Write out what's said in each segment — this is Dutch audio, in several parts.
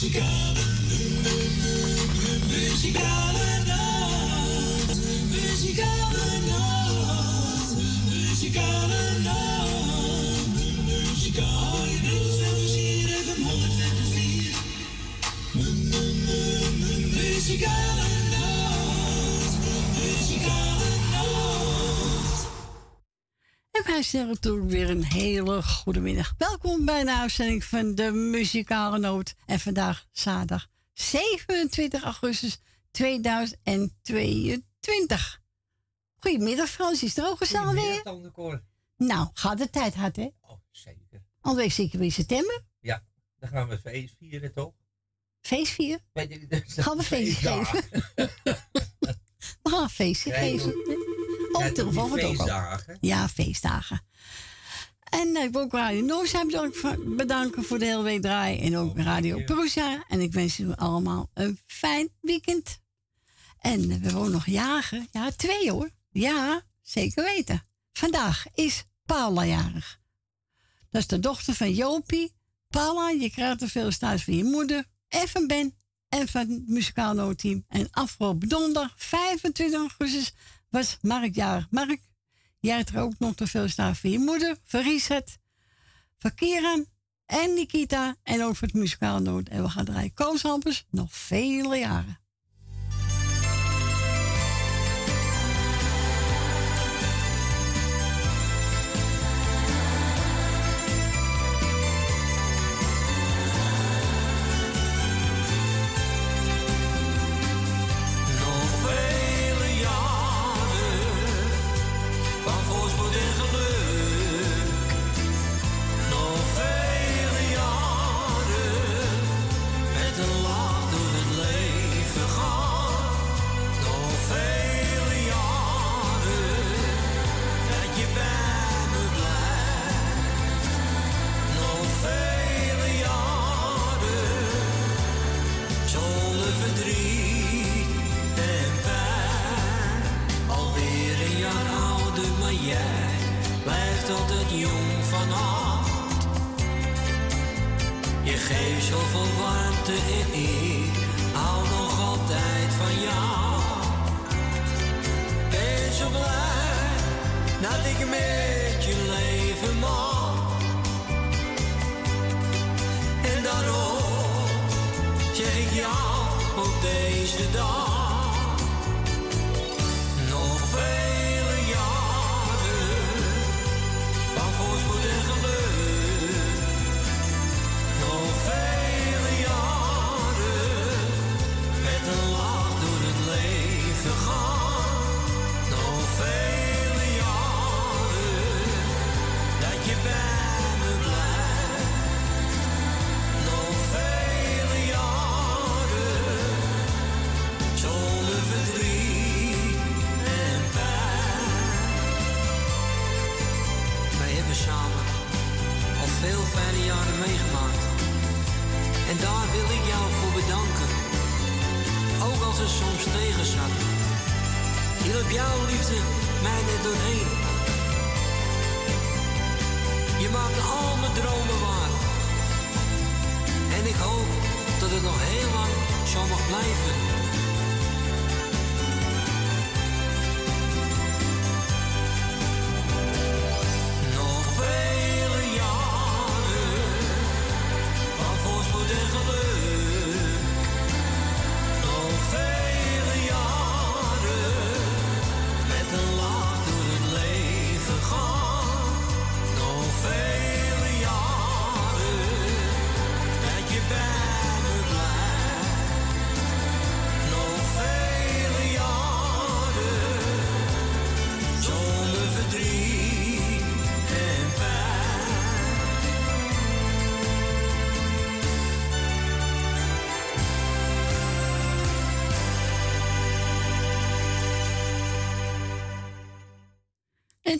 muzikale, muzikale nacht, muzikale zeggen natuurlijk weer een hele goede middag. Welkom bij de uitzending van de Muzikale Noot. En vandaag zaterdag 27 augustus 2022. Goedemiddag Frans, is er ook gezellig weer? Nou, gaat de tijd hard hè? Oh, zeker. Alweer zeker weer september? Ja, dan gaan we feest vieren toch? Feest vieren? Gaan we feest geven? we gaan een feestje geven. Oh, ja, telefoon feestdagen. Ja, feestdagen. En uh, ik wil ook Radio Noordzij bedanken voor de hele week draaien. En ook Radio Prusa. En ik wens u allemaal een fijn weekend. En we hebben nog jagen. Ja, twee hoor. Ja, zeker weten. Vandaag is Paula jarig. Dat is de dochter van Jopie. Paula, je krijgt er veel van je moeder. En van Ben. En van het muzikaal noodteam. En afgelopen donderdag, 25 augustus, was Mark jarig. Mark, jij hebt er ook nog te veel staan voor je moeder, voor Richard, voor Kieran en Nikita en voor het muzikaal nood. En we gaan draaien Kooshampers nog vele jaren.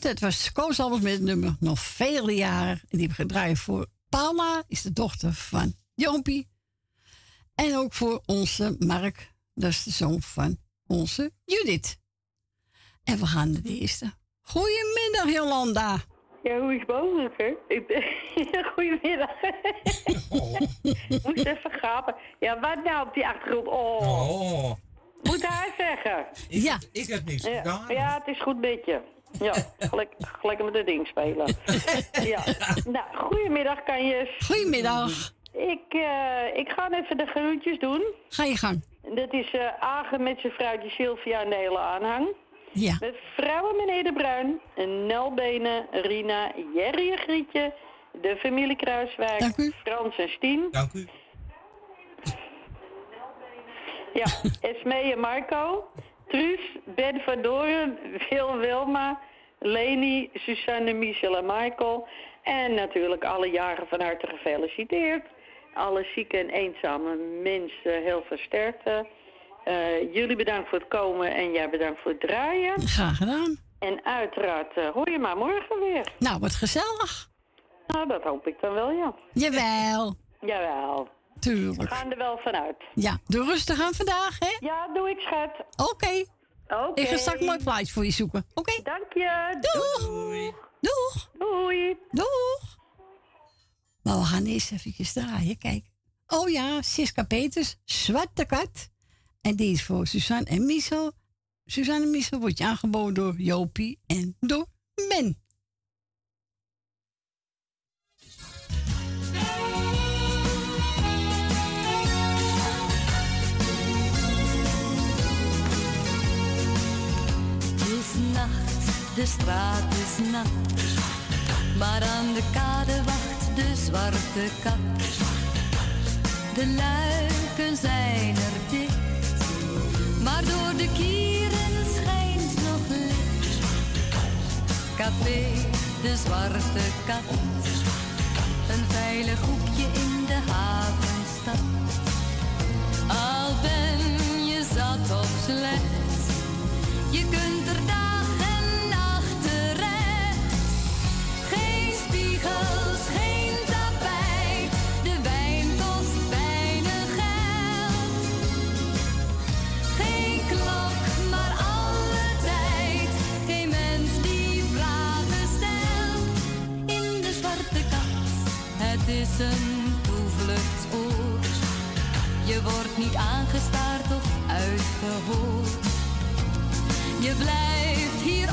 Het was Koos met het nummer Nog vele jaren. En die hebben gedraaid voor Paula, is de dochter van Jompie. En ook voor onze Mark, dat is de zoon van onze Judith. En we gaan naar de eerste. Goedemiddag, Jolanda. Ja, hoe is het mogelijk, hè? Ik ben... Goedemiddag. Oh. Moest even gapen. Ja, wat nou op die achtergrond? Oh. oh. Moet hij zeggen. Ik, ja. Ik heb niks gedaan. Ja, het is goed met je. Ja, gelijk, gelijk met het ding spelen. ja. Nou, goedemiddag, Kanjes. Goedemiddag. Ik, uh, ik ga even de groentjes doen. Ga je gang. Dat is uh, Agen met zijn vrouwtje Sylvia en de hele aanhang. Ja. Met vrouwen meneer De Bruin, Nelbenen, Rina, Jerry en Grietje, de familie Kruiswijk, Frans en Stien. Dank u. Ja, Esme en Marco, Truus, Ben van Doren, Wil Wilma, Leni, Susanne, Michel en Michael. En natuurlijk alle jaren van harte gefeliciteerd. Alle zieke en eenzame mensen heel versterkt. Uh, jullie bedankt voor het komen en jij bedankt voor het draaien. Graag gedaan. En uiteraard uh, hoor je maar morgen weer. Nou, wat gezellig. Nou, dat hoop ik dan wel, ja. Jawel. Jawel. Tuurlijk. We gaan er wel vanuit. Ja, doe rustig aan vandaag, hè? Ja, doe ik, schat. Oké. Oké. Ik ga straks een mooi plaatje voor je zoeken. Oké. Dank je. Doeg. Doei. Doeg. Doei. Doeg. Maar we gaan eerst even draaien, kijk. Oh ja, Siska Peters, Zwarte Kat. En die is voor Suzanne en Miso. Suzanne en Miso wordt je aangeboden door Jopie en door Men. De straat is nat. Maar aan de kade wacht de zwarte kat. De luiken zijn er dicht, maar door de kieren schijnt nog licht. Café, de zwarte kat, een veilig hoekje in de havenstad. Al ben je zat of slecht, je kunt er daar een toevluchtsoord. Je wordt niet aangestaard of uitgehoord. Je blijft hier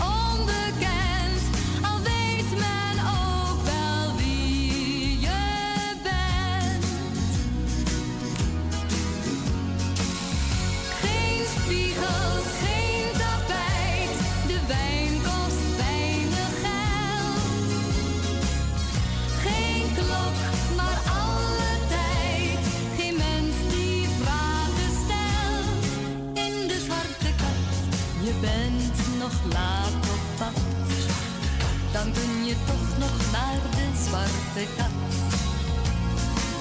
dan kun je toch nog naar de zwarte kat.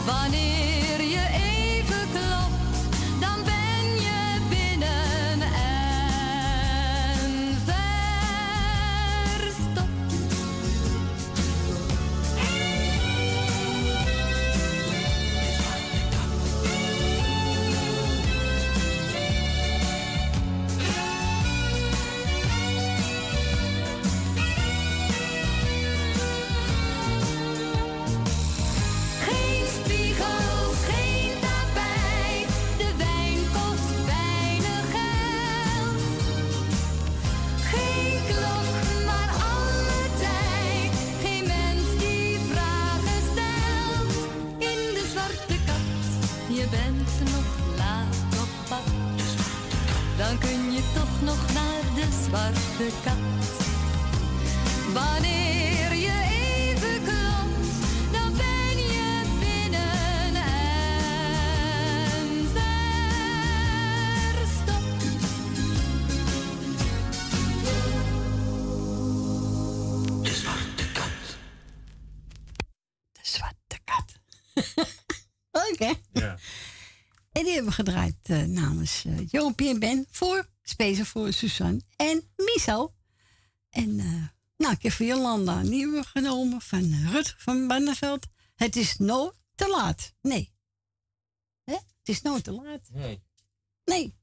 Wanneer je even klopt, gedraaid uh, namens uh, Jopie en Ben voor Speciaal voor Suzanne en Miso. En uh, nou, ik heb voor Jolanda een nieuwe genomen van Rut van Banneveld. Het is nooit te laat. Nee. Hè? Het is nooit te laat. Nee. Nee.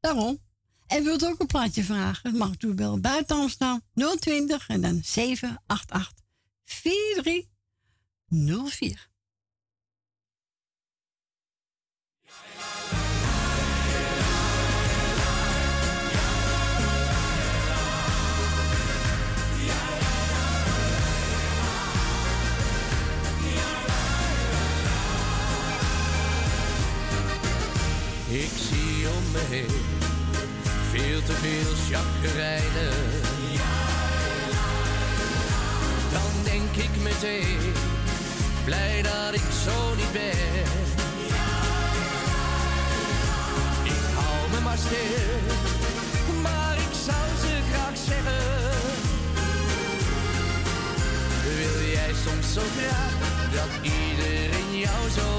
Daarom. En wilt ook een plaatje vragen? Mag u wel buiten staan. 020 en dan 788 4304. Ik zie om me heen veel te veel chagrijnen. Dan denk ik meteen, blij dat ik zo niet ben. Ik hou me maar stil, maar ik zou ze graag zeggen. Wil jij soms zo graag dat iedereen jou zo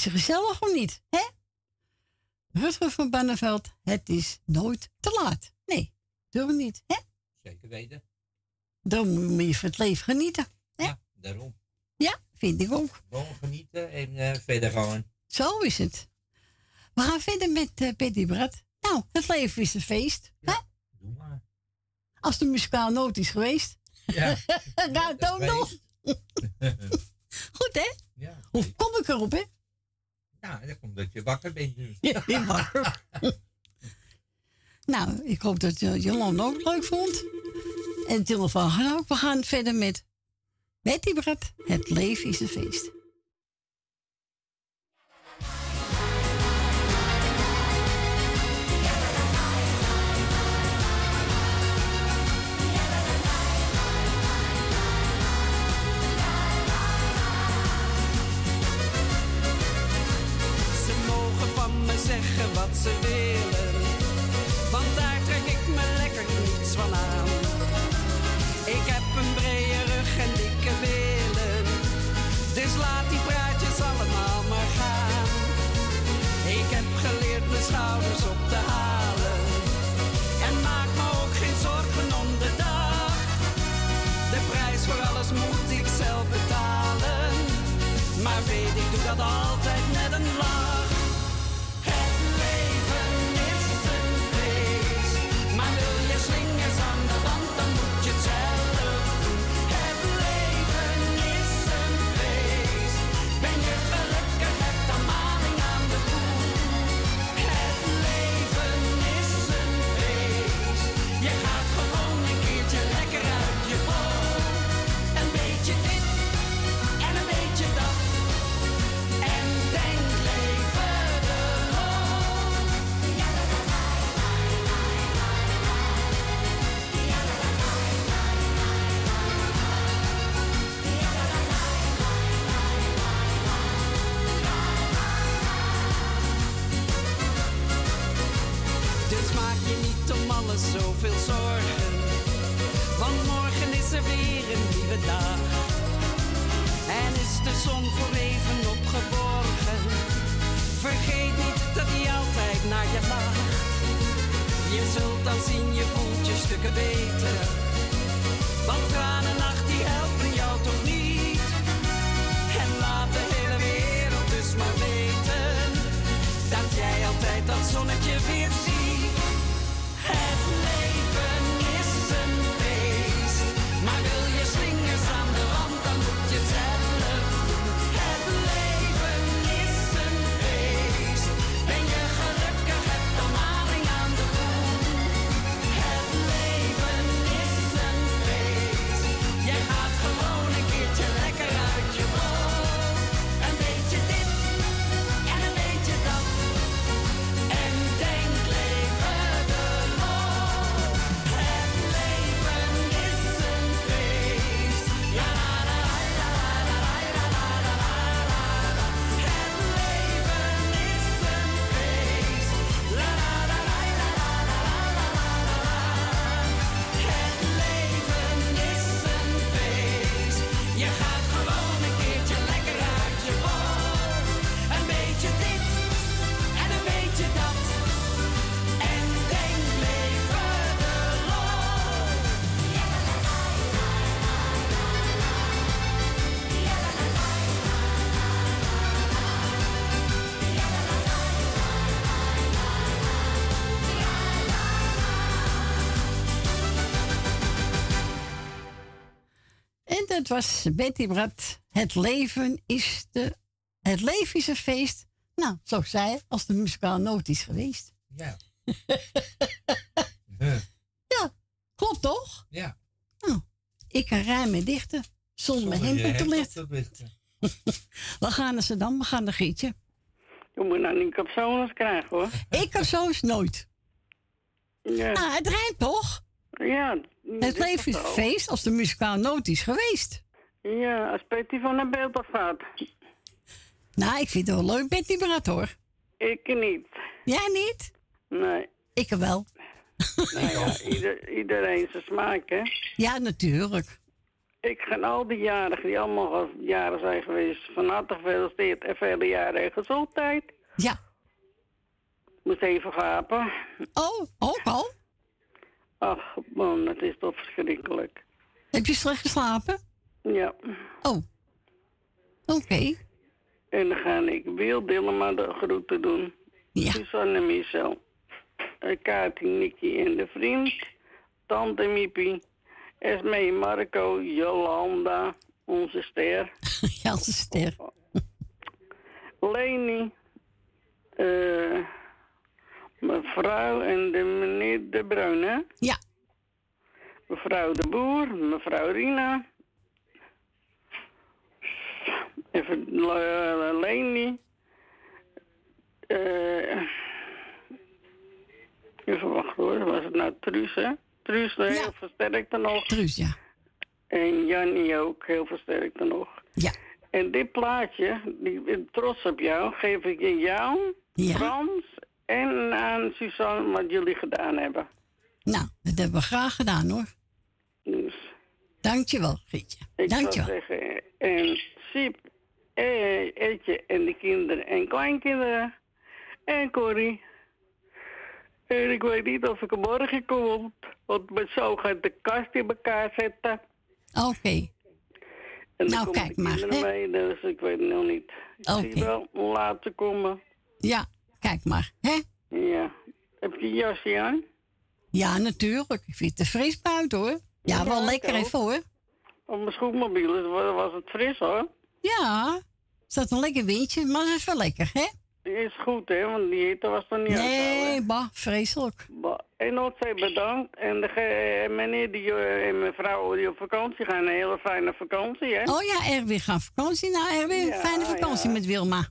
was je gezellig of niet? Hè? Rutger van Banneveld, het is nooit te laat. Nee, doen we niet. Hè? Zeker weten. Dan moet je van het leven genieten. Hè? Ja, daarom. Ja, vind ik ook. Gewoon genieten en eh, verder gaan. Zo is het. We gaan verder met uh, Betty Brad. Nou, het leven is een feest. hè? Doe maar. Als de muzikaal noot is geweest. Ja. Gaat het ook nog. Goed, hè? Ja. Hoe kom ik erop, hè? Ja, dat komt dat je wakker bent nu. Ja, ik wakker. nou, ik hoop dat uh, Jolanda ook leuk vond. En gaan ook. We gaan verder met Betty Brad. Het leven is een feest. Zeggen wat ze willen, want daar trek ik me lekker niets van aan. Ik heb een brede rug en dikke billen, dus laat die praatjes allemaal maar gaan. Ik heb geleerd mijn schouders op te halen en maak me ook geen zorgen om de dag. De prijs voor alles moet ik zelf betalen. Maar weet ik doe dat altijd zorgen. Want morgen is er weer een nieuwe dag. En is de zon voor even opgeborgen. Vergeet niet dat hij altijd naar je lacht. Je zult dan zien, je voelt je stukken beter. Want tranennacht die helpen jou toch niet. En laat de hele wereld dus maar weten. Dat jij altijd dat zonnetje weer was Betty Brad. Het leven is de... Het leven is een feest. Nou, zo zei als de muzikaal noot is geweest. Ja. Huh. Ja, klopt toch? Ja. Nou, ik kan rijmen dichten zonder mijn hemd te lichten. op te lichten. We gaan naar Zandam, we gaan naar Gietje. Je moet nou niet capsones krijgen hoor. Ik eens nooit. Ja, Nou, het rijmt toch? ja Het leven is een feest als de muzikaal noot is geweest. Ja, als Betty van naar beeld af gaat. Nou, ik vind het wel leuk, Betty Brad hoor. Ik niet. Jij niet? Nee. Ik wel. Nou ja, ieder, iedereen zijn smaak, hè. Ja, natuurlijk. Ik ga al die jarigen die allemaal al jaren zijn geweest, van harte gefeliciteerd en vele jaren en gezondheid. Ja. Moet even gapen. Oh, ook al? Ach, man, het is toch verschrikkelijk. Heb je slecht geslapen? Ja. Oh. Oké. En dan ga ik Wil Dillema de groeten doen. Ja. Suzanne en Michel. Eh, Katie, Nicky en de vriend. Tante Miepie. Esmee, Marco, Jolanda, onze ster. Janse Ster. Leni. eh, mevrouw en de meneer De Bruin, hè? Ja. Mevrouw De Boer, mevrouw Rina. Even Le- Leni. Eh, even wachten hoor, was het nou Truus, hè? Truus heel Ja. versterkt er nog. Truus, ja. En Jannie ook heel versterkt er nog. Ja. En dit plaatje, die trots op jou, geef ik in jou, Ja. Frans en aan Suzanne wat jullie gedaan hebben. Nou, dat hebben we graag gedaan hoor. Dus Dankjewel, Gietje. ik Dankjewel. zeggen, en Siep, eh, Etje en de kinderen en kleinkinderen en Corrie. En ik weet niet of ik morgen kom, want mijn zoon gaat de kast in elkaar zetten. Oké. En dan Nou, kijk maar, mee, dus ik weet het nog niet. Ik Oké. zie wel later komen. Ja, kijk maar. Hè? Ja. Heb je je jasje aan? Ja, natuurlijk. Ik vind het fris buiten hoor. Ja, Ja, wel lekker even hoor. Op mijn schoenmobiel was het fris hoor. Ja, er staat een lekker windje, maar het is wel lekker, hè? Is goed hè, want die hitte was er niet Nee, houden. bah, vreselijk. Ba- En ontzettend bedankt. En de meneer die, eh, en mevrouw die op vakantie gaan, een hele fijne vakantie hè. Oh ja, Erwin gaat vakantie. Nou, Erwin, Ja, fijne vakantie ja. met Wilma.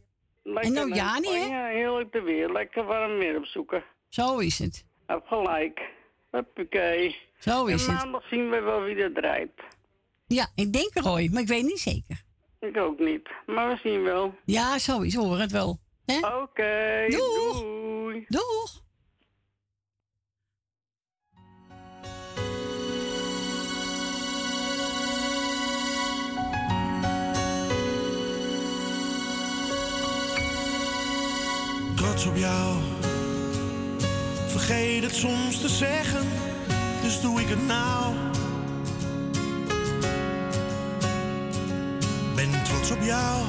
Lekker en nou naar Jani, hè? Spanje, heerlijk te weer. Lekker warm weer opzoeken. Zo is het. Heb gelijk. Huppakee. Zo is en het. maandag zien we wel wie er draait. Ja, ik denk Roy, maar ik weet niet zeker. Ik ook niet. Maar we zien wel. Ja, zo is, hoor het wel. Oké, Doeg. doei. Doeg! Trots op jou. Vergeet het soms te zeggen, dus doe ik het nou. Ben trots op jou.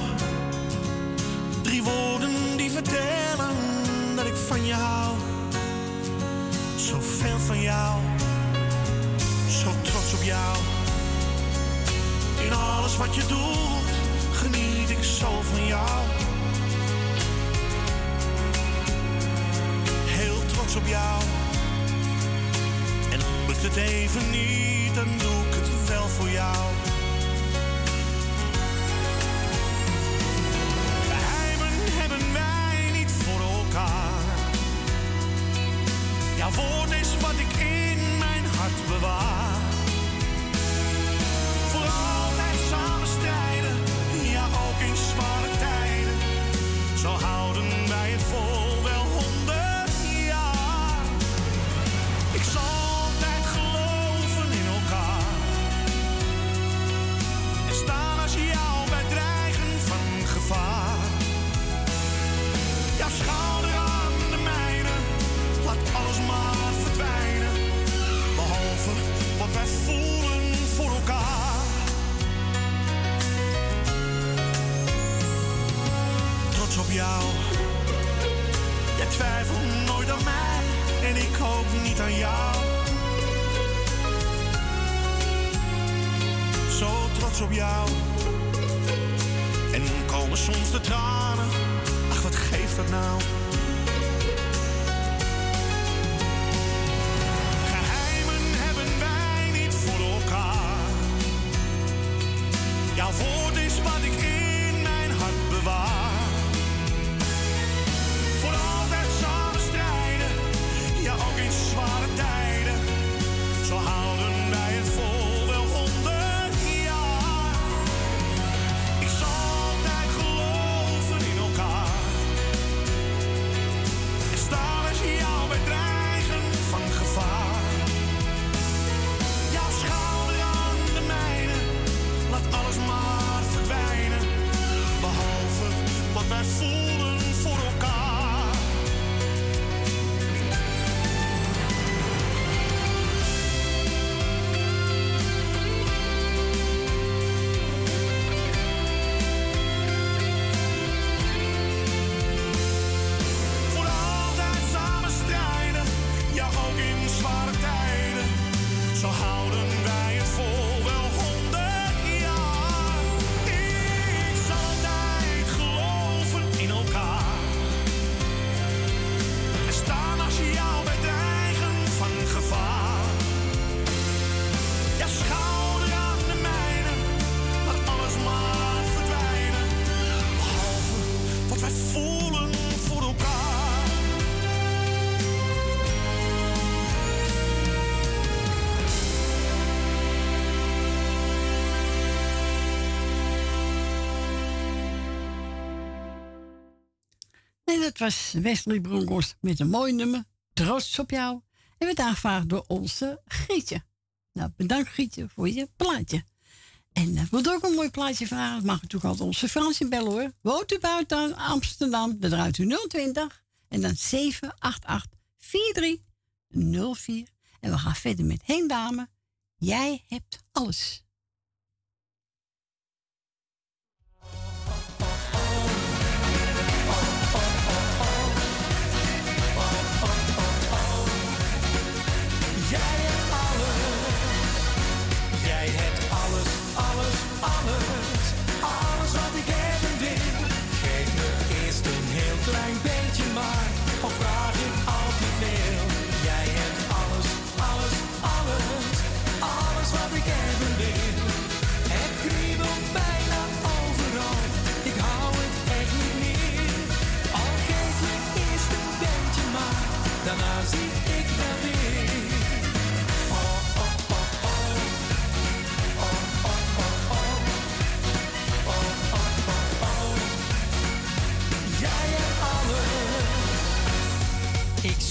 Drie woorden die vertellen dat ik van je hou. Zoveel van jou, zo trots op jou. In alles wat je doet, geniet ik zo van jou. Op jou. En lukt het even niet, dan doe ik het wel voor jou. En dat was Wesley Bronkhorst met een mooi nummer. Trots op jou. En werd aangevraagd door onze Grietje. Nou, bedankt Grietje voor je plaatje. En uh, wilt u ook een mooi plaatje vragen? Mag natuurlijk altijd onze Frans bellen hoor. Woont u buiten Amsterdam? Dan u 020 en dan 788 4304. En we gaan verder met Heen Dame. Jij hebt alles.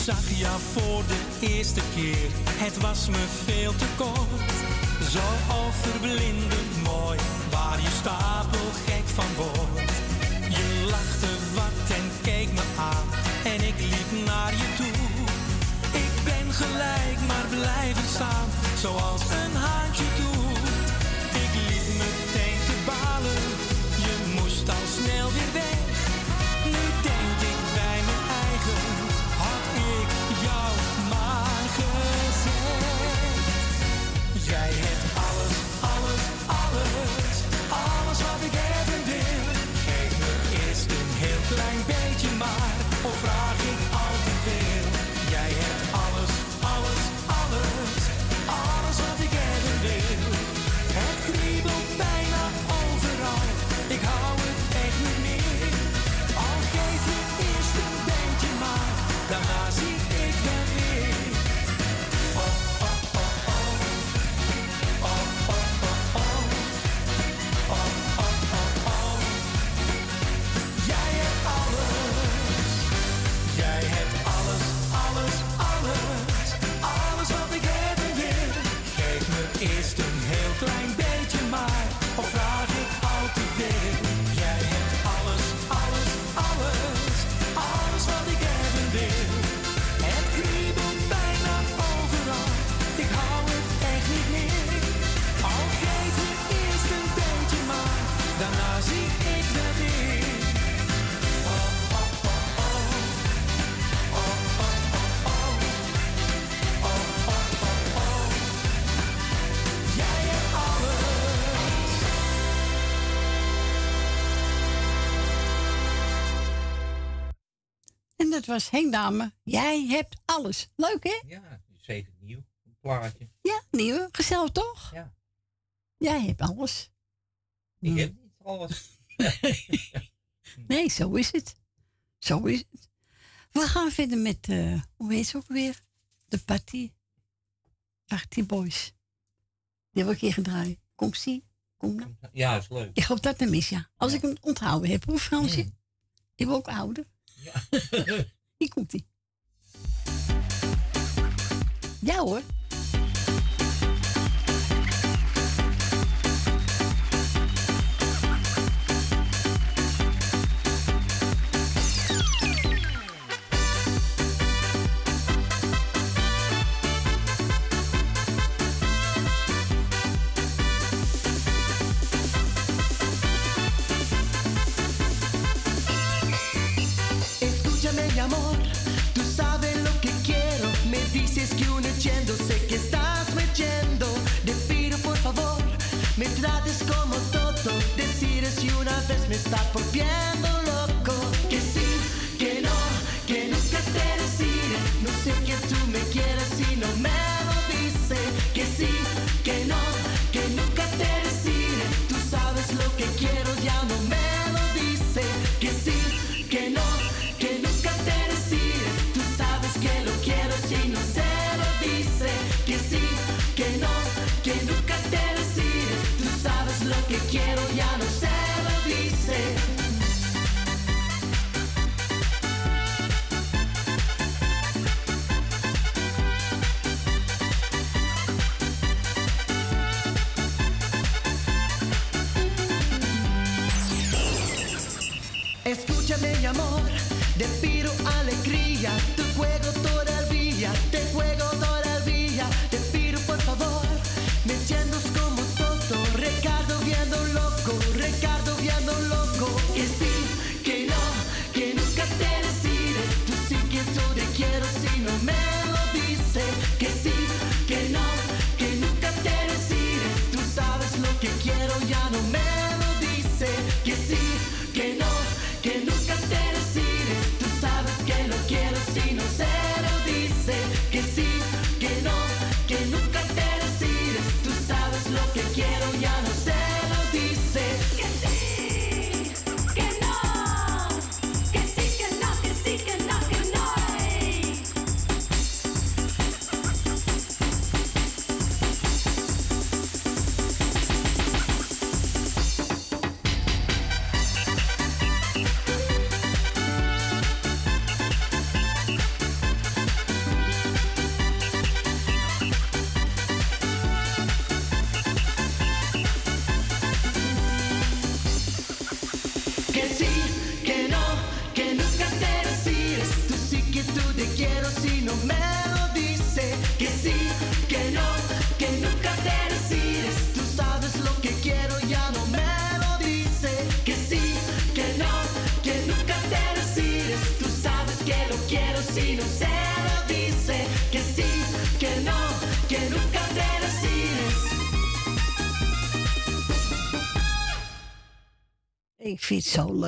zag jou voor de eerste keer, het was me veel te kort. Zo overblindend mooi, waar je stapel gek van wordt. Je lachte wat en keek me aan, en ik liep naar je toe. Ik ben gelijk, maar blijven staan, zoals een haantje doet. Ik liep meteen te balen, je moest al snel weer weg. was Henk Dame. Jij hebt alles. Leuk, hè? Ja, zeker nieuw. Een plaatje. Ja, nieuw. Gezellig, toch? Ja. Jij hebt alles. Ik hm. heb niet alles. nee, zo is het. Zo is het. We gaan verder met, eh, hoe heet ze ook weer? De Party. Party Boys. Die wil ik hier gedraaid. Kom, zie. Kom dan Ja, is leuk. Ik hoop dat hem is, ja. Als ik hem onthouden heb, hoe Fransje? Ik wil ook ouder. Ja. Hier komt ie. Ja hoor. Yo sé que estás metiendo de por favor. Me trates como todo. Decides si una vez me está volviendo. pido alegría, te juego todo el día, te juego todo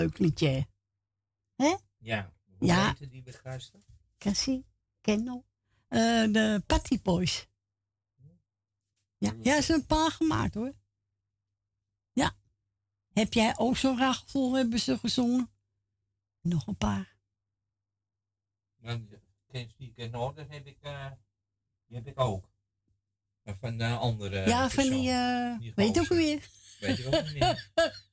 leuk liedje. Hè? Ja. Hoe Ja. heette die begeisterd? Cassie, Kendall. Eh de Patty Boys. Ja, ja, is een paar gemaakt hoor. Ja. Heb jij ook zo'n raar gevoel, hebben ze gezongen? Nog een paar. Kens die in orde heb ik, eh, die heb ik ook. Maar van de andere. ja, van die, eh Die weet ook weer. Weet ik ook niet meer.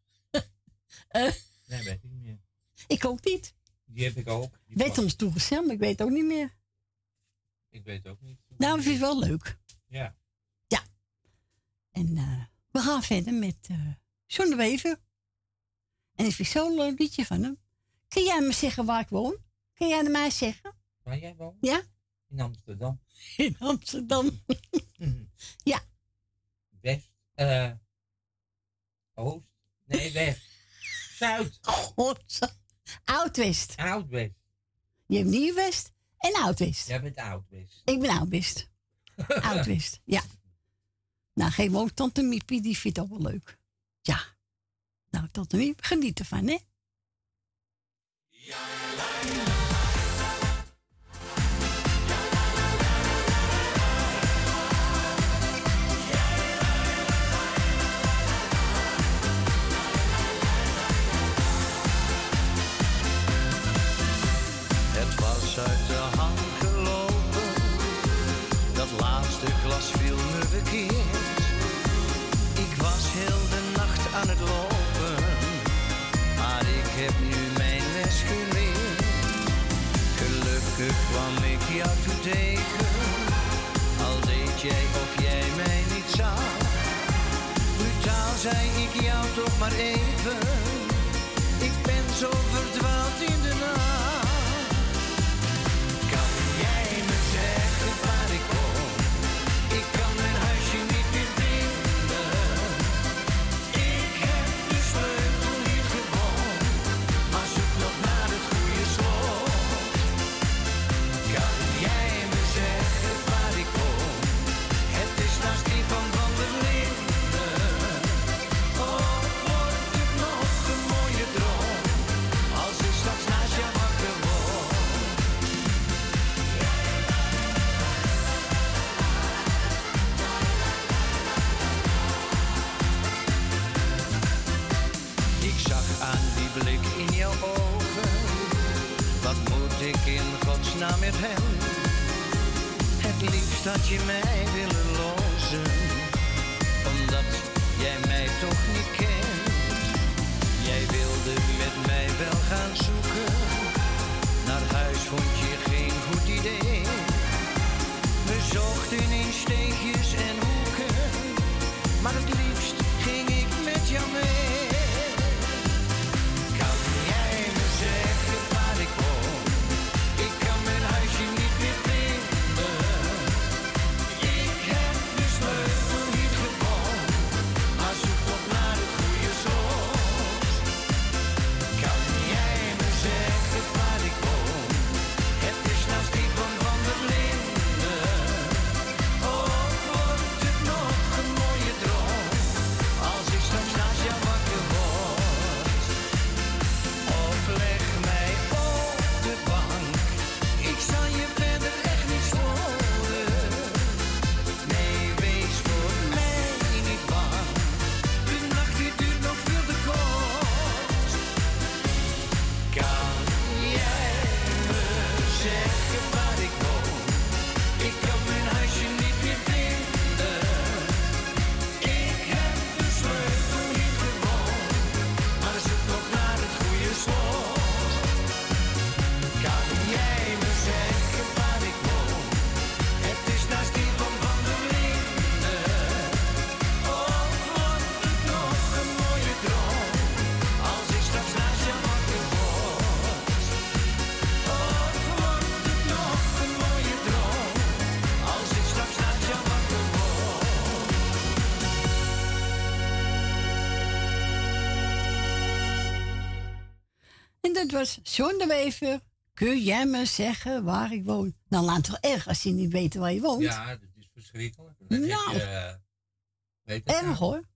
Nee, weet ik niet meer. ik ook niet. Die heb ik ook. Die Weet ons toegesteld, maar ik weet ook niet meer. Ik weet ook niet. Nou, het wel leuk. Ja. En eh, we gaan verder met John de Wever. En ik vind zo'n leuk liedje van hem. Kun jij me zeggen waar ik woon? Kun jij mij zeggen? Waar jij woont? Ja? In Amsterdam. In Amsterdam. ja. West. eh Oost. Nee, West. Zuid. God. Oud-West. Oud-West. Je hebt Nieuw-West en Oud-West. Jij bent Oud-West. Ik ben Oud-West. Oud-West, ja. Nou, geef me ook Tante Miepie, die vindt ook wel leuk. Ja. Nou, Tante Miep, geniet ervan, hè? Het uit de hand gelopen, dat laatste glas viel me verkeerd. Ik was heel de nacht aan het lopen, maar ik heb nu mijn les geleerd. Gelukkig kwam ik jou toe tegen, al deed jij of jij mij niet zag. Brutaal zei ik jou toch maar even, ik ben zo verdwaald in de nacht. Godsnaam met hem? Het liefst had je mij willen lozen, omdat jij mij toch niet kent. Jij wilde met mij wel gaan zoeken, naar huis vond je geen goed idee. We zochten in steegjes en hoeken, maar het liefst ging ik met jou mee. John de Wever. Kun jij me zeggen waar ik woon? Nou, laat toch erg als je niet weet waar je woont. Ja, dat is verschrikkelijk. Nou, je, weet erg nou? hoor.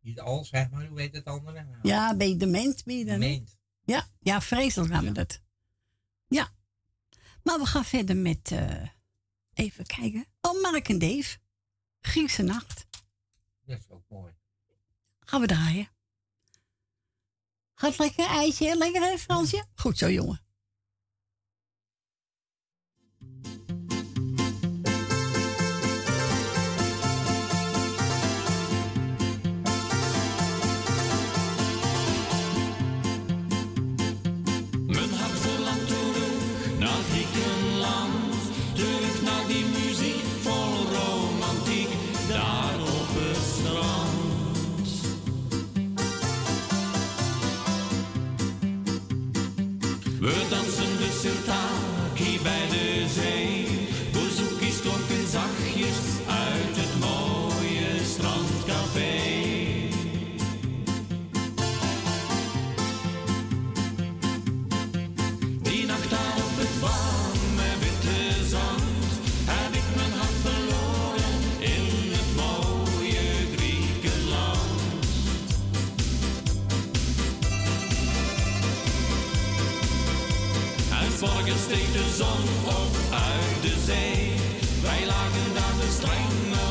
Niet al, zeg maar, hoe heet het andere? Nou. Ja, ben je dement, ben je dan? Ja, ja, vreselijk gaan we dat. Ja. Maar we gaan verder met, uh, even kijken. Oh, Mark en Dave. Griekse nacht. Dat is ook mooi. Gaan we draaien. Gaat lekker ijsje, lekker hè Fransje? Goed zo, jongen. Steekt de zon op uit de zee. Wij lagen daar verstrengeld als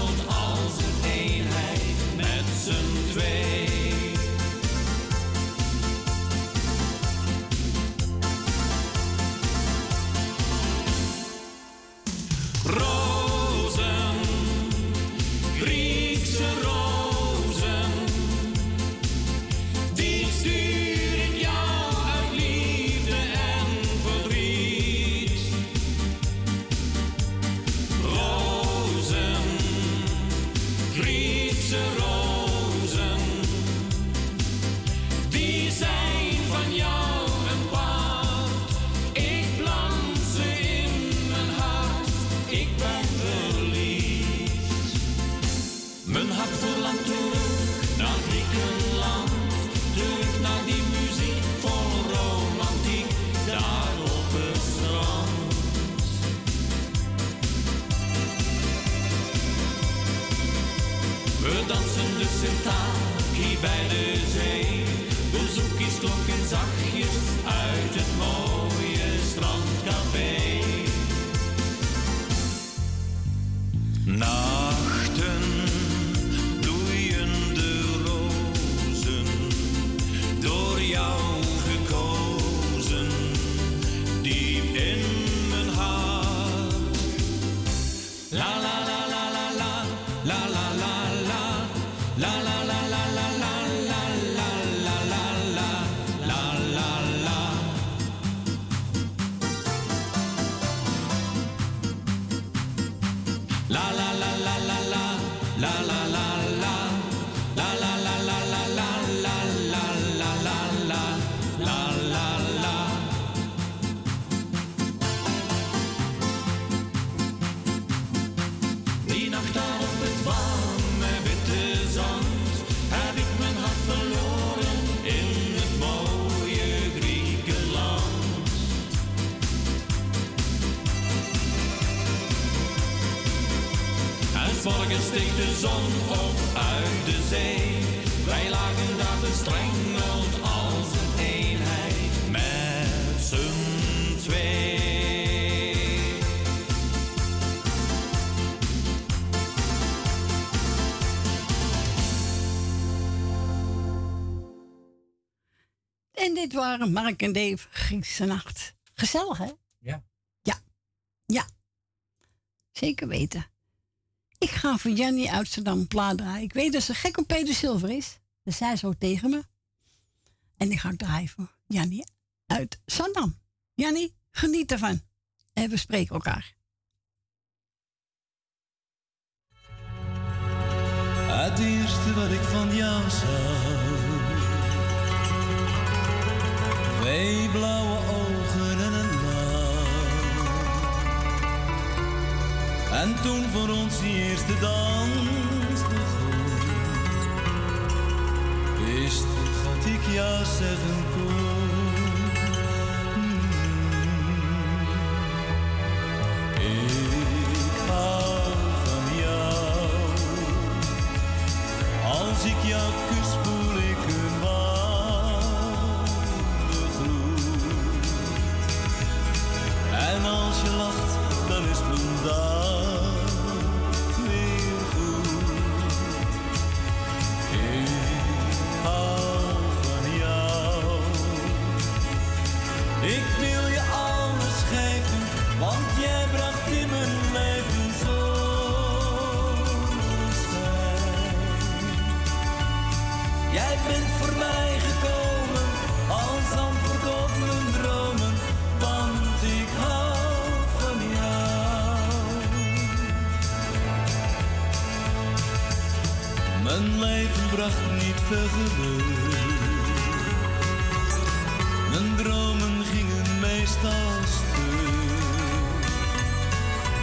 steekt de zon op uit de zee. Wij lagen daar verstrengeld als een eenheid met z'n twee. En dit waren Mark en Dave Griekse nacht. Gezellig, hè? Ja. Ja. Ja. Zeker weten. Ik ga voor Jannie uit Amsterdam plaat draaien. Ik weet dat ze gek op Peter Silver is. Dat zei zo tegen me. En ik ga draaien voor Jannie uit Zandam. Jannie, geniet ervan. En we spreken elkaar. Het eerste wat ik van jou zag. Twee blauwe ogen En toen voor ons die eerste dans begon, wist ik dat ik ja zeggen kon. Ik hou van jou, als ik jou Mijn dromen gingen meestal stuk.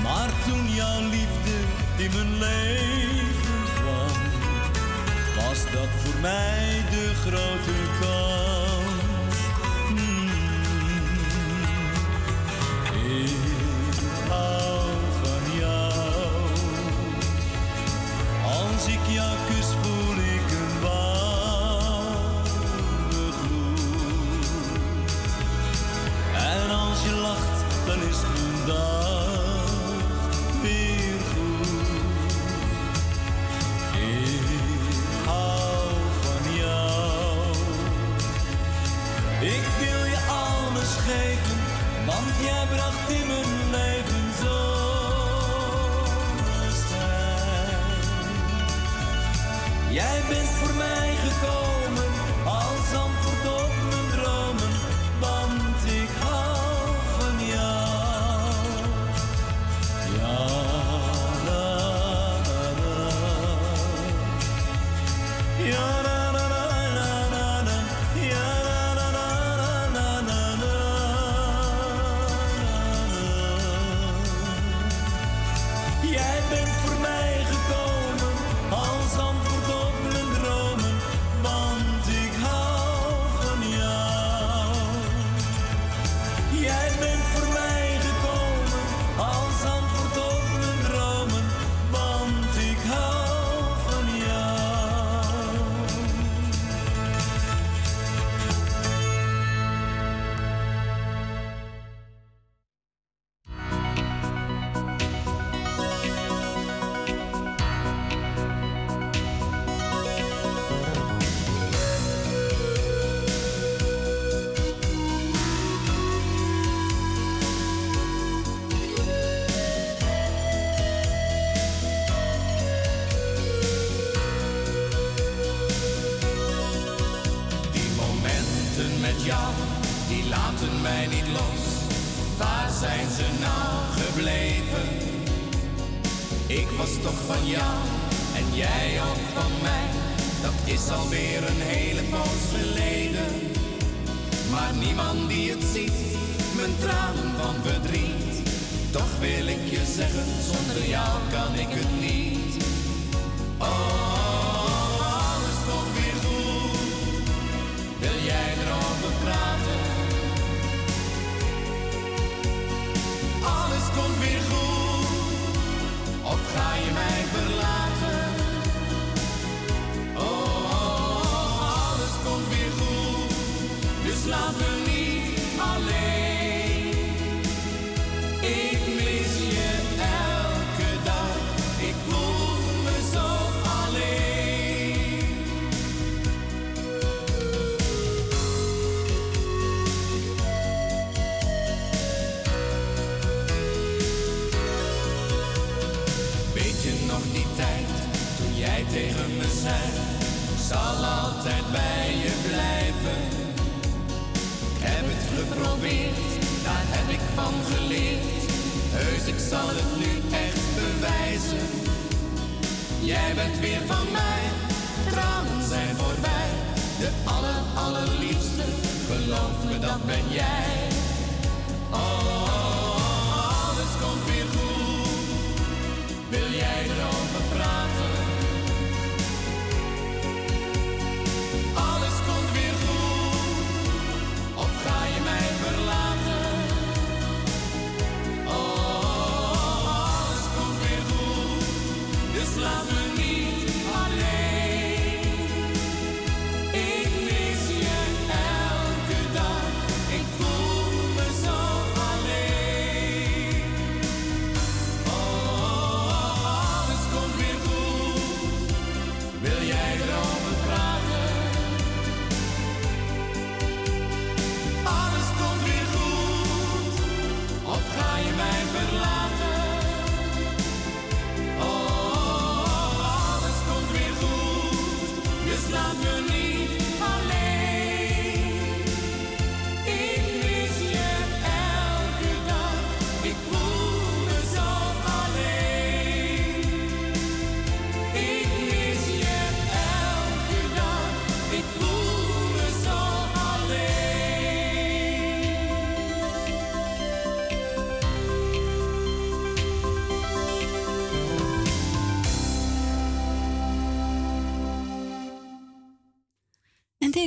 Maar toen jouw liefde in mijn leven kwam, was dat voor mij de grote kans. Jij bent voor mij gekomen.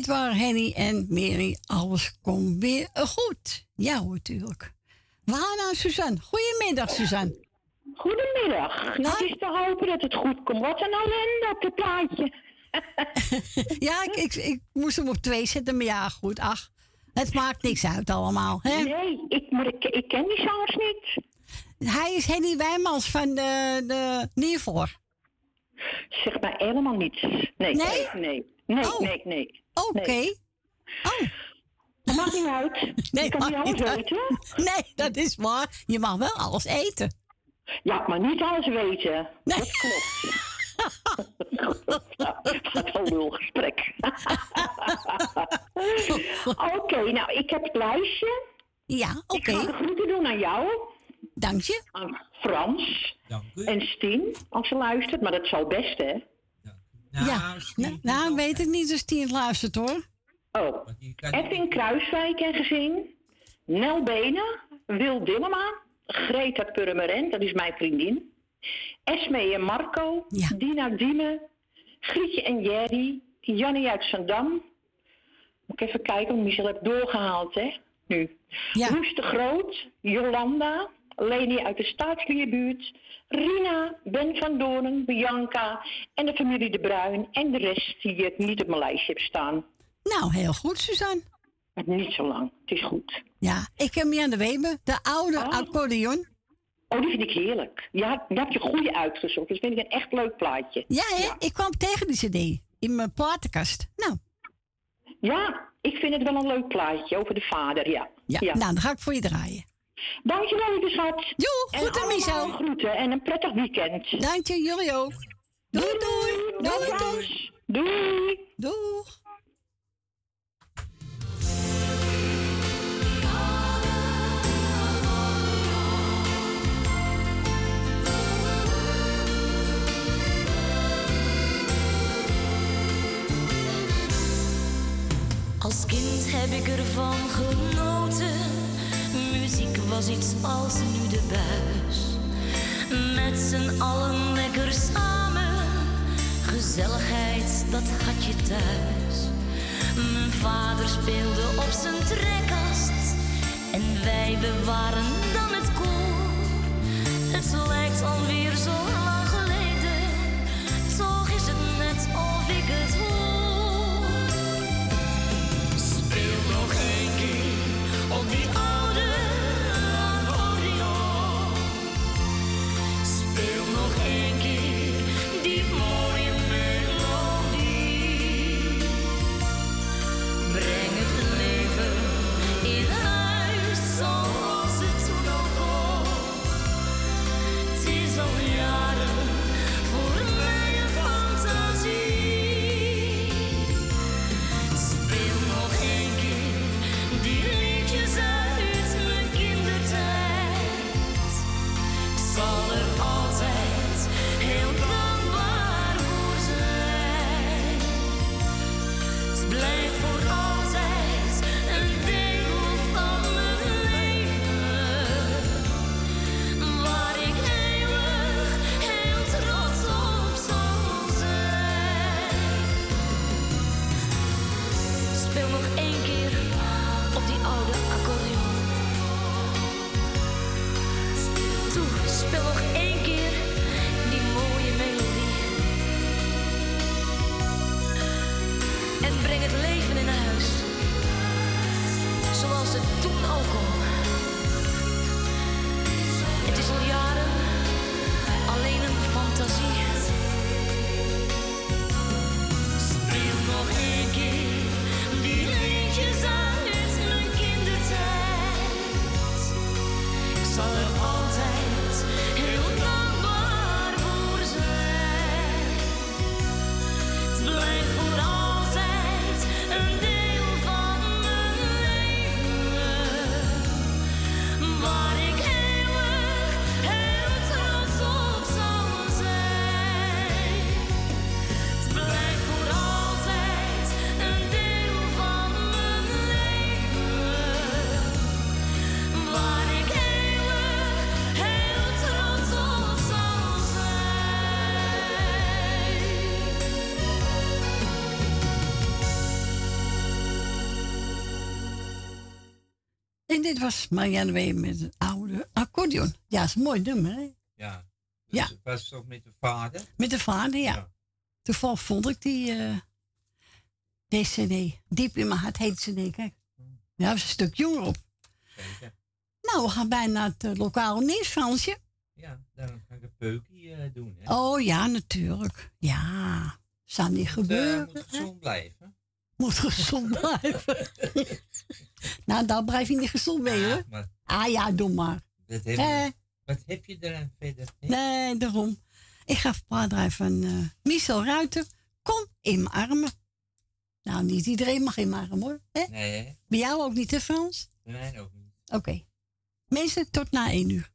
Dit waren Henny en Mary. Alles komt weer goed. Ja natuurlijk. We gaan naar Suzanne. Goedemiddag, Suzanne. Goedemiddag. Nou, het is te hopen dat het goed komt. Wat een ellende op het plaatje. ja, ik, ik, ik, moest hem op twee zetten, maar ja, goed. Ach, het maakt niks uit allemaal. Hè? Nee, ik, maar ik, ik ken die zangers niet. Hij is Henny Wijmans van de, de Niervoor. Zeg maar helemaal niets. Nee, nee, nee, nee, Oh. nee, nee. Oké. Nee. Oh. Dat maakt niet uit. Nee, je kan niet alles niet weten. Nee, dat is waar. Je mag wel alles eten. Ja, maar niet alles weten. Nee. Dat klopt. Wat een lulgesprek. Oké, nou, ik heb het lijstje. Ja, oké. Ik ga de groeten doen aan jou. Dank je. Aan Frans. En Stien, als ze luistert. Maar dat is al best, hè? Ja, nou, nou weet ik niet als die het luistert hoor. Oh, Edwin Kruiswijk en gezin. Nel Benen, Wil Dillema, Greta Purmerend, dat is mijn vriendin. Esme en Marco, Dina Diemen, Grietje en Jerry, Jannie uit Zandam. Moet ik even kijken, want Michel heb doorgehaald, hè? Nu. Roes de Groot, Jolanda, Leni uit de Staatsklierbuurt, Rina, Ben van Doorn, Bianca en de familie De Bruin en de rest die ik niet op mijn lijstje heb staan. Nou, heel goed, Suzanne. Maar niet zo lang, het is goed. Ja, ik heb Jan de Weber, de oude accordeon. Oh, die vind ik heerlijk. Ja, daar heb je goede uitgezocht. Dat vind ik een echt leuk plaatje. Ja, hè? ik kwam tegen die cd in mijn platenkast. Nou. Ja, ik vind het wel een leuk plaatje over de vader, ja. Ja, nou, dan ga ik voor je draaien. Dankjewel, lieve schat. Jo, goed Michel. groeten en een prettig weekend. Dank je, jullie ook. Doei, doei. Doei, doei. Doei. Doeg. Als kind heb ik ervan genoten. Muziek was iets als nu de buis. Met z'n allen lekker samen. Gezelligheid, dat had je thuis. Mijn vader speelde op zijn trekkast. En wij, we waren dan het koor. Het lijkt alweer zo dit was Marianne Wee met een oude accordeon. Ja, is een mooi nummer, hè? Ja. Dus ja. was toch met de vader? Met de vader, ja. ja. Toevallig vond ik die, uh, deze cd. Diep in mijn hart heet cd, kijk. Ja, was een stuk jonger op. Zeker. Nou, we gaan bijna naar het uh, lokale nieuwsfransje. Ja, dan ga ik een peukje uh, doen. Hè? Oh ja, natuurlijk. Ja, zou niet gebeuren. moet gezond blijven. Moet gezond blijven. nou, daar blijf je niet gezond mee hoor. Ah ja, doe maar. Dat heb je, wat heb je er verder? Nee, daarom. Ik ga praten van uh, Michel Ruiter. Kom in mijn armen. Nou, niet iedereen mag in mijn armen hoor. Hè? Nee. Bij jou ook niet, hè Frans? Nee, ook niet. Oké. Mensen, tot na één uur.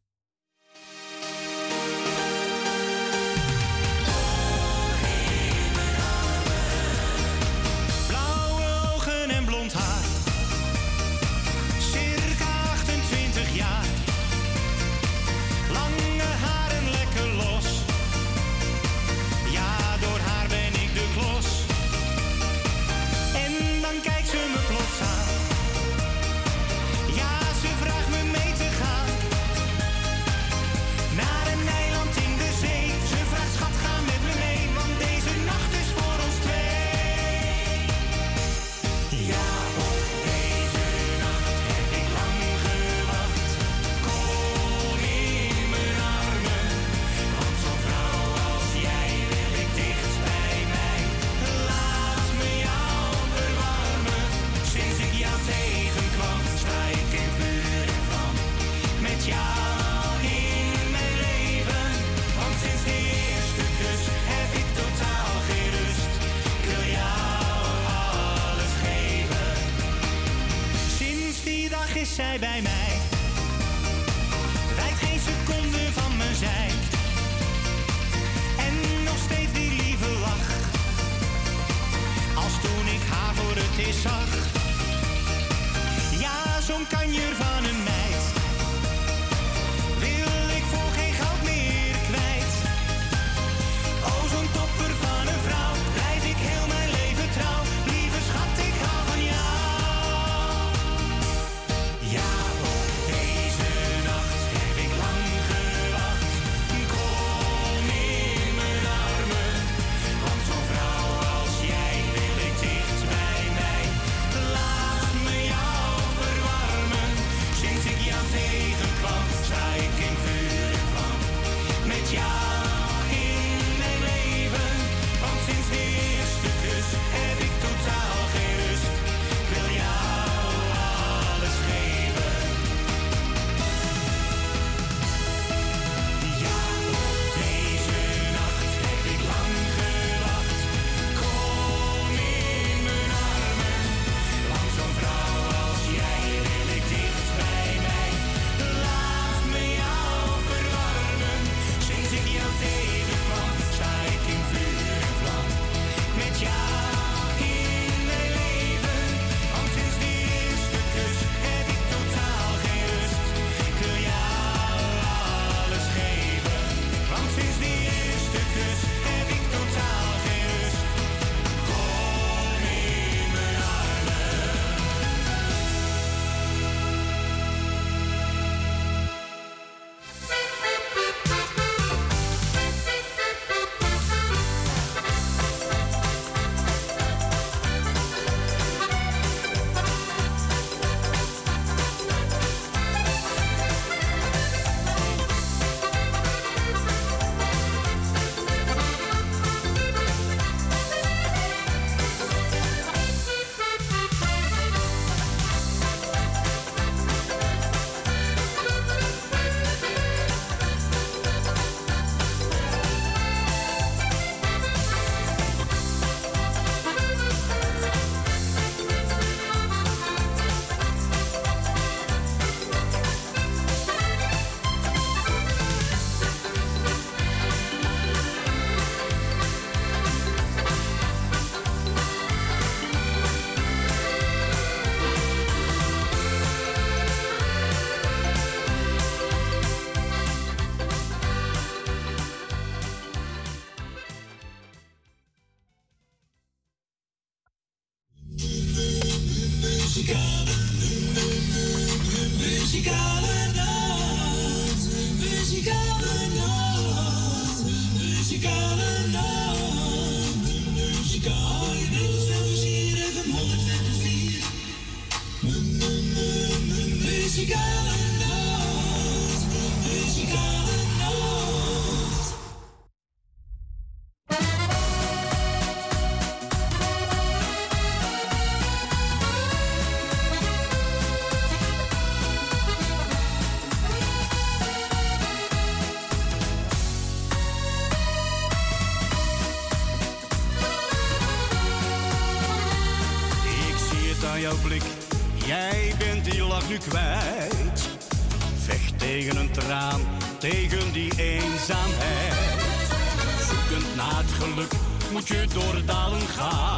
Zij bij mij. Kwijt. Vecht tegen een traan, tegen die eenzaamheid. Zoekend naar het geluk moet je door dalen gaan.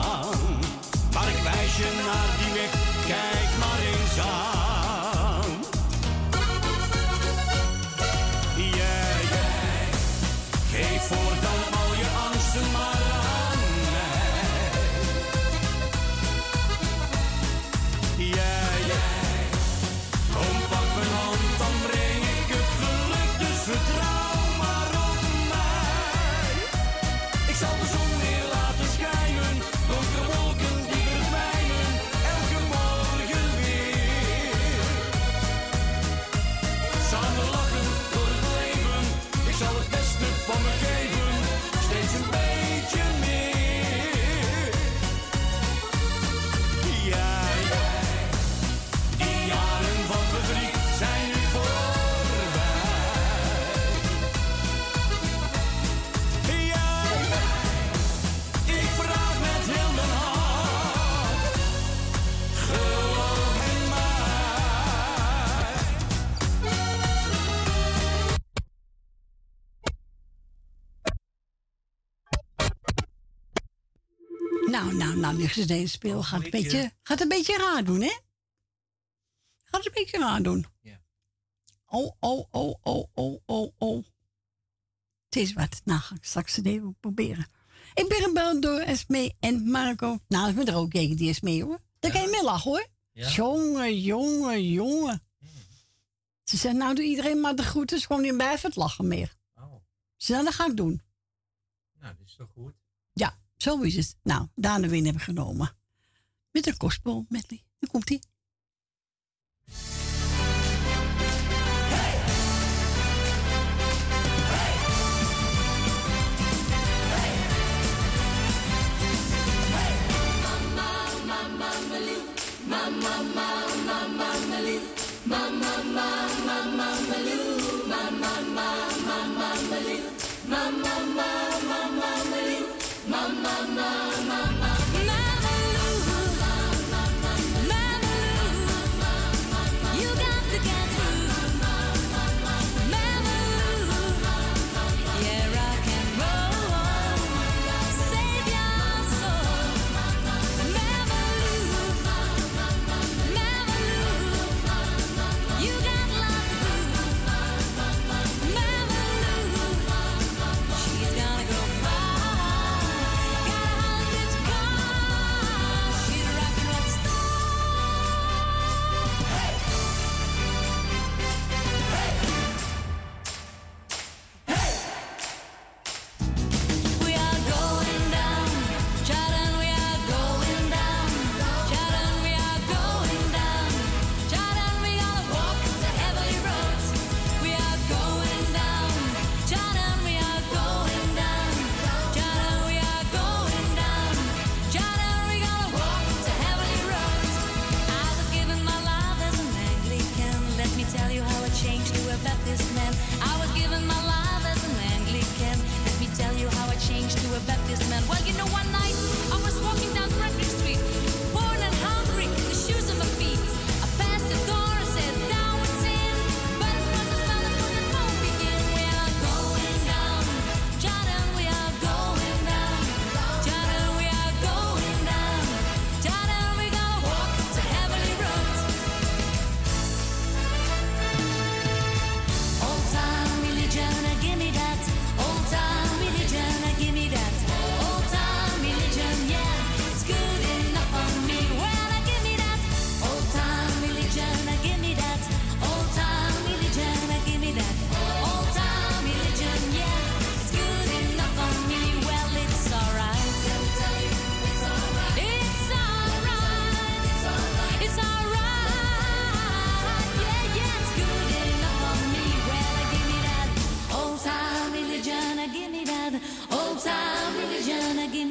Nou, nou, nou, ze deze speel. Gaat een, beetje, gaat een beetje raar doen, hè? Gaat een beetje raar doen. Ja. Oh, oh, oh, oh, oh, oh, oh. Het is wat. Nou, ga ik straks het even proberen. Ik ben gebeld door Esme en Marco. Nou, ik ben er ook tegen die Esme, hoor. Daar kan je mee lachen, hoor. Ja? Jongen, jongen, jongen. Ze zei, nou, doe iedereen maar de groeten. Gewoon niet bij het lachen meer. Oh. Ze zei, dat ga ik doen. Nou, dat is toch goed? Zo is het. Nou, daarna weer hebben genomen. Met een kostbol medley. Daar komt ie.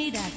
humanidad.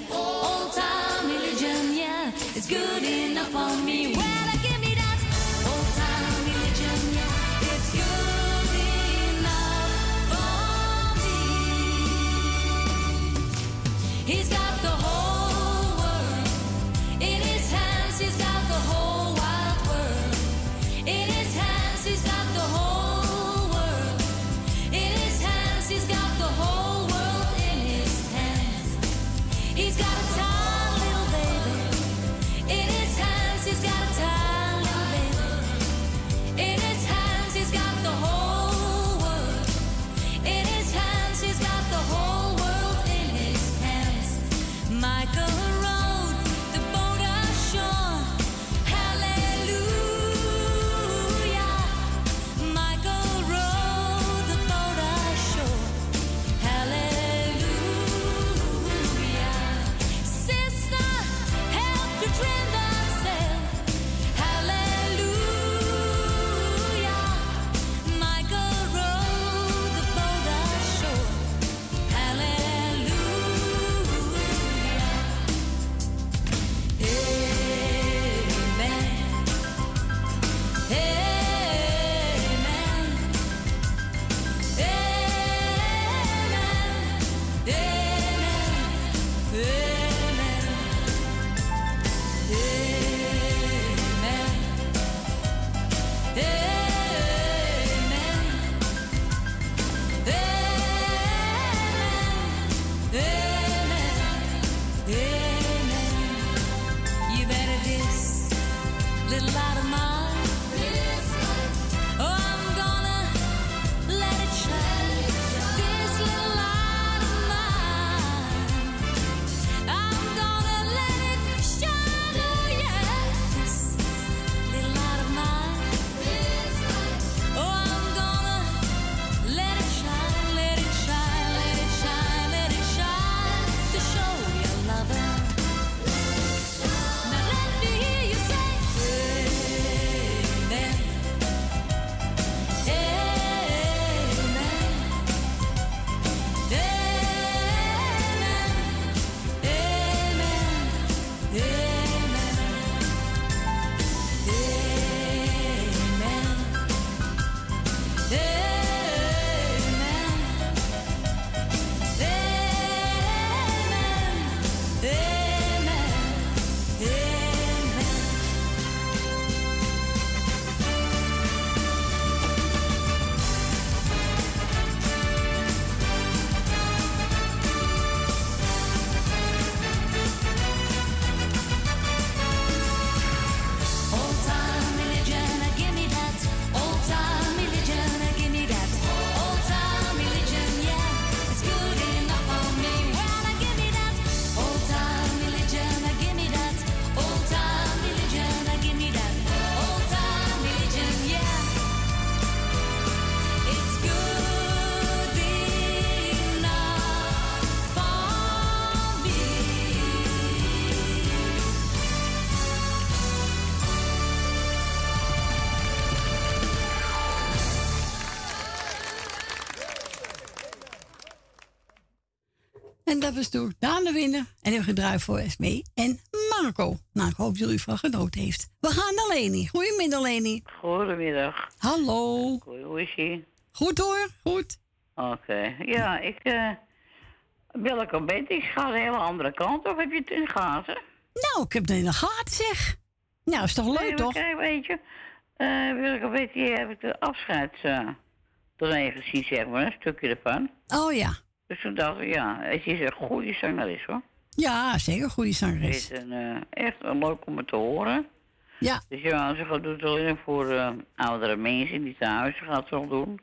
Dat was door Daan de Winner. En hebben gedraaid voor Esmee en Marco. Nou, ik hoop jullie van genoten heeft. We gaan naar Leni. Goedemiddag, Leni. Goedemiddag. Hallo. Hoe is ie? Goed hoor, goed. Oké. Ja, ik... Uh, welke bent ik? Ga de hele andere kant of heb je het in de gaten? Nou, ik heb het in de gaten, zeg. Nou, is toch leuk, nee, toch? Kijk, weet je... Uh, welke weet je, heb ik de afscheid... Uh, even gezien, zeg maar, een stukje ervan. Oh ja. Dus toen dacht ik, ja, het is een goede zangeres hoor. Ja, zeker een goede zangeres. Het is een, uh, echt een leuk om het te horen. Ja. Dus ja, ze gaat het alleen voor uh, oudere mensen die thuis gaat ze doen.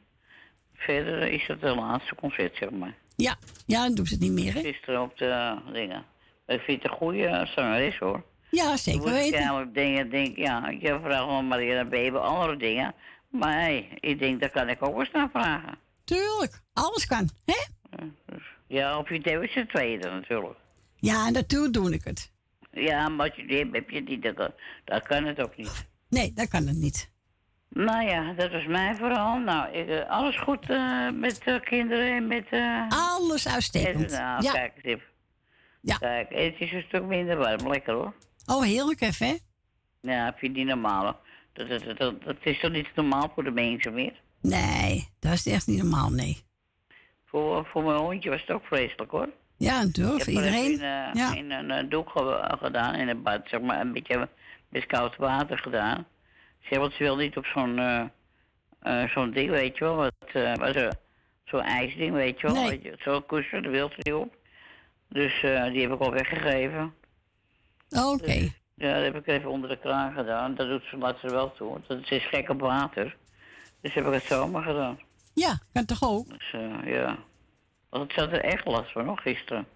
Verder is het het laatste concert, zeg maar. Ja, ja, dan doet ze het niet meer, hè? Gisteren op de dingen. Ik vind het een goede zangeres, hoor. Ja, zeker weten. Ik dingen, denk, ja, ik heb vraag van Maria Baby, andere dingen. Maar hey, ik denk, dat kan ik ook eens naar vragen. Tuurlijk, alles kan, hè? Ja, op je tv is het tweede natuurlijk. Ja, natuurlijk doe ik het. Ja, maar als je die hebt, heb je niet. Dat kan, het ook niet. Nee, dat kan het niet. Nou ja, dat was mijn verhaal. Nou, ik, eh, alles goed uh, met de kinderen en met... Uh, alles uitstekend. nou, ja. kijk. Ja. Kijk, het is een stuk minder warm. Lekker hoor. Oh, heerlijk even, hè? Ja, vind je niet normaal? Dat, dat, dat, dat, dat is toch niet normaal voor de mensen meer? Nee, dat is echt niet normaal, nee. Voor, voor mijn hondje was het ook vreselijk hoor. Ja, natuurlijk, Ik voor heb er iedereen. in, eh, ja. in een eh, doek ge- gedaan, in een bad, zeg maar, een beetje met koud water gedaan. Zeg, want ze wil niet op zo'n eh, eh, zo'n ding, weet je wel, wat, eh, wat, eh, zo'n ijsding, weet je wel. Nee. Zo'n kussen, daar wil ze niet op. Dus die heb ik al weggegeven. Oké. Ja, dat heb ik even onder de kraan gedaan. Dat doet ze, laat ze wel toe. want Het is gek op water. Dus heb ik het zomaar gedaan. Ja, kan toch ook? Dus eh, ja. Want het zat er echt last van, nog gisteren.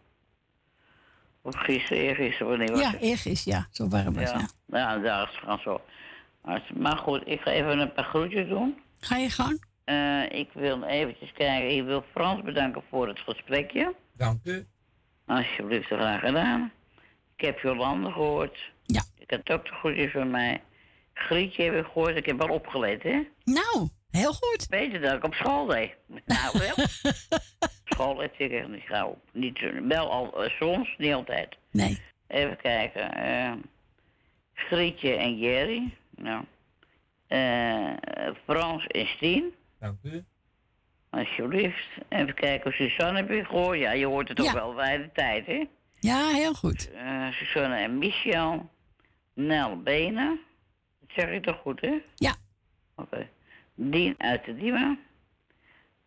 Of gisteren, eergisteren, wanneer was Ja, het? eerst ja, zo warm was Ja, ja. ja daar is het gaan zo. Maar, maar goed, ik ga even een paar groetjes doen. Ga je gang? Eh, ik wil eventjes kijken. Ik wil Frans bedanken voor het gesprekje. Dank u. Alsjeblieft, graag gedaan. Ik heb Jolande gehoord. Ja. Ik had ook de groetjes van mij. Grietje heb ik gehoord. Ik heb wel opgeleid, hè? Nou, heel goed. Weet je dat ik op school deed? Nou, wel. school heb ik echt niet gauw. Niet, zo- wel al eh, soms, niet altijd. Nee. Even kijken. eh Grietje en Jerry. Nou. Eh, Frans en Stien. Dank u. Alsjeblieft. Even kijken. Suzanne heb je gehoord. Ja, je hoort het ook Ja. wel bij de tijd, hè? Ja, heel goed. Eh Suzanne en Michel. Nel Benen. Dat zeg ik toch goed, hè? Ja. Oké. Dien uit de Diemen.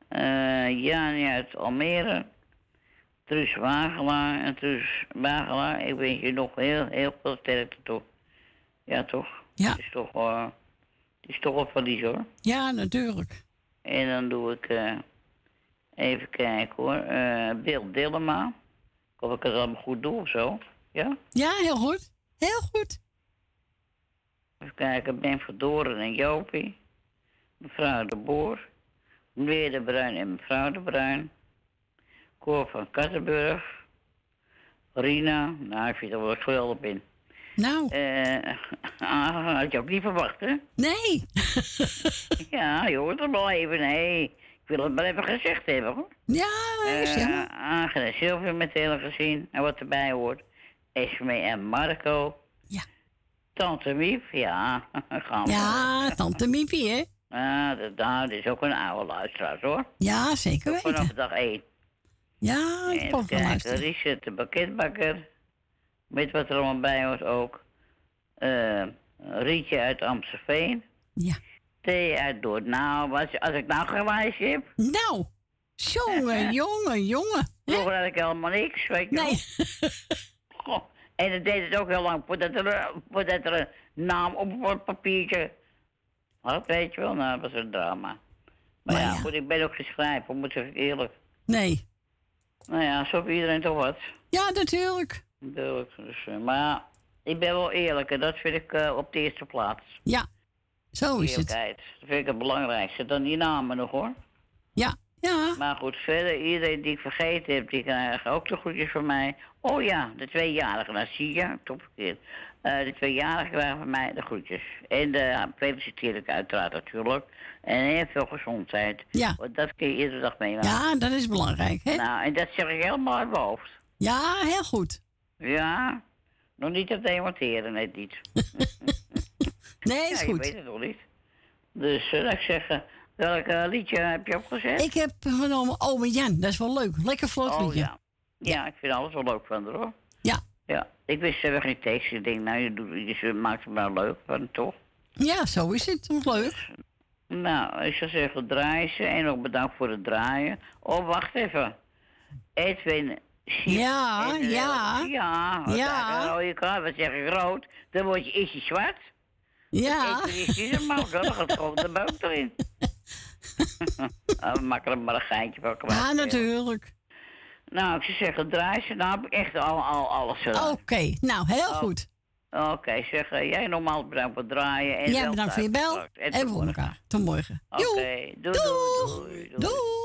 Eh Jani uit Almere. Truus Wagelaar en Truus Wagelaar. Ik wens je nog heel, heel veel sterkte toe. Ja, toch? Ja. Het is toch, eh, het is toch een verlies, hoor. Ja, natuurlijk. En dan doe ik eh, even kijken hoor. eh Bill Dillema. Of ik het allemaal goed doe of zo. Ja? Ja, heel goed. Heel goed. Even kijken. Ben Verdoren en Jopie. Mevrouw de Boer. Meneer de Bruin en mevrouw de Bruin. Cor van Kattenburg. Rina. Nou, ik vind er wel geweldig in. Nou. Eh, ah, had je ook niet verwacht, hè? Nee. ja, je hoort er wel even. Nee, ik wil het maar even gezegd hebben, hoor. Ja, dat is Eh en Sylvia met hele gezin en wat erbij hoort. Esme en Marco. Ja. Tante Miep, ja. Gaan we. Ja, tante Miepie, hè? Ah, dat, is ook een oude luisteraar, hoor. Ja, zeker Vanaf weten. dag één. Ja, ik ook kijken, geluisterd. Richard de pakketbakker. Met wat er allemaal bij hoort ook. Eh, Rietje uit Amstelveen. Ja. Thee uit Doord. Nou, als, als ik nou gewijs heb... Nou, jongen, jongen, jongen. Vroeger had ik helemaal niks, weet je Nee. wel. Goh, en dat deed het ook heel lang voordat er, voordat er een naam op het papiertje had, weet je wel. Nou, dat was een drama. Maar, ja, goed, ik ben ook geen schrijver, moet ik eerlijk. Nee. Nou ja, zo heeft iedereen toch wat. Ja, natuurlijk. Natuurlijk. Dus, eh, maar ja, ik ben wel eerlijk en dat vind ik eh, op de eerste plaats. Ja, zo is het. Eerlijkheid. Dat vind ik het belangrijkste. Dan die namen nog hoor. Ja, ja. Maar goed, verder, iedereen die ik vergeten heb, die krijgen ook de groetjes van mij. Oh ja, de tweejarige, nou zie je, toch verkeerd. Eh, de tweejarigen krijgen van mij de groetjes. En de feliciteer ik uiteraard natuurlijk. En heel veel gezondheid. Ja. Want dat kun je iedere dag meemaken. Ja, dat is belangrijk, hè? Nou, en dat zeg ik helemaal uit mijn hoofd. Ja, heel goed. Ja, nog niet te demonteren, net niet. Nee, is ja, goed. Je weet het nog niet. Dus uh, laat ik zeggen, welk eh, liedje heb je opgezet? Ik heb genomen Ome Jan, dat is wel leuk. Lekker vlot Oh, liedje. ja. ja, ik vind alles wel leuk van haar, hoor. Ja. Ja, ik wist er geen tekst. Ik denk, nou, je, doet, je maakt het maar leuk van, toch? Ja, zo is het. Is leuk. Nou, ik zou zeggen, draai ze. En ook bedankt voor het draaien. Oh, wacht even. Edwin. Ja, ja. Ja. Ja. Oh, je kan, wat zeg ik, rood. Dan word je, hij zwart. Ja. Is een mouw, dan gaat gewoon de buik erin. Maken er maar een geintje van kwijt. Ja, natuurlijk. Nou, ik zou zeggen, draai ze. Nou heb ik echt al, al alles gedaan. Oké, nou, heel Oh. goed. Oké, zeg, eh, jij nogmaals bedankt voor het draaien. En Jij bedankt voor je bel. En horen morgen. elkaar. Tot morgen. Oké, Joe. doei, doei, doei, doei. Doeg.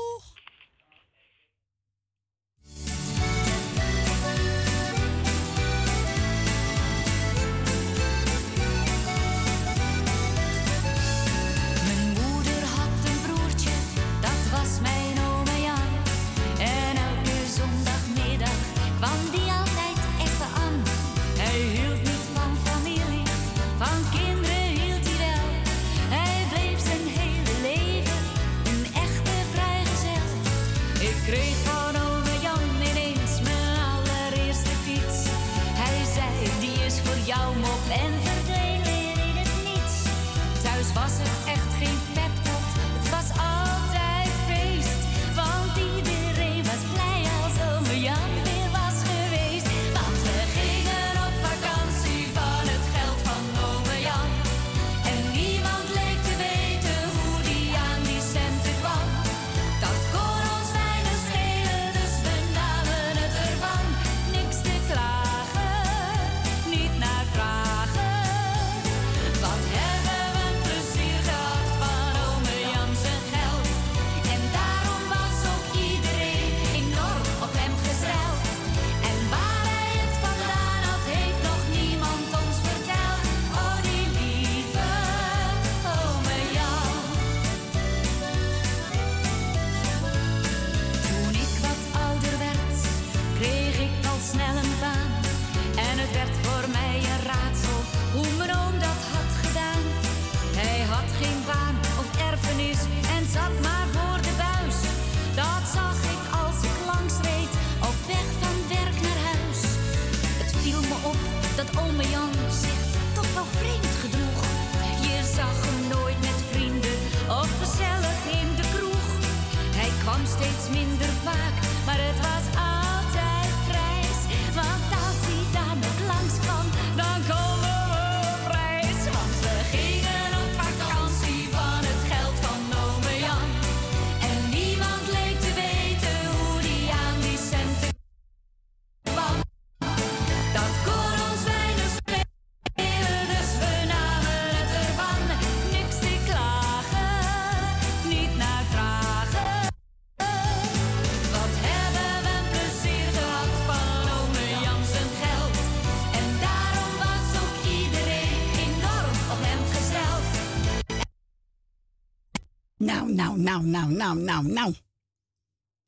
Nou, nou, nou, nou, nou.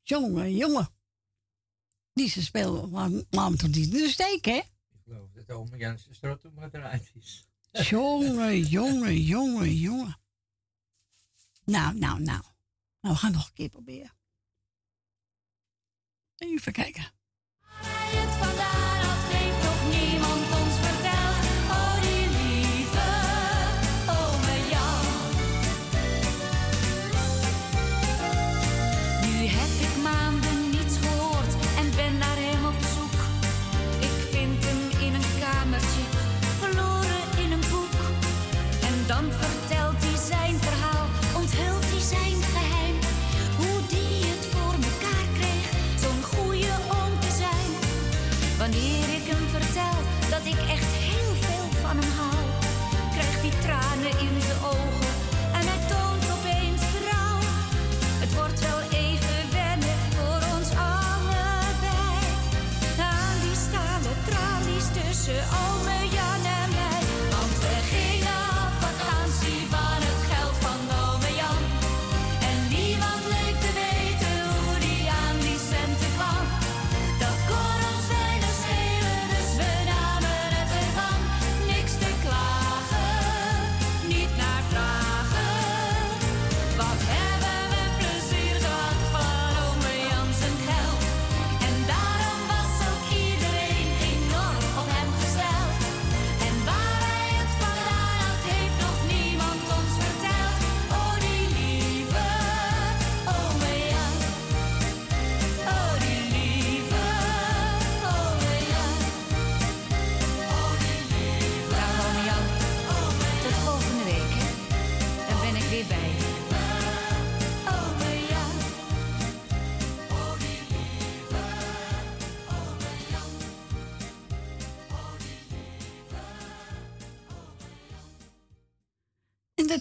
Jongen, jongen. Die ze spelen, toch niet in de steek, hè? Ik geloof dat ome Jans de strot om eruit is. Jongen, jongen, jongen, jongen. Nou, nou, nou. Nou, we gaan nog een keer proberen. Even kijken. Het vandaan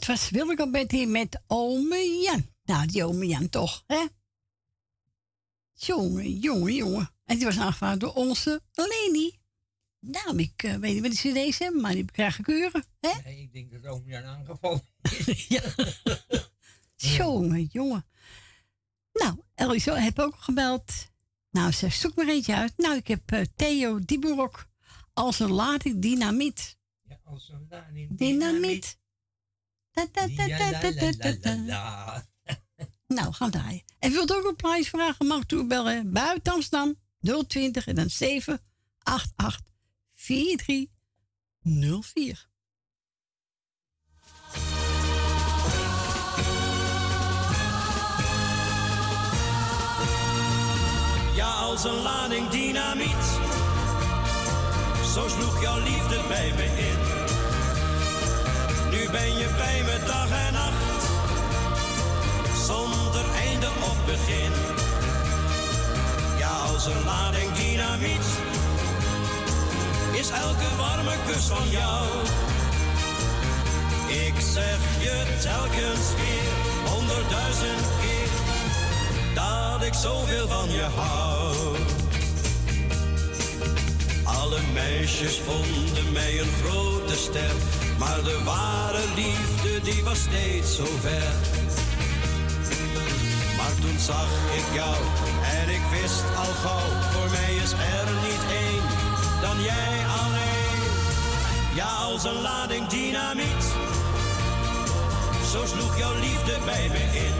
was Willeke Betty met ome Jan. Nou, die ome Jan toch, hè? Jongen, jongen, jongen. En die was aangevraagd door onze Leni. Nou, ik eh, weet niet wat die cd's hebben, maar die krijgen keuren, hè? Nee, ik denk dat ome Jan aangevallen Jongen, jongen. Nou, Elise heb ook gebeld. Nou, ze zoek maar eentje uit. Nou, ik heb eh, Theo Dieberok als een lading dynamiet. Ja, als een lading Dynamiet. Nou, gaan we draaien. En wilt ook een prijs vragen? Mag toebellen buiten Amsterdam 020 en dan 788 4304. Ja, als een lading dynamiet. Zo sloeg jouw liefde bij me in. Nu ben je bij me dag en nacht. Zonder einde of begin. Ja, als een lading dynamiet. Is elke warme kus van jou. Ik zeg je telkens weer, honderdduizend keer dat ik zoveel van je hou. Alle meisjes vonden mij een grote ster, maar de ware liefde die was steeds zo ver. Maar toen zag ik jou en ik wist al gauw, voor mij is er niet één dan jij alleen. Ja, als een lading dynamiet, zo sloeg jouw liefde bij me in.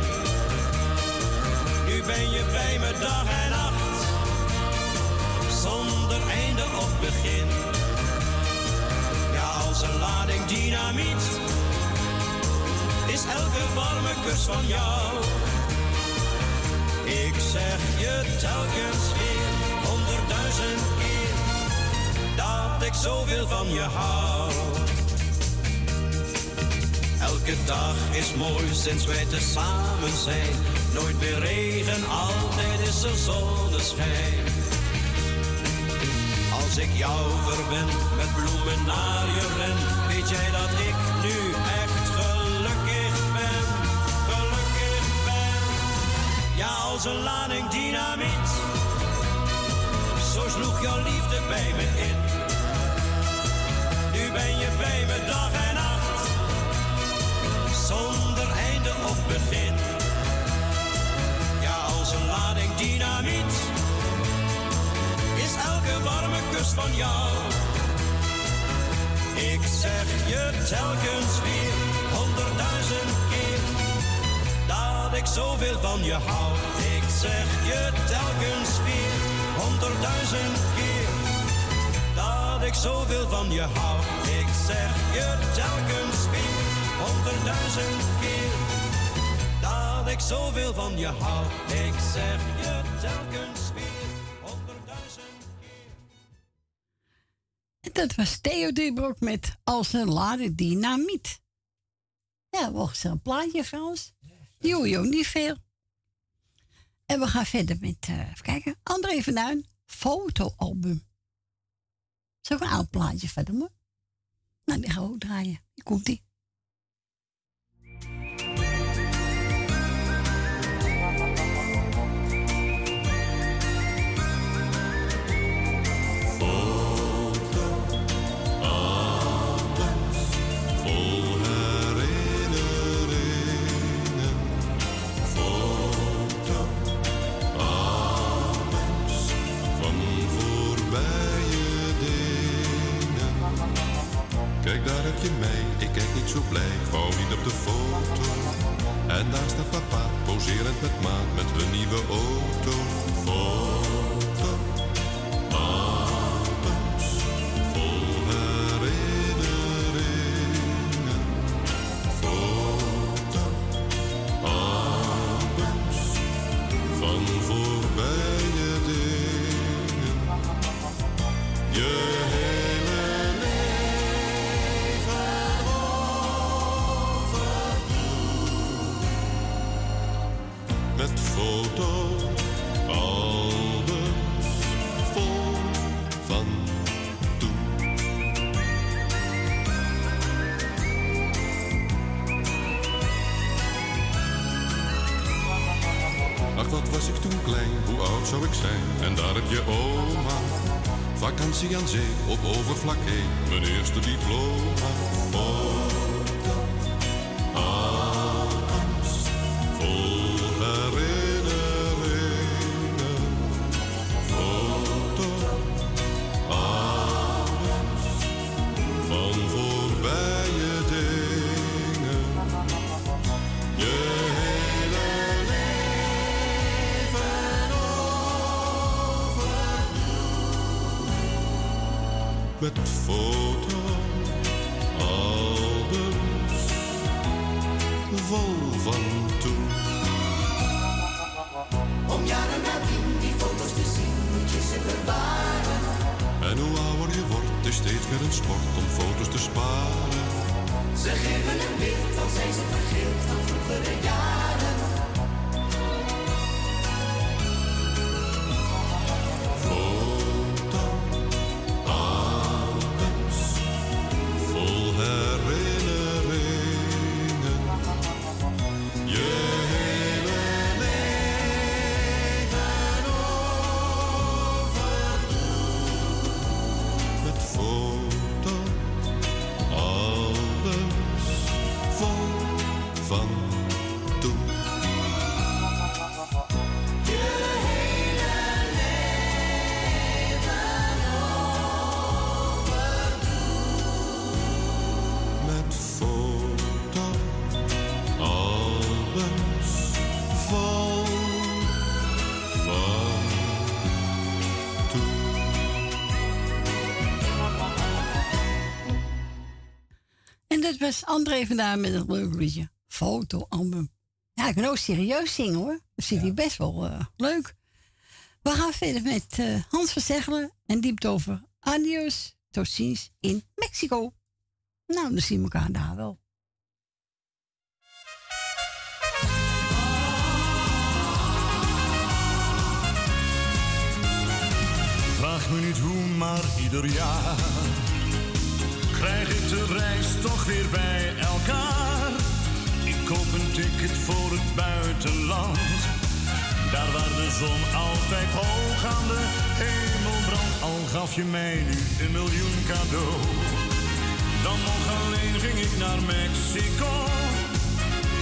Nu ben je bij me dag en nacht, zonder einde of begin. dynamiet. Is elke warme kus van jou. Ik zeg je telkens weer, honderdduizend keer, dat ik zoveel van je hou. Elke dag is mooi sinds wij te samen zijn. Nooit meer regen, altijd is er zonneschijn. Als ik jou verwend, met bloemen naar je ren, weet jij dat ik nu echt gelukkig ben, gelukkig ben. Ja, als een lading dynamiet, zo sloeg jouw liefde bij me in. Nu ben je bij me dag en nacht, zonder einde of begin. Van jou. Ik zeg je telkens weer, honderdduizend keer, dat ik zoveel van je hou. Ik zeg je telkens weer, honderdduizend keer, dat ik zoveel van je hou. Ik zeg je telkens weer, honderdduizend keer, dat ik zoveel van je hou. Ik zeg je telkens weer, Dat was Theo Dubroek met Als een lade dynamiet. Ja, ze een plaatje van ons. Jojo, niet veel. En we gaan verder met, uh, even kijken, André van Duin, fotoalbum. Zo een oud plaatje hem hoor. Nou, die gaan we ook draaien. Hier komt die. Ik kijk niet zo blij, wou niet op de foto. En daar staat papa, poserend met ma, met hun nieuwe auto. for was André vandaag met een leuk liedje. Fotoalbum. Ja, ik kan ook serieus zingen hoor. Dat zit hier best wel uh, leuk. We gaan verder met uh, Hans Verzegelen en diept over Adios, tot ziens in Mexico. Nou, dan zien we elkaar daar wel. Vraag me niet hoe, maar ieder jaar krijg ik de reis toch weer bij elkaar. Ik koop een ticket voor het buitenland. Daar waar de zon altijd hoog aan de hemel brandt. Al gaf je mij nu een miljoen cadeau. Dan nog alleen ging ik naar Mexico.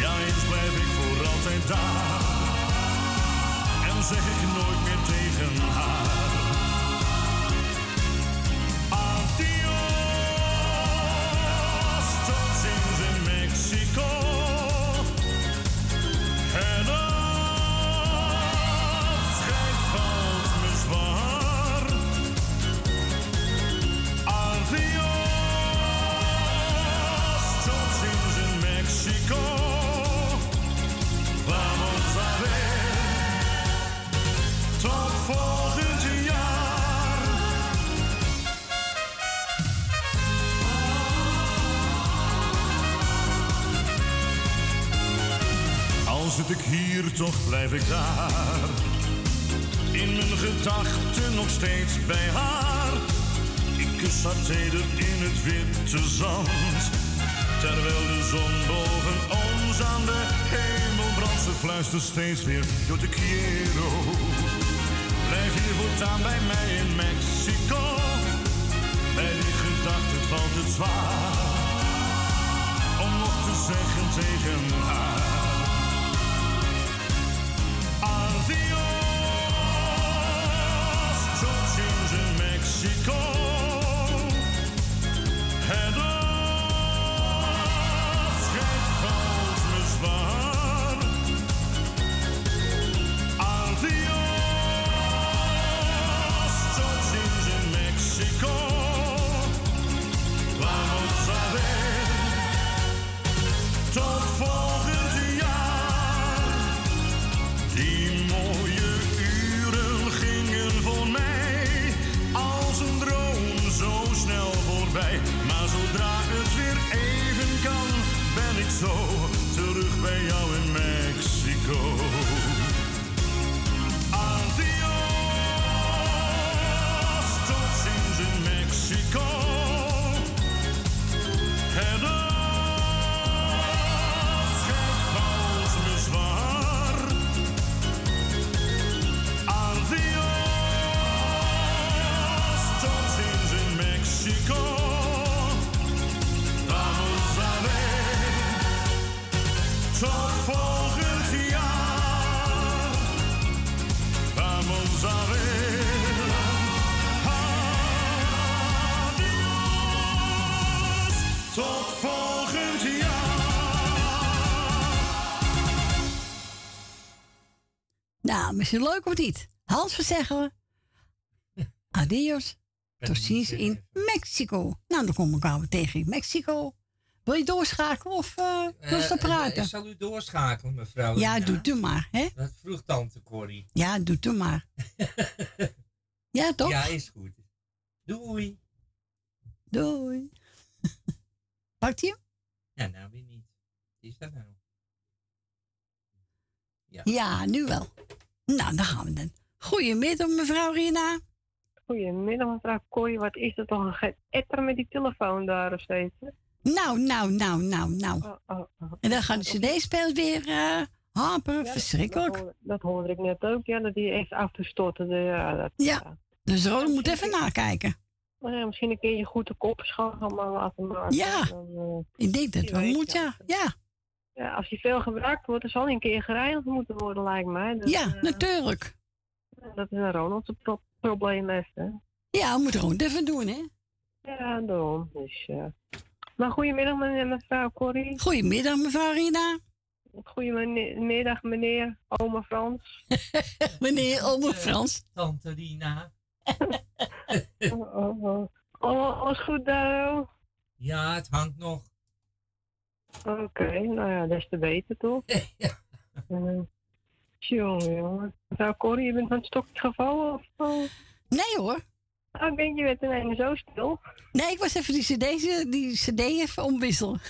Ja, eens blijf ik voor altijd daar. En zeg ik nooit meer tegen haar. Toch blijf ik daar. In mijn gedachten nog steeds bij haar. Ik kus haar teder in het witte zand. Terwijl de zon boven ons aan de hemel brandt. Ze fluistert steeds weer, yo te quiero. Blijf hier voortaan bij mij in Mexico. Bij die gedachte valt het zwaar. Om nog te zeggen tegen haar. Dios. Some change in Mexico. So. Is het leuk of niet? Hans Verzegelen. Adios. Tot ziens in Mexico. Nou, dan kom ik elkaar tegen in Mexico. Wil je doorschakelen of uh, wil je praten? ik zal u doorschakelen, mevrouw. Ja, doe het maar. Hè? Dat vroeg tante Corrie. Ja, doe het maar. ja, toch? Ja, is goed. Doei. Doei. Pakt hij hem? Ja, nou weer niet. Is dat nou? Ja. ja, nu wel. Nou, dan gaan we dan. Goedemiddag, mevrouw Rina. Goedemiddag, mevrouw Kooi. Wat is er toch een geëtter met die telefoon daar of steeds? Nou, nou, nou, nou, nou. Oh, oh, oh. En dan gaan de cd-spelers weer uh, haperen. Verschrikkelijk. Dat, dat, hoorde ik net ook, ja, dat die echt afgestorten. Ja, dat, ja. dus Rode moet even nakijken. Ja, misschien een keertje goed de kop schoon gaan laten maken. Ja, dan, uh, ik denk dat wel moet, ja. ja. Ja, als die veel gebruikt wordt, zal hij een keer gereinigd moeten worden, lijkt mij. Dus, ja, uh, natuurlijk. Dat is een Ronald's pro probleem hè? Ja, we moeten gewoon even doen, hè? Ja, daarom. Dus, uh... Maar goedemiddag, meneer, mevrouw Corrie. Goedemiddag, mevrouw Rina. Goedemiddag, meneer, oma Frans. meneer, oma Frans. Tante Rina. oh, oh, oh. Alles goed daar? Ja, het hangt nog. Oké, nou ja, des te beter toch? ja. Uh, jongen, jongen. Nou, Corrie, je bent van het stokje gevallen of zo? Nee hoor. Oh, ik denk je werd ineens zo stil. Nee, ik was even die cd, die cd even omwisselen.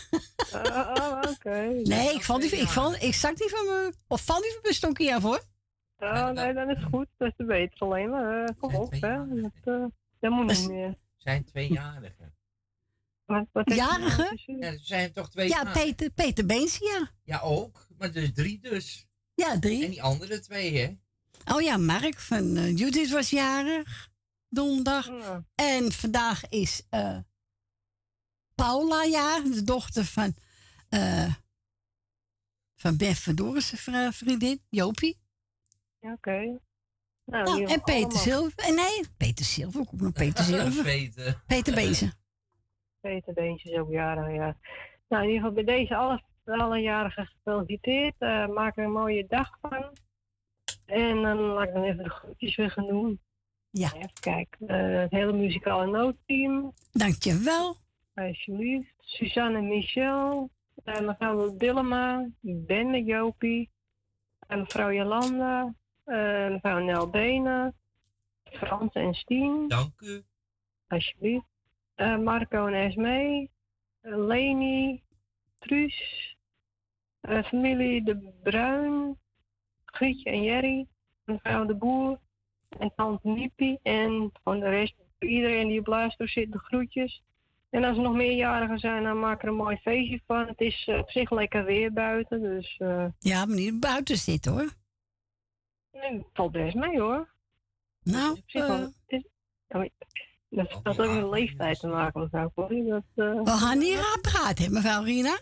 Uh, oh, oké. Nee, ik, vond die, ik, vond, ik zag die van me, of van die van mijn stokje af hoor. Oh, nee, dan is het goed. Dat is te beter. Alleen maar, uh, kom op, hè. Dat, uh, dat moet niet meer. zijn tweejarigen. Wat, wat Jarigen? Ja, er zijn toch twee Ja, Peter, Peter Beens, ja. Ja, ook. Maar dus drie dus. Ja, drie. En die andere twee, hè? Oh ja, Mark van uh, Judith was jarig. Donderdag. Ja. En vandaag is uh, Paula jaar, de dochter van, uh, van Beth Verdorense vriendin, Jopie. Ja, Oké. Okay. Nou, nou en Peter Zilver. Nee, Peter Zilver. Ook nog Peter Zilver. Peter. Peter Bezen. Peter Bezen is ook jarig, ja. Nou, in ieder geval bij deze alle, alle jarigen gefeliciteerd. Uh, maak er een mooie dag van. En dan laat ik dan even de groetjes weer gaan doen. Ja. Even kijken. Uh, het hele muzikale noodteam. Dankjewel. Alsjeblieft. Suzanne en Michel. En dan gaan we Dillema. Ben met Jopie. En mevrouw Jolanda. Uh, mevrouw Nel Benen. Frans en Stien. Dank u. Alsjeblieft. Uh, Marco en Esmee. Uh, Leni. Truus. familie De Bruin. Grietje en Jerry. Mevrouw De Boer. En tante Nippie. En van de rest, iedereen die op luister zit, de groetjes. En als er nog meerjarigen zijn, dan maak er een mooi feestje van. Het is op zich lekker weer buiten, dus... Ja, maar niet buiten zitten, hoor. Nee, het valt best mee, hoor. Nou, op zich wel, is, dat had ook met de leeftijd te maken, mevrouw Corrie. Dat, uh... We gaan niet raar praten, mevrouw Rina.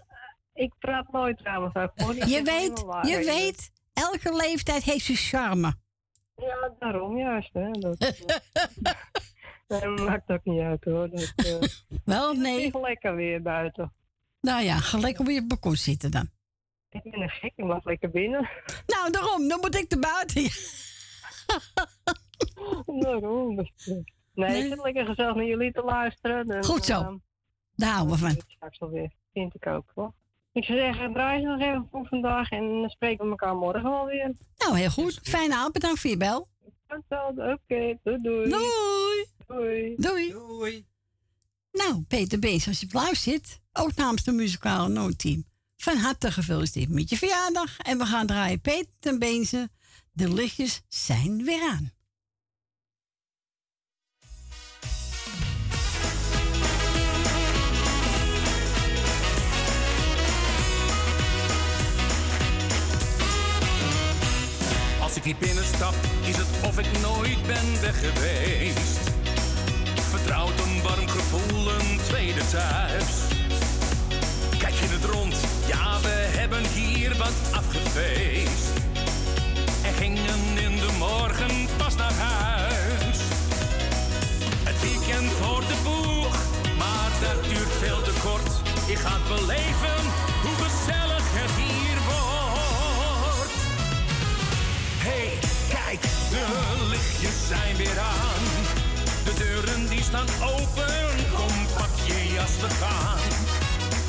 Ik praat nooit raar, mevrouw Corrie. Je weet, je weet, elke leeftijd heeft zijn charme. Ja, daarom juist, hè. Dat, dat maakt ook niet uit, hoor. Dat, uh, Wel, nee. Het is lekker weer buiten. Nou ja, ga lekker op je balkon zitten dan. Ik ben een gek, ik mag lekker binnen. Nou, daarom, dan moet ik er buiten. daarom. Nee, nee, ik zit lekker gezellig naar jullie te luisteren. Dus, Goed zo. Uh, Daar houden we van. Straks alweer, vind ik ook, hoor. Ik zou zeggen, draai ze nog even voor vandaag en dan spreken we elkaar morgen wel weer. Nou, heel goed. Fijne avond, bedankt voor je bel. Oké, okay, doei, doei. Doei. Doei. Doei. Doei. Nou, Peter Bees, als je luistert, ook namens de muzikale noodteam. Van harte gefeliciteerd met je verjaardag. En we gaan draaien Peter Beense. De lichtjes zijn weer aan. Als ik hier binnenstap, is het of ik nooit ben weg geweest. Vertrouwd een warm gevoel, een tweede thuis. Kijk je het rond, ja we hebben hier wat afgefeest. En gingen in de morgen pas naar huis. Open, kom pak je jas, we gaan.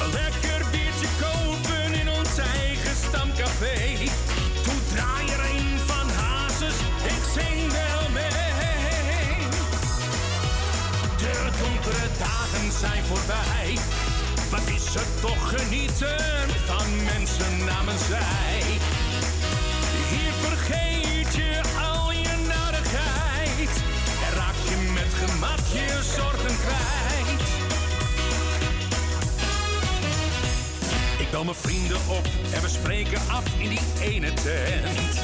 Een lekker biertje kopen in ons eigen stamcafé. Toe draai er van Hazes, ik zing wel mee. De donkere dagen zijn voorbij. Wat is er toch genieten van mensen namens zij. Hier vergeet je al je zorgen kwijt. Ik bel mijn vrienden op en we spreken af in die ene tent.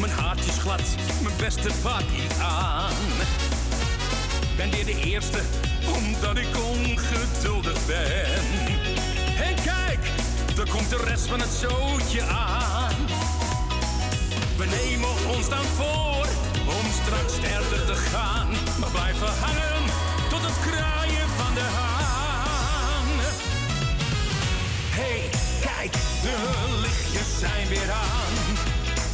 Mijn haartje is glad, mijn beste pakkie aan. Ben weer de eerste, omdat ik ongeduldig ben. En kijk, er komt de rest van het zootje aan. We nemen ons dan voor om straks verder te gaan. Maar blijven hangen tot het kraaien van de haan. Hey, kijk, de lichtjes zijn weer aan.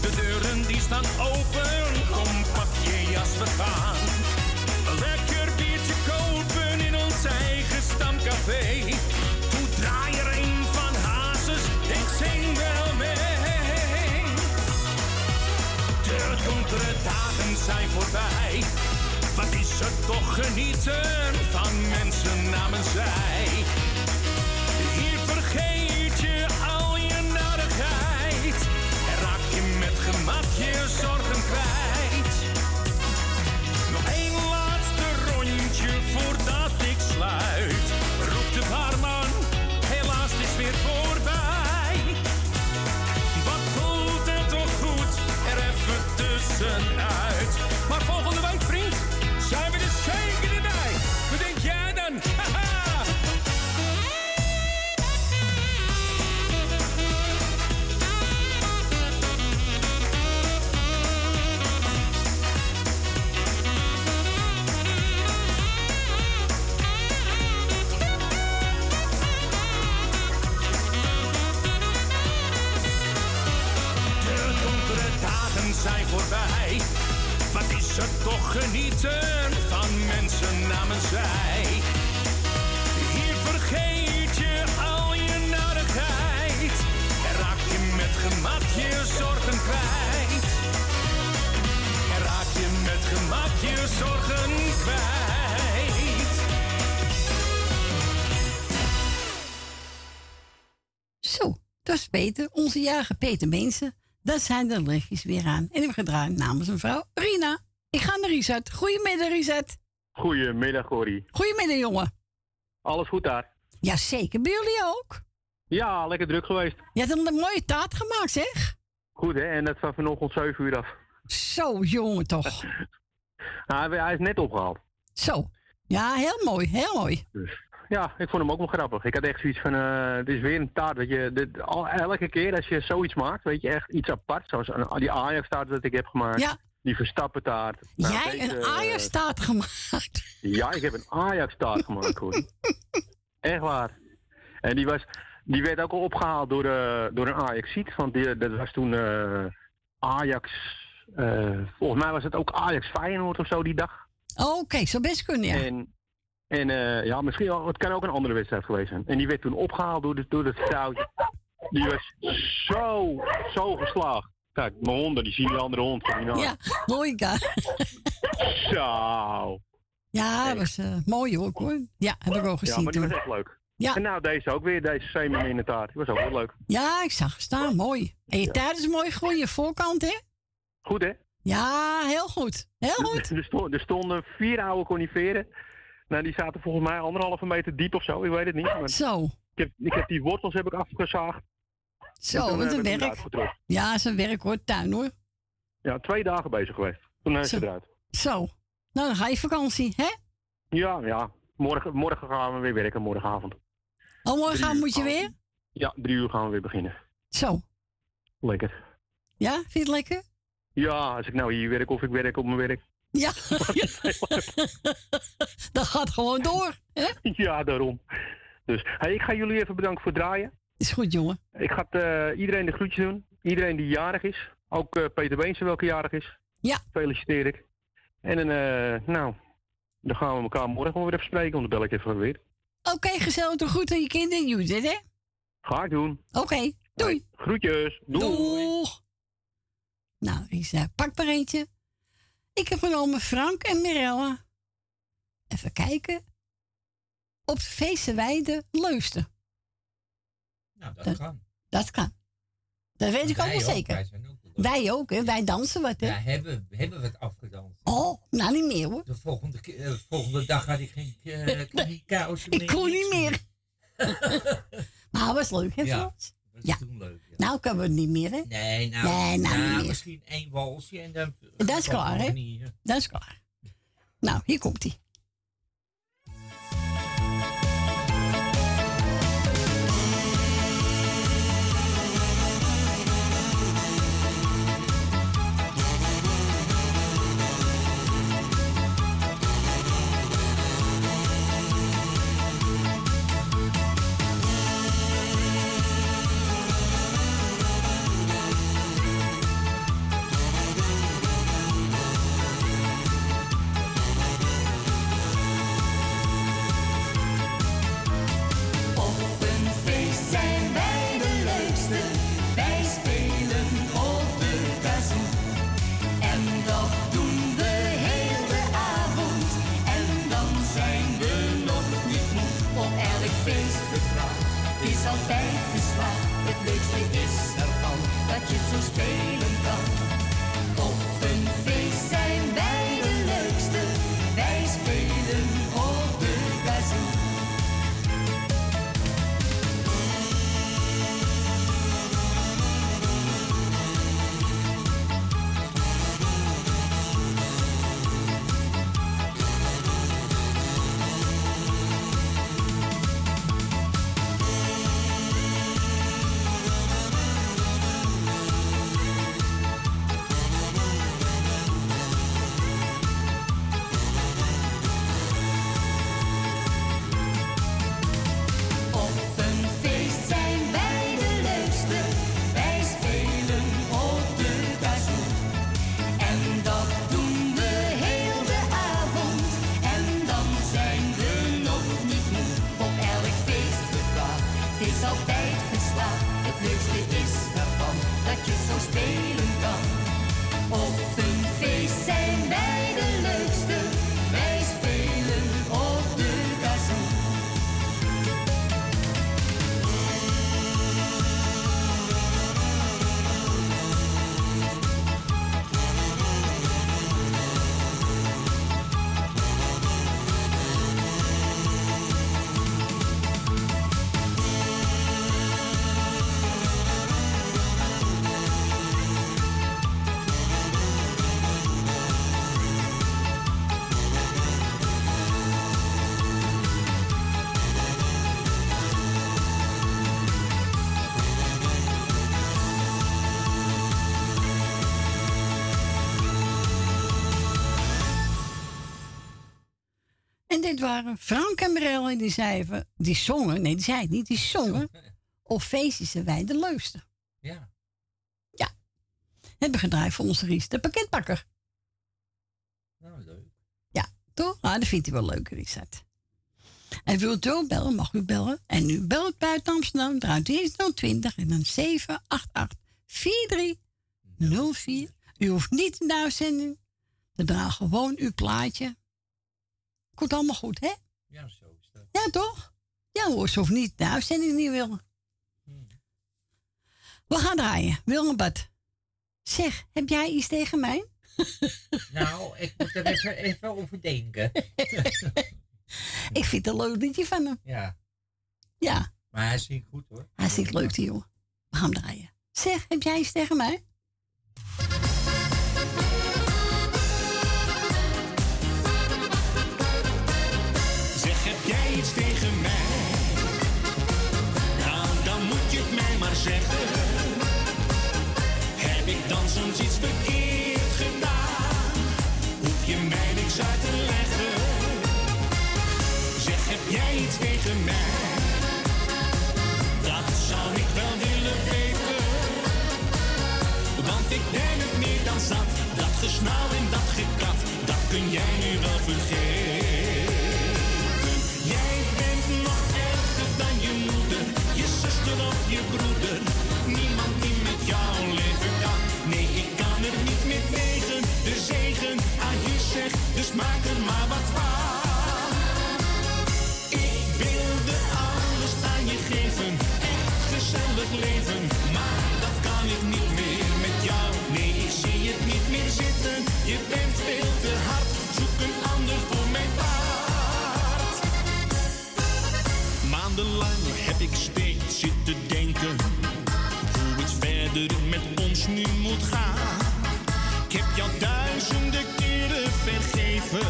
De deuren die staan open, kom pak je jas, we gaan. Lekker biertje kopen in ons eigen stamcafé. Wat is er toch genieten van mensen namens zij? Van mensen namens zij? Hier vergeet je al je narigheid. En raak je met gemak je zorgen kwijt. En raak je met gemak je zorgen kwijt. Zo, dat is Peter, onze jarige Peter Meensen. Dat zijn de lichtjes weer aan. En we gedraaid namens mevrouw Rina. Ik ga naar Rizet. Goedemiddag, Rizet. Goedemiddag, Corrie. Goedemiddag, jongen. Alles goed daar? Jazeker, bij jullie ook? Ja, lekker druk geweest. Je hebt een mooie taart gemaakt, zeg. Goed, hè? En dat van vanochtend 7 uur af. Zo, jongen, toch. Hij, hij is net opgehaald. Zo. Ja, heel mooi, heel mooi. Dus ja, ik vond hem ook wel grappig. Ik had echt zoiets van, eh het is weer een taart. Weet je, dit, al, elke keer als je zoiets maakt, weet je, echt iets apart. Zoals die Ajax-taart dat ik heb gemaakt. Ja. Die Verstappen-taart. Nou, Jij deze, een eh, Ajax-taart gemaakt. Ja, ik heb een Ajax-taart gemaakt, hoor. Echt waar. En die, was, die werd ook al opgehaald door, eh, door een Ajax-ziet. Want die, dat was toen eh, Ajax... eh, volgens mij was het ook Ajax Feyenoord of zo die dag. Oh, Oké, zou best kunnen, ja. En, en ja, misschien wel, het kan ook een andere wedstrijd geweest zijn. En die werd toen opgehaald door, de, door het vrouwtje. Die was zo, zo geslaagd. Kijk, mijn honden, die zien die andere hond. Ja, Loika. Zo. Ja, dat was eh, mooi ook hoor. Ja, heb ik ook gezien Ja, maar die toen. was echt leuk. Ja. En nou, deze ook weer, deze semi in de taart. Die was ook wel leuk. Ja, ik zag staan, mooi. En je taart is mooi groen, je voorkant hè? Goed, hè? Ja, heel goed. Heel goed. Er, er stonden vier oude coniferen. Nou, die zaten volgens mij anderhalve meter diep of zo. Ik weet het niet. Maar Zo. Ik heb, ik heb die wortels heb ik afgezaagd. Zo, En toen wat een werk. Ja, zijn werk hoor, tuin hoor. Ja, twee dagen bezig geweest. Toen is eruit. Zo. Nou, dan ga je vakantie, hè? Ja, ja. Morgen, morgen gaan we weer werken, morgenavond. Oh, morgen moet je weer? Ja, drie uur gaan we weer beginnen. Zo. Lekker. Ja, vind je het lekker? Ja, als ik nou hier werk of ik werk op mijn werk. Ja. dat gaat gewoon door, hè? Ja, daarom. Dus hey, ik ga jullie even bedanken voor het draaien. Is goed, jongen. Ik ga eh, iedereen de groetjes doen. Iedereen die jarig is. Ook eh, Peter Beense welke jarig is. Ja. Feliciteer ik. En dan, eh, nou, dan gaan we elkaar morgen weer even spreken, want dan bel ik even weer. Oké, gezellig. Doe goed aan je kinderen, Judith, hè? Ga ik doen. Oké, doei. Groetjes. Doei. Doeg. Nou, Risa, pak maar eentje. Ik heb genomen Frank en Mirella. Even kijken. Op de Feestenweide Leusden. Nou, dat, Dat- kan. Dat kan. Dat weet ik ook wel zeker. wij zijn ook Wij ook, hè? Wij dansen wat, hè? Ja, hebben, hebben we het afgedanst. Oh, nou niet meer hoor. De volgende, eh, volgende dag had ik geen uh, kniekousen Ik kon niet meer. maar het was leuk, hè, Ja, Frans? dat Ja. toen leuk. Ja. Nou kunnen we het niet meer, hè? Nee, nou, Nee, nou meer. misschien één walsje en dan... Dat is klaar, hè? eh. Dat is klaar. Nou, hier komt Waren Frank en Mirelle, die zeiden, die zongen, nee, die zei het niet, die zongen. Op feestjes zijn wij de leukste. Ja. Ja. Hebben gedraaid voor onze Ries, de pakketbakker. Nou, leuk. Ja, toch? Ah, dat vindt hij wel leuk, Richard. En wilt u ook bellen, mag u bellen. En u belt buiten Amsterdam, draait eerst 020 en dan 788 4304. U hoeft niet in de uitzending. We dragen gewoon uw plaatje. Komt allemaal goed, hè? Ja, zo is dat. Ja, toch? Ja hoor, ze hoeft niet de uitzending niet willen. We gaan draaien. Willem Bad. Zeg, heb jij iets tegen mij? Nou, ik moet er even, even over denken. Ik vind het een leuk liedje van hem. Ja. Ja, Maar hij zingt goed hoor. hij zingt leuk, die jongen. We gaan draaien. Zeg, heb jij iets tegen mij? Iets tegen mij? Nou, dan moet je het mij maar zeggen. Heb ik dan soms iets verkeerd gedaan? Hoef je mij niks uit te leggen. Zeg, heb jij iets tegen mij? Dat zou ik wel willen weten. Want ik ben het meer dan zat. Dat gesnauw en dat gekat, dat kun jij nu wel vergeten. Niemand die met jou leven kan. Nee, ik kan er niet meer tegen. De zegen aan je zegt, dus maak er maar wat van. Ik wilde alles aan je geven, echt gezellig leven. Maar dat kan ik niet meer met jou. Nee, ik zie het niet meer zitten. Je bent veel te hard, zoek een ander voor mijn paard. Maandenlang heb ik steeds zitten denken Ik heb jou duizenden keren vergeven,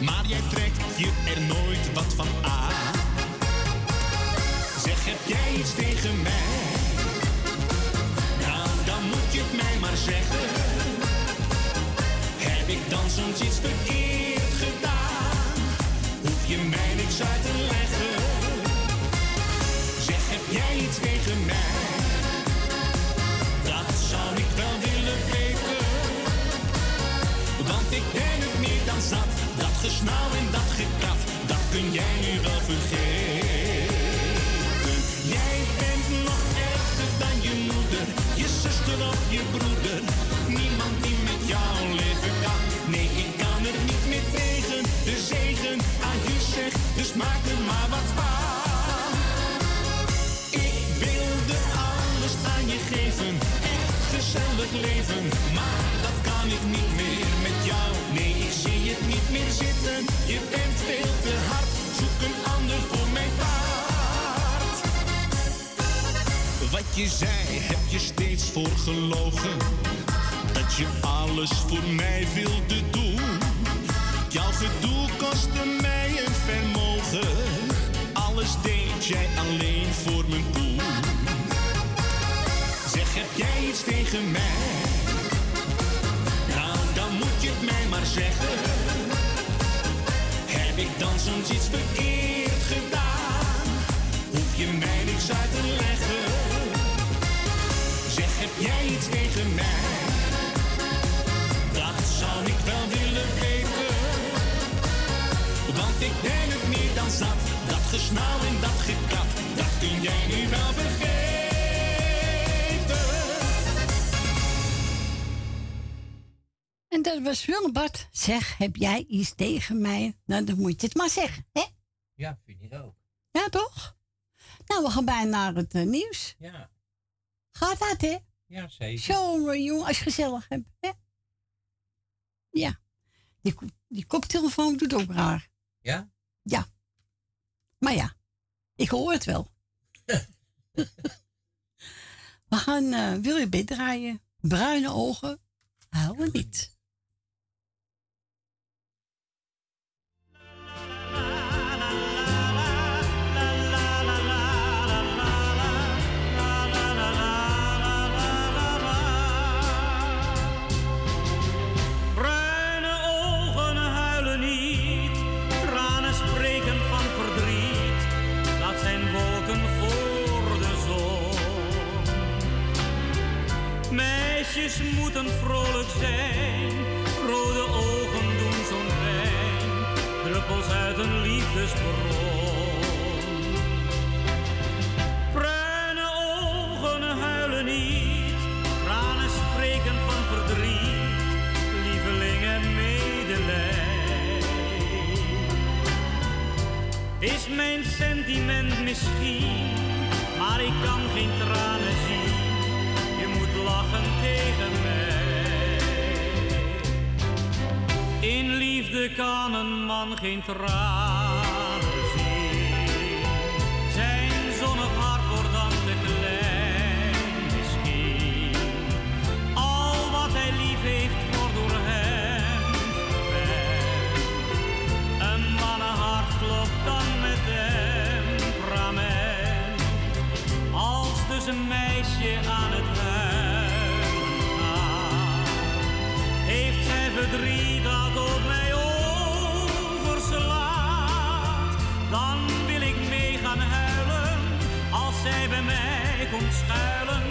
maar jij trekt je er nooit wat van aan. Zeg, heb jij iets tegen mij? Nou, dan moet je het mij maar zeggen. Heb ik dan soms iets verkeerd gedaan? Hoef je mij niks uit te dat, kun jij nu wel vergeten. Jij bent nog erger dan je moeder, je zuster of je broeder. Niemand die met jou leven kan, nee ik kan er niet meer tegen. De zegen aan je zegt, dus maak er maar wat van. Ik wilde alles aan je geven, echt gezellig leven, maar dat kan ik niet meer met jou. Nee, ik zie het niet meer zitten. Je bent veel te hard. Zoek een ander voor mijn paard. Wat je zei, heb je steeds voor gelogen. Dat je alles voor mij wilde doen. Jouw gedoe kostte mij een vermogen. Alles deed jij alleen voor mijn poen. Zeg, heb jij iets tegen mij? Nou, dan moet je het mij maar zeggen. Ik dan soms iets verkeerd gedaan? Hoef je mij niks uit te leggen. Zeg, heb jij iets tegen mij? Dat zou ik wel willen weten. Want ik ben het meer dan zat. Dat gesnauw en dat gekat, dat kun jij nu wel vergeten. Dat was Willem Zeg, heb jij iets tegen mij? Nou, dan moet je het maar zeggen, hè? Ja, vind ik ook. Ja, toch? Nou, we gaan bijna naar het eh, nieuws. Ja. Gaat dat, hè? Ja, zeker. Zo, jongen, als je gezellig hebt, hè? Ja. Die, die koptelefoon doet ook raar. Ja? Ja. Maar ja, ik hoor het wel. we gaan eh Wil je bed draaien? Bruine ogen, huilen niet. Meisjes moeten vrolijk zijn, rode ogen doen zo'n pijn. Druppels uit een liefdesbron. Bruine ogen huilen niet, tranen spreken van verdriet, lieveling en medelij. Is mijn sentiment misschien, maar ik kan geen tranen zien, lachen tegen mij. In liefde kan een man geen tranen zien. Zijn zonnig hart wordt dan te klein misschien. Al wat hij lief heeft wordt door hem verwend. Een mannenhart klopt dan met temperament. Als dus een meisje aan het huilen verdriet dat op mij overslaat. Dan wil ik mee gaan huilen, als zij bij mij komt schuilen,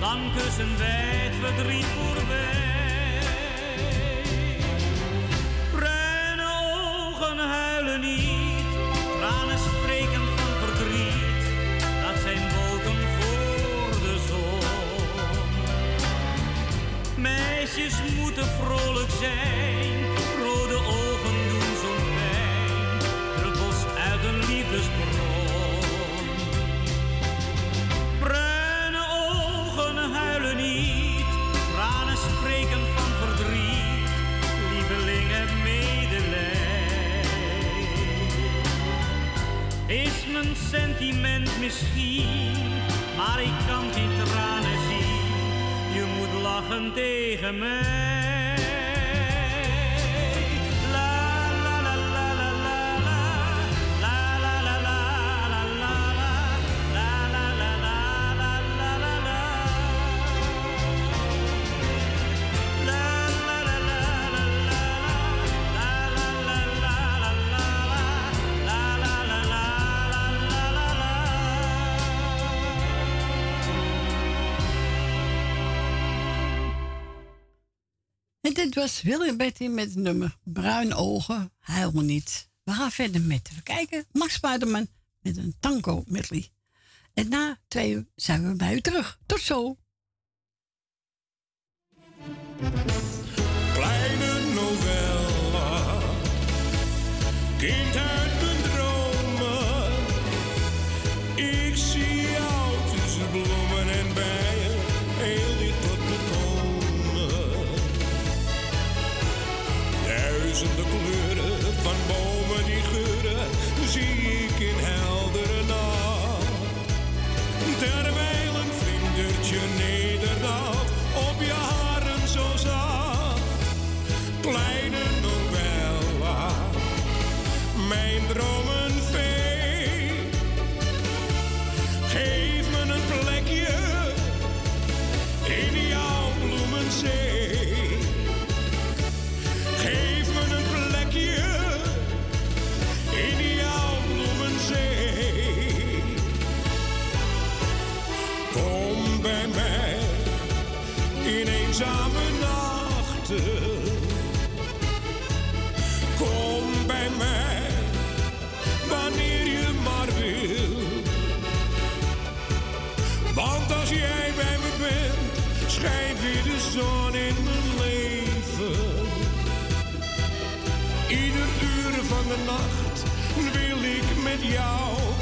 dan kussen wij het verdriet voorbij. Bruine ogen huilen niet, tranen Meisjes moeten vrolijk zijn, rode ogen doen zo'n pijn, druppels uit een liefdesbron. Bruine ogen huilen niet, tranen spreken van verdriet, lieveling heb. Is mijn sentiment misschien, maar ik kan geen tranen lachen tegen mij. Was William Betty met het nummer Bruine Ogen, huil me niet. We gaan verder met, even kijken, Max Spuiterman met een tango medley. En na twee uur zijn we bij u terug. Tot zo. Kleine novella, eenzame nachten. Kom bij mij, wanneer je maar wil. Want als jij bij me bent, schijnt weer de zon in mijn leven. Ieder uur van de nacht wil ik met jou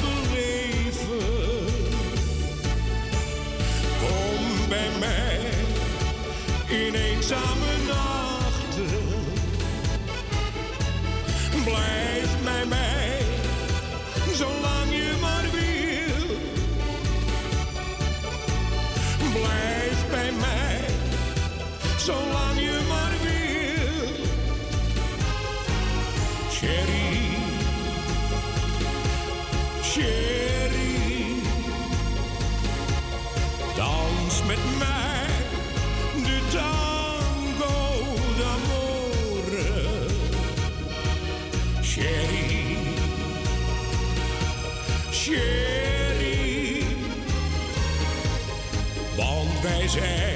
in eenzame nachten. Blijf bij mij, zolang je maar wil. Blijf bij mij, zolang je maar wil. Sherry, want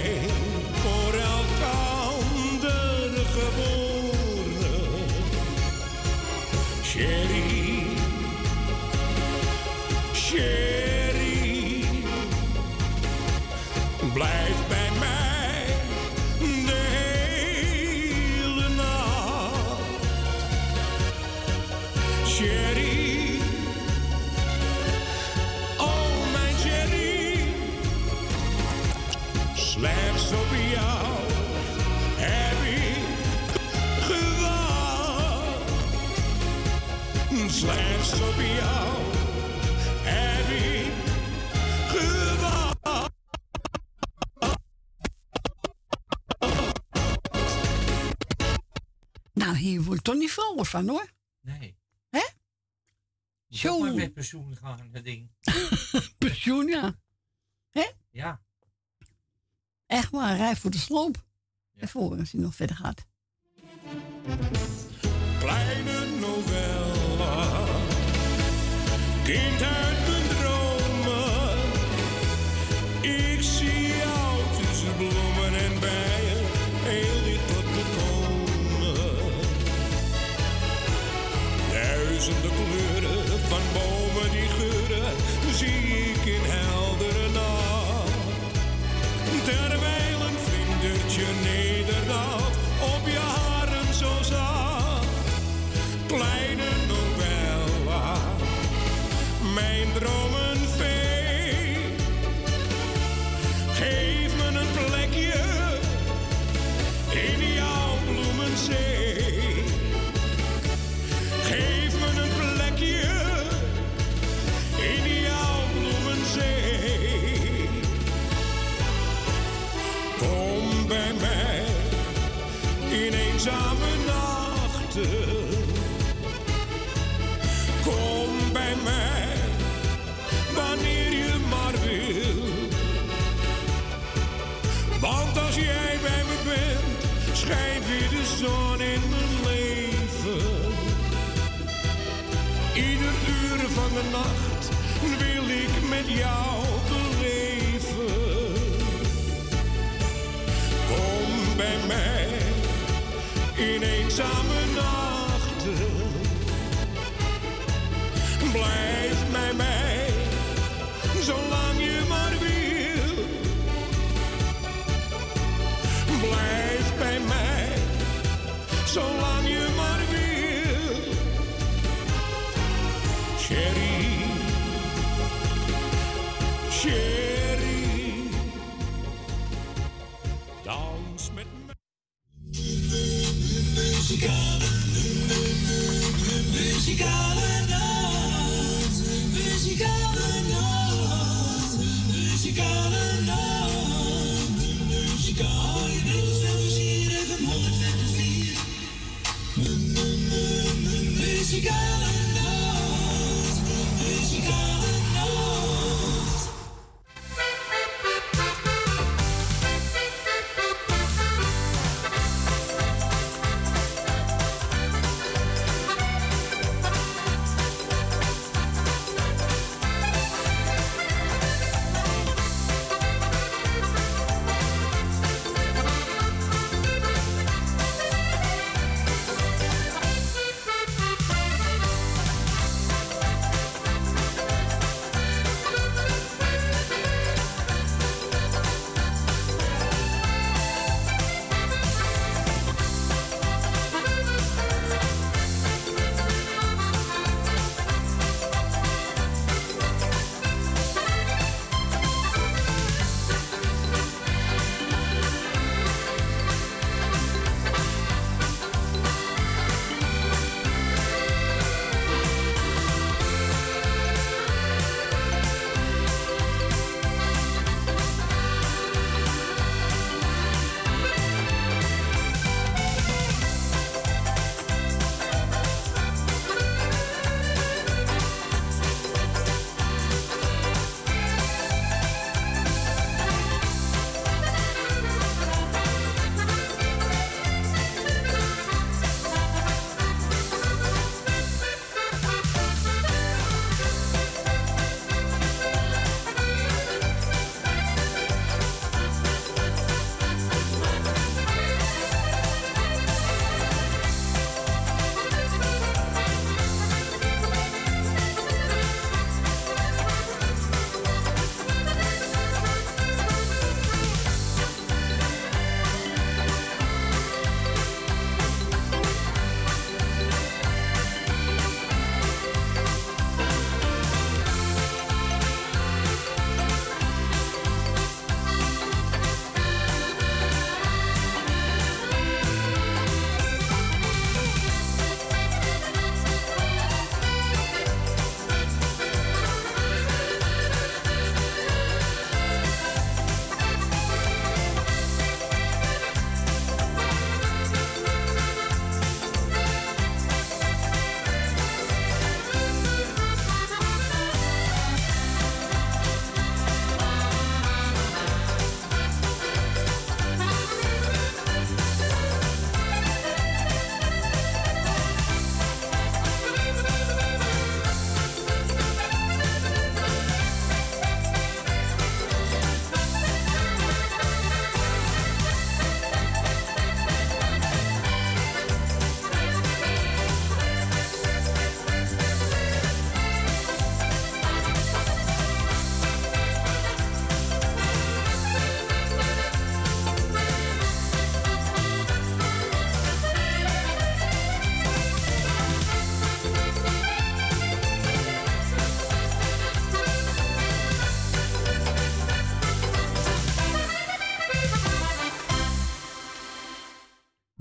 hier word ik toch niet vrolijk van hoor. Nee. Hè? Je Zo. maar met pensioen gaan, dat ding. Pensioen, ja. Hè? Ja. Echt waar, rij voor de sloop. En voor als hij nog verder gaat. Kleine novella, kind uit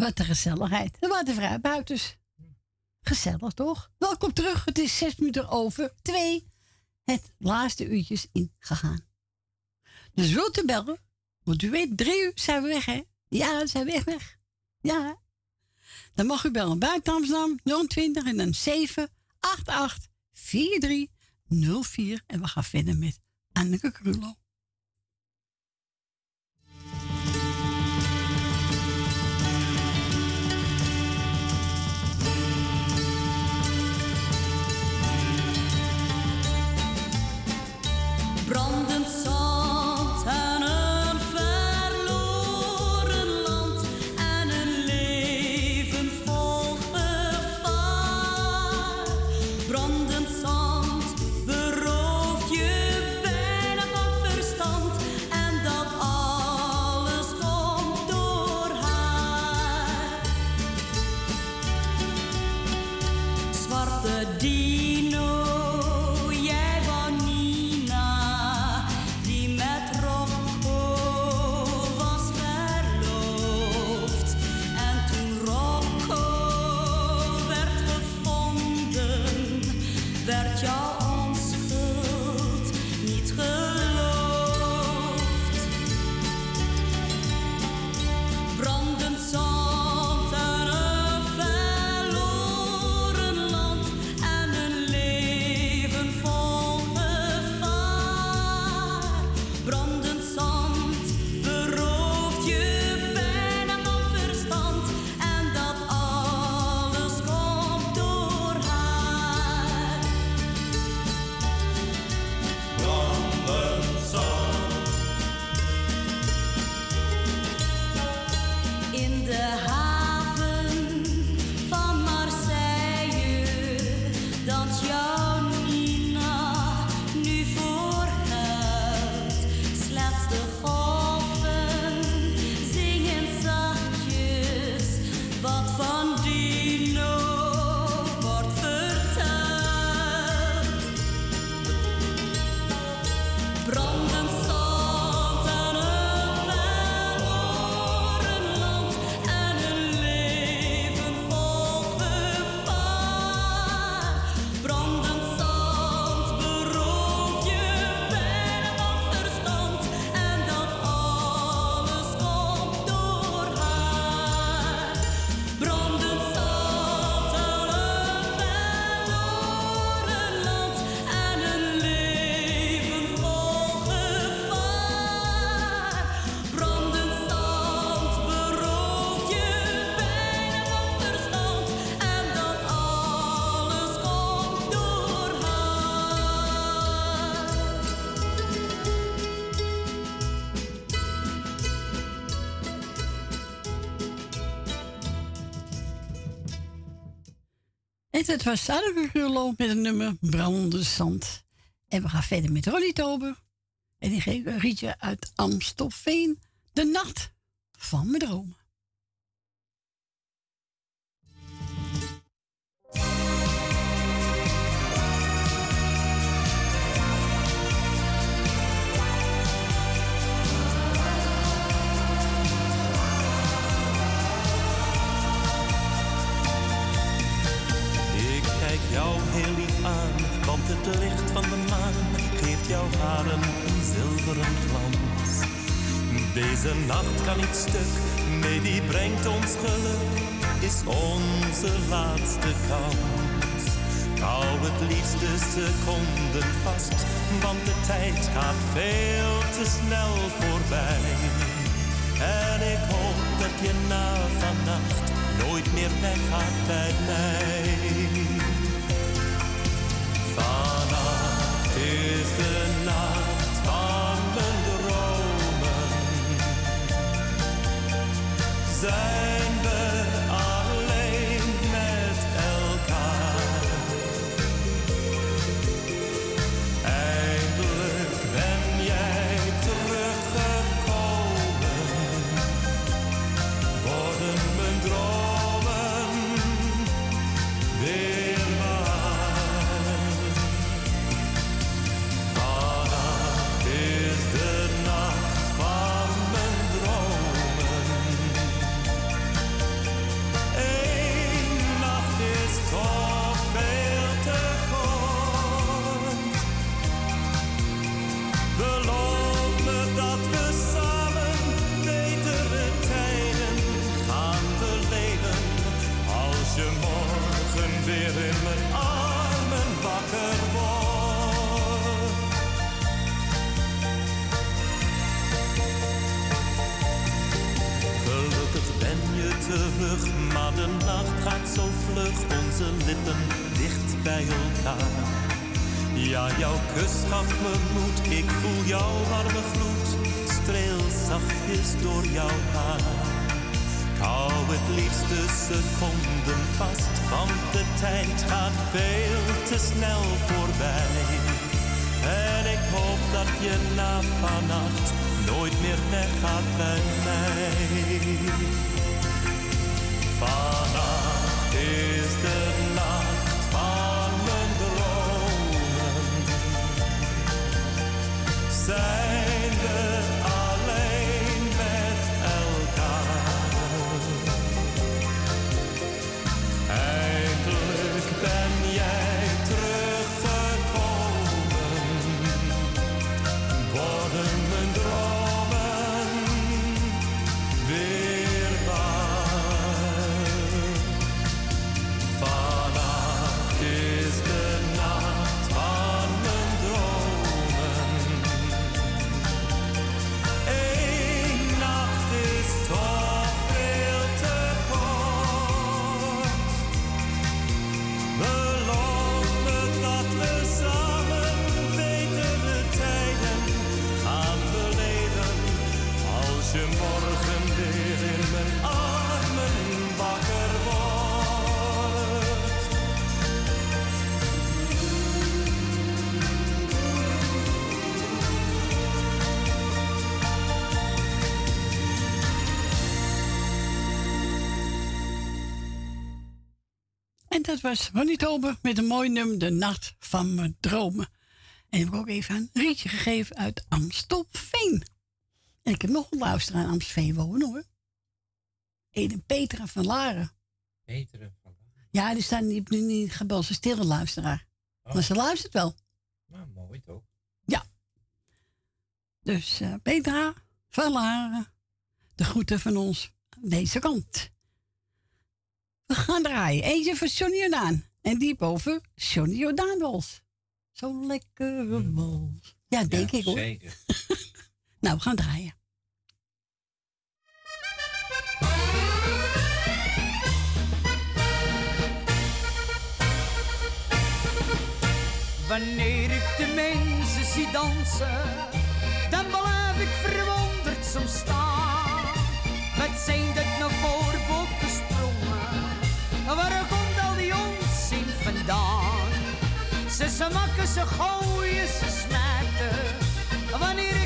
Wat een gezelligheid. Er waren vrij buitens. Gezellig toch? Welkom terug. Het is zes minuten over twee. Het laatste uurtjes ingegaan. Dus wilt u bellen? Want u weet, drie uur zijn we weg, hè? Ja, we zijn weg, weg. Ja. Dan mag u bellen buiten Amsterdam 020 en dan 788 4304. En we gaan verder met Anneke Krullo. Was Suikergullo met een nummer Brandende Zand. En we gaan verder met Ronnie Tober. En die geeft een rietje uit Amstelveen. De nacht van mijn dromen. Deze nacht kan niet stuk, nee die brengt ons geluk, is onze laatste kans. Hou het liefste seconden vast, want de tijd gaat veel te snel voorbij. En ik hoop dat je na vannacht nooit meer weggaat bij mij. Vannacht Zijn Ja, jouw kus gaf me moed, ik voel jouw warme gloed, streel zachtjes door jouw haar. Ik hou het liefste seconden vast, want de tijd gaat veel te snel voorbij. En ik hoop dat je na vannacht nooit meer weggaat bij mij. Vannacht is de Zijn was Ronnie Tober met een mooi nummer, De Nacht van mijn dromen. En ik heb ook even een rietje gegeven uit Amstelveen. En ik heb nog een luisteraar aan Amstelveen wonen hoor. Eden Petra van Laren. Betere van. Ja, die staan niet, nu niet gebeld, ze is stille luisteraar. Maar ze luistert wel. Nou, mooi toch? Ja. Dus eh, Petra van Laren, de groeten van ons aan deze kant. We gaan draaien. Eentje voor Johnny Jordaan. En die boven Johnny Jordaan was. Zo'n lekkere wals. Ja, denk ik hoor. Zeker. Nou, we gaan draaien. Wanneer ik de mensen zie dansen, dan blijf ik verwonderd zo staan. Wat zijn dat bokkensprongen? Waar komt al die onzin vandaan? Ze smakken, ze gooien, ze smijten. Wanneer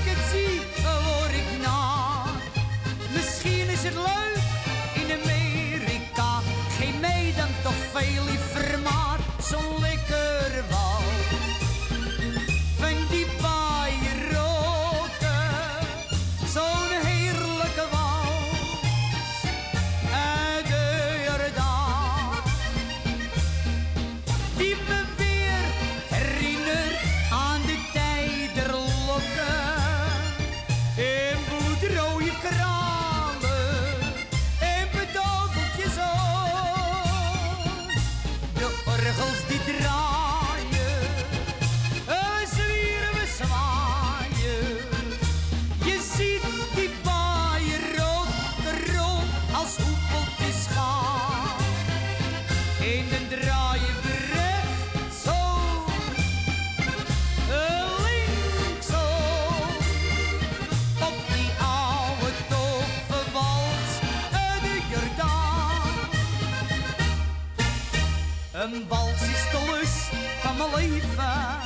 Een wals is de lust van mijn leven,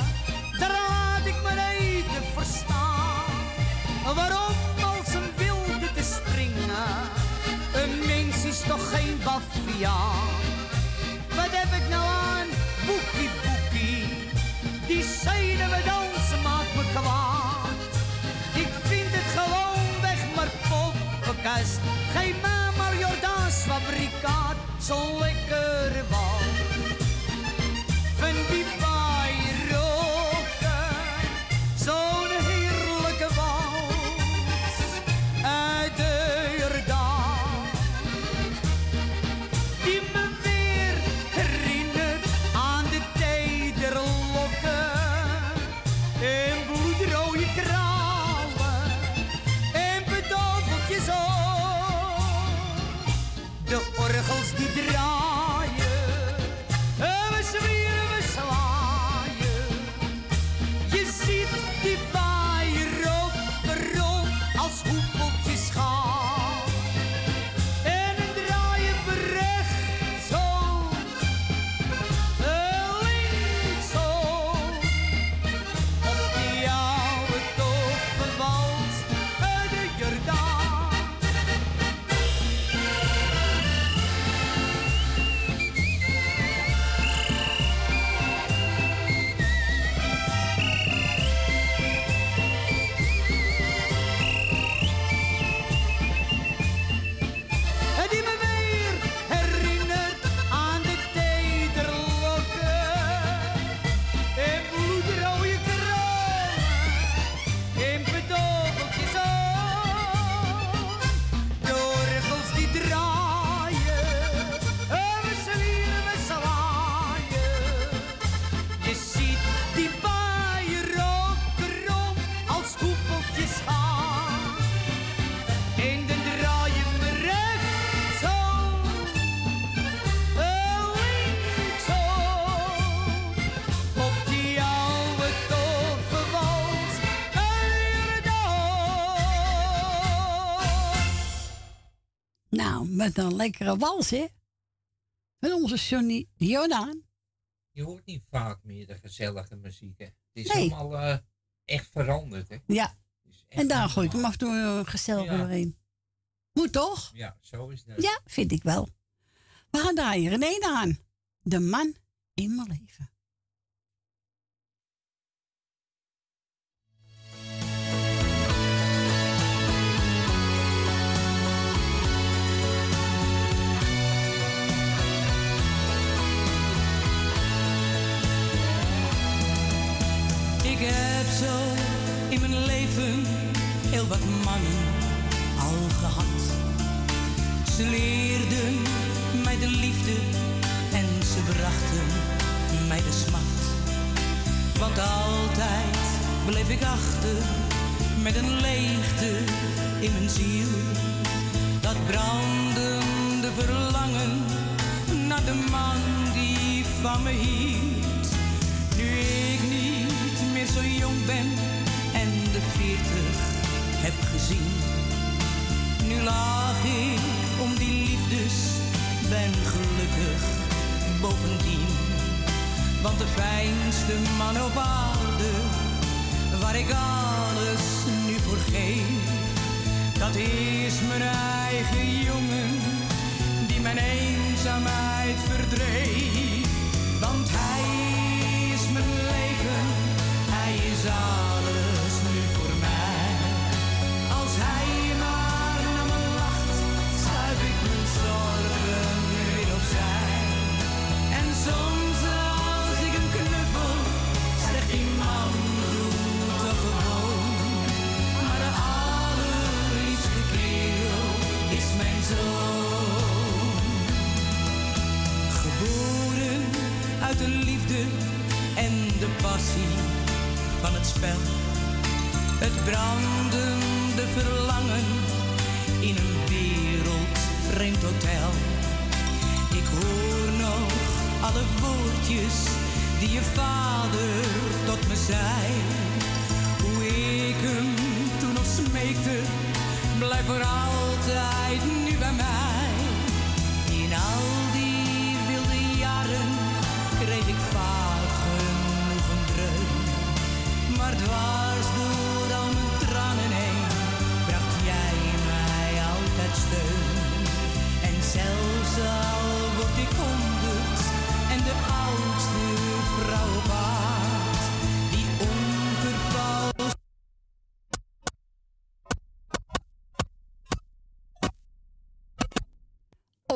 daar ik mijn eten verstaan. Waarom als een wilde te springen, een mens is toch geen baviaan. Wat heb ik nou aan, boekie boekie, die zeiden we dansen maakt me kwaad. Ik vind het gewoon weg maar poppenkast, geef me maar Jordaans fabrikaat, zo'n lekkere wal. Met een lekkere wals, hè? Van onze Johnny Jordaan. Je hoort niet vaak meer de gezellige muziek, hè? Het is allemaal uh, echt veranderd, hè? Ja. En daar gooi ik hem af en toe gezellig ja. doorheen. Moet toch? Ja, zo is het. Ja, vind ik wel. We gaan daar hier een aan. De man in mijn leven. Ik heb zo in mijn leven heel wat mannen al gehad. Ze leerden mij de liefde en ze brachten mij de smart. Want altijd bleef ik achter met een leegte in mijn ziel. Dat brandende verlangen naar de man die van me hield. Nu ik niet meer zo jong ben en de veertig heb gezien. Nu laag ik om die liefdes, ben gelukkig bovendien. Want de fijnste man op aarde, waar ik alles nu voor geef, dat is mijn eigen jongen, die mijn eenzaamheid verdreef. Want hij de liefde en de passie van het spel. Het brandende verlangen in een wereldvreemd hotel. Ik hoor nog alle woordjes die je vader tot me zei. Hoe ik hem toen nog smeekte, blijf voor altijd nu bij mij. In al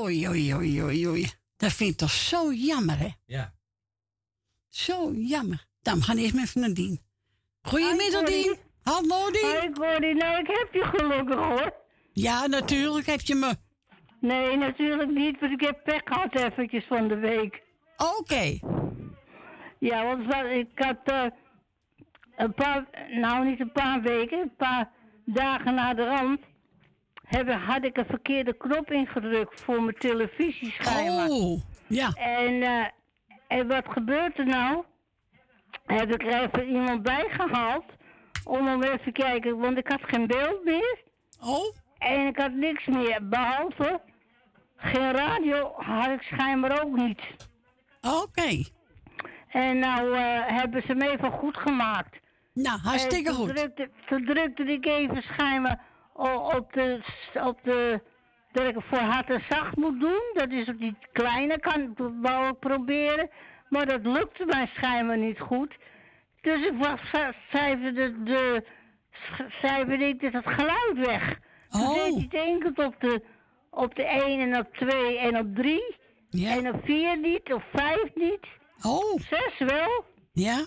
Oei, oei, oei, oei, oei. Dat vind ik toch zo jammer, hè? Ja. Zo jammer. Dan gaan we eerst met Nadine. Goedemiddag, Dien. Hallo, Dien. Hoi. Nou, ik heb je gelukkig, hoor. Ja, natuurlijk heb je me. Nee, natuurlijk niet, want ik heb pech gehad eventjes van de week. Oké. Ja, want ik had eh, een paar, nou niet een paar weken, een paar dagen na de rand, heb, had ik een verkeerde knop ingedrukt voor mijn televisiescherm. Oh, ja. En, eh, en wat gebeurt er nou? Heb ik er even iemand bijgehaald om hem even te kijken, want ik had geen beeld meer. Oh. En ik had niks meer, behalve geen radio had ik schijnbaar ook niet. Oké. En nou eh, hebben ze me even goed gemaakt. Nou, hartstikke goed. Drukte, toen drukte ik even schijnbaar op de, op de, dat ik het voor hard en zacht moet doen. Dat is op die kleine kan, dat wou ik proberen. Maar dat lukte mij schijnbaar niet goed. Dus ik was, cijferde, de, cijferde ik dus het geluid weg. Toen Oh. deed het enkel op de, op de 1 en op 2 en op 3. En op 4 niet, of 5 niet. Oh. 6 wel. Ja.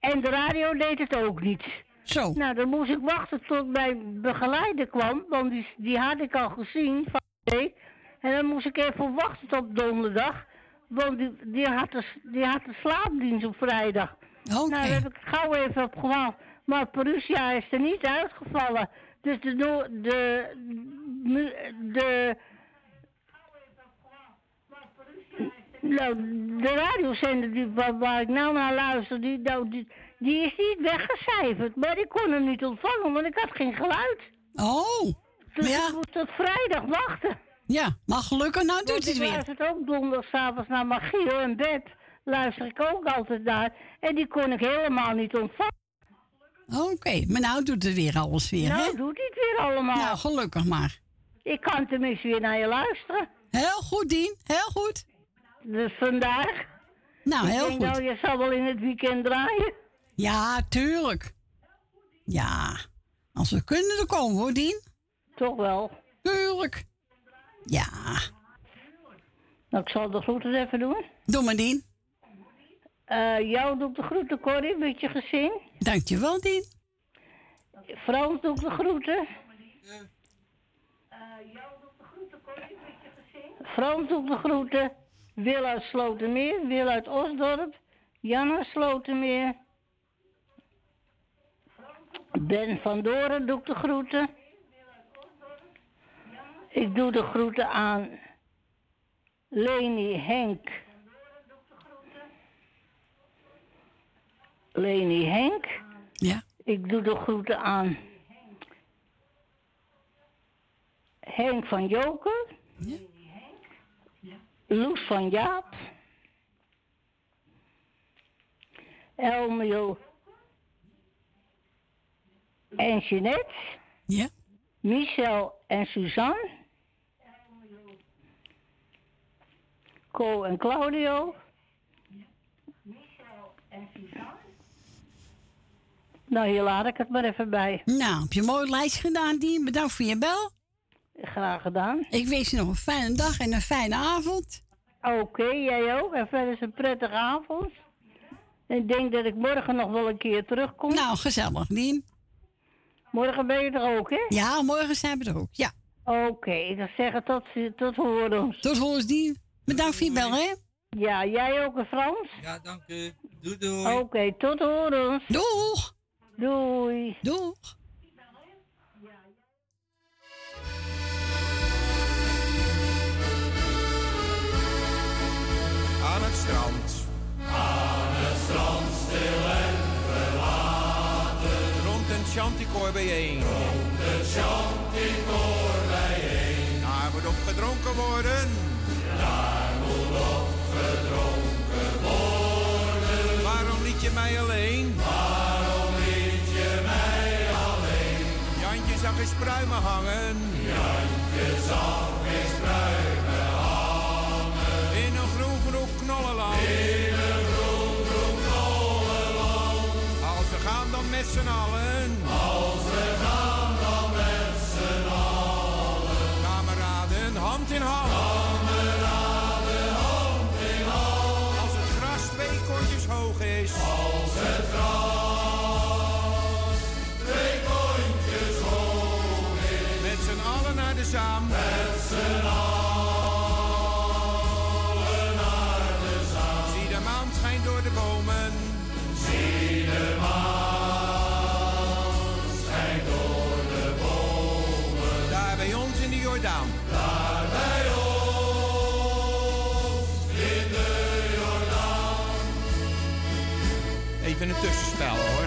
En de radio deed het ook niet. Zo. Nou, dan moest ik wachten tot mijn begeleider kwam, want die, die had ik al gezien van de week. En dan moest ik even wachten tot donderdag, want die, die, had, de, die had de slaapdienst op vrijdag. Nou, daar heb ik gauw even op gewacht. Maar Perusia is er niet uitgevallen. Dus de, de, de, de, nou, de radiozender die, waar, waar ik nou naar luister, die, nou, die, die is niet weggecijferd. Maar ik kon hem niet ontvangen, want ik had geen geluid. Oh. Dus ja. ik moest tot vrijdag wachten. Ja, maar gelukkig, nou doet het weer. Ik luister ook donderdagavond naar Magiel in bed. Luister ik ook altijd naar. En die kon ik helemaal niet ontvangen. Oké, maar nou doet het weer alles weer, nou, hè? Nou doet het weer allemaal. Nou, gelukkig maar. Ik kan tenminste weer naar je luisteren. Heel goed, Dien. Heel goed. Dus vandaag. Nou, heel denk, goed. Nou, je zal wel in het weekend draaien. Ja, tuurlijk. Ja. Als we kunnen, dan komen hoor, Dien. Toch wel. Tuurlijk. Ja. Nou, ik zal de groeten even doen. Doe maar, Dien. Uh, jou doe ik de groeten, Corrie, met je gezin. Dankjewel, Dien. Frans doe ik de groeten. Frans doe ik de groeten. Wil uit Slotermeer, Wil uit Osdorp, Janne Slotermeer. Ben van Doren doe ik de groeten. Ik doe de groeten aan Leni Henk. Leni Henk. Ja. Ik doe de groeten aan Henk van Joker. Ja. Loes van Jaap. Elmio en Jeanette. Ja. Michel en Suzanne. Co en Claudio. Michel en Suzanne. Nou, hier laat ik het maar even bij. Nou, heb je een mooi lijst gedaan, Dien. Bedankt voor je bel. Graag gedaan. Ik wens je nog een fijne dag en een fijne avond. Oké, jij ook. En verder is een prettige avond. Ik denk dat ik morgen nog wel een keer terugkom. Nou, gezellig, Dien. Morgen ben je er ook, hè? Ja, morgen zijn we er ook, ja. Oké, okay, ik zou zeggen tot, tot horen. Tot horen, Dien. Bedankt voor je bel, hè? Ja, jij ook, Frans? Ja, dank u. Doei, doei. Oké, okay, tot horen. Doeg. Doei. Doeg. Aan het strand. Aan het strand, stil en verlaten. Rond een chanticoor bijeen. Rond het chanticoor bijeen. Daar moet op gedronken worden. Daar moet op gedronken worden. Waarom liet je mij alleen? Waarom liet je mij alleen? Jantje zag eens pruimen hangen. Jantje zag eens pruimen hangen. In een groen groen knollenland. In een groen groen knollenland. Als we gaan dan met z'n allen. Als we gaan dan met z'n allen. Kameraden, hand in hand. Even een tussenspel hoor.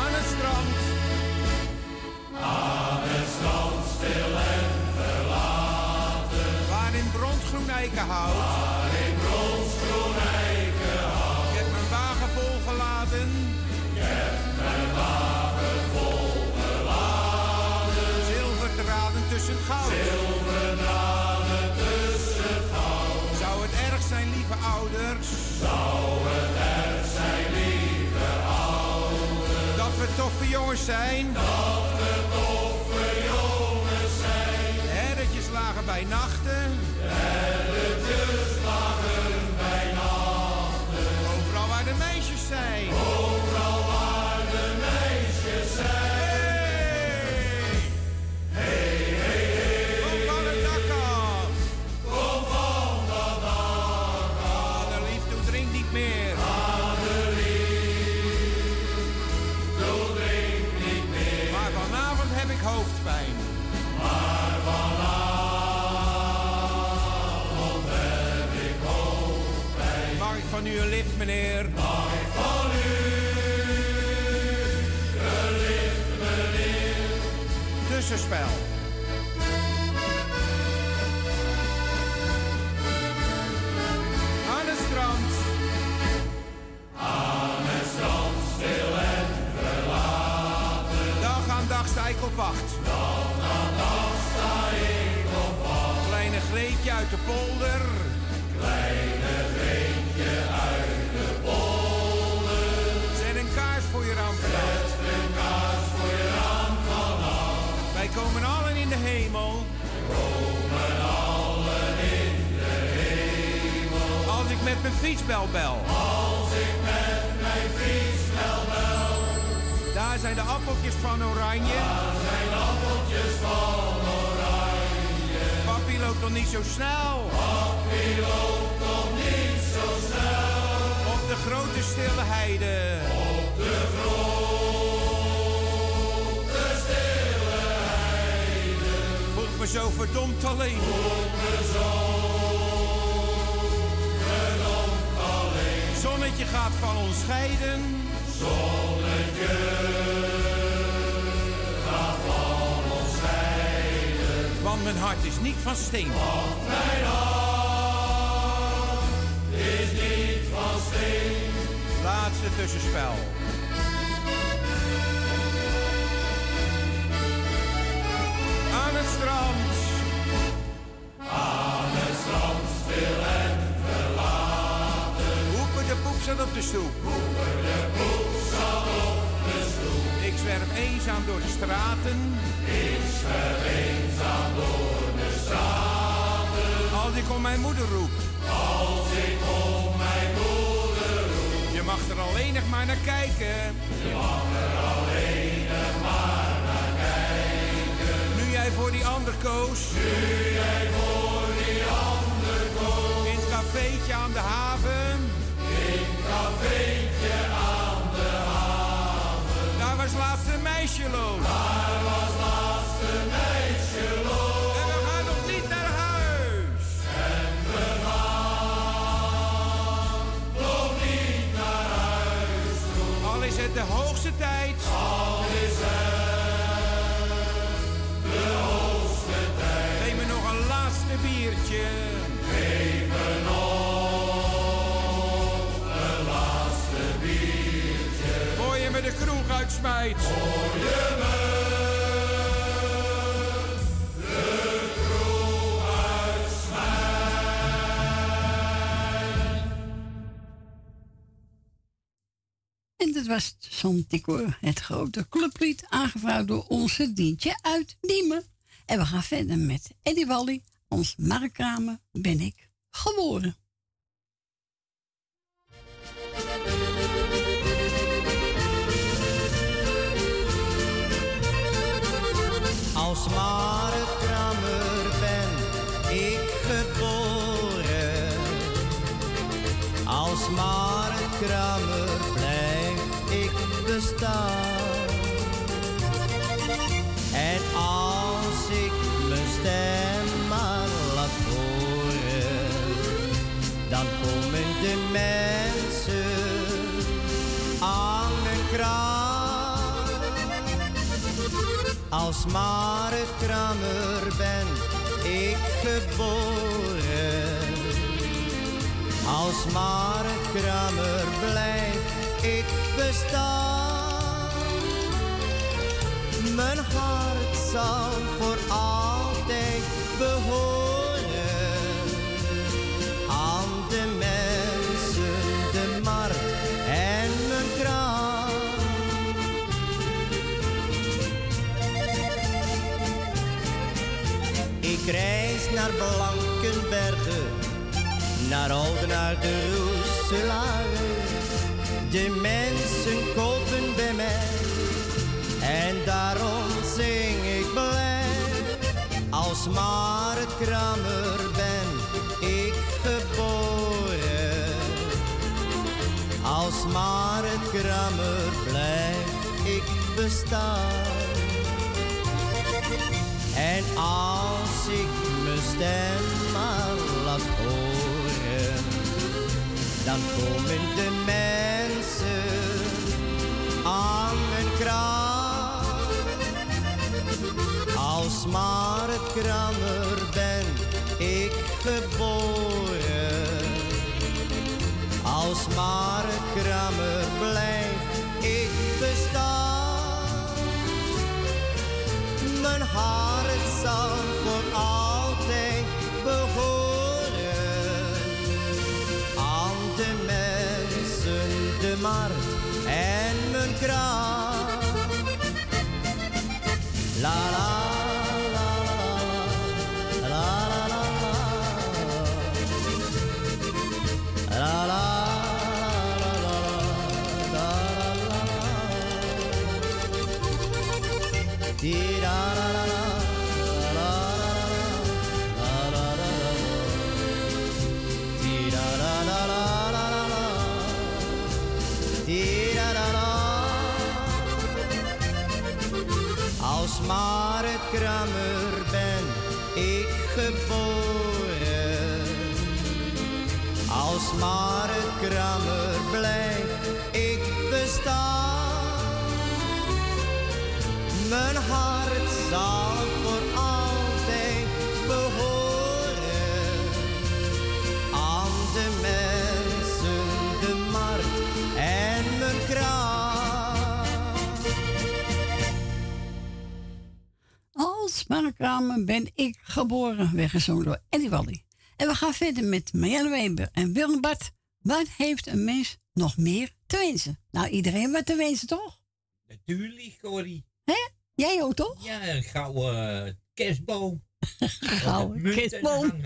Aan het strand. Aan het strand stil en verlaten. Waar in bronsgroen eikenhout. Jongens zijn. Dat we toffe jongens zijn. De herretjes lagen bij nachten. De herretjes lagen bij nachten. Overal waar de meisjes zijn. Wacht. Dag aan dag sta ik op wacht. Kleine Greetje uit de polder. Kleine Greetje uit de polder. Zet een kaars voor je raam vannacht. Zet een kaars voor je raam vannacht. Wij komen allen in de hemel. Komen allen in de hemel. Als ik met mijn fietsbel bel. Als ik met mijn fietsbel bel. Daar zijn de appeltjes van oranje. Zijn appeltjes van oranje. Papi loopt nog niet zo snel. Papi loopt nog niet zo snel. Op de grote stille heide. Op de grote stille heide. Voelt me zo verdomd alleen. Voelt me zo verdomd alleen. Zonnetje gaat van ons scheiden. Zonnetje Want mijn hart is niet van steen. Want mijn hart is niet van steen. Laatste tussenspel. Aan het strand. Aan het strand, stil en verlaten. Hoepen de poep zat op de stoep. Hoepen de poep zat op de stoep. Ik zwerf eenzaam door de straten. Ik zwerf Als ik om mijn moeder roep. Als ik om mijn moeder roep. Je mag er alleen nog maar naar kijken. Je mag er alleen nog maar naar kijken. Nu jij voor die ander koos. Nu jij voor die ander koos. In het cafeetje aan de haven. In het cafeetje aan de haven. Daar was laatst een meisje loos. Tijd. Al is het de hoogste tijd. Geef me nog een laatste biertje. Geef me nog een laatste biertje. Voor je me de kroeg uitsmijt. Voor je me Santico, het grote clublied, aangevraagd door onze Dientje uit Diemen. En we gaan verder met Eddie Wally, ons markramen ben ik geboren. Als marktkramer ben ik geboren. Als marktkramer En als ik mijn stem maar laat horen, dan komen de mensen aan mijn kraan. Als marktkramer ben ik geboren. Als marktkramer blijf ik bestaan. Mijn hart zal voor altijd behoren aan de mensen, de markt en mijn kraam. Ik reis naar Blankenbergen, naar Oudenaar de Roeselare. De mensen mij en daarom zing ik blij. Als marktkramer ben ik geboren. Als marktkramer blijf ik bestaan. En als ik mijn stem maar laat horen, dan komen de mensen Kramer ben ik geboren. Als Mare Kramer blijf ik bestaan. Mijn haar zal samen Sparrenkamer ben ik geboren, weggezongen door Eddie Wally. En we gaan verder met Marielle Weber en Willem Bart. Wat heeft een mens nog meer te wensen? Nou, iedereen wat te wensen, toch? Natuurlijk, Corrie. Hé? Jij ook, toch? Ja, een gouden eh, kerstboom. gouden kerstboom.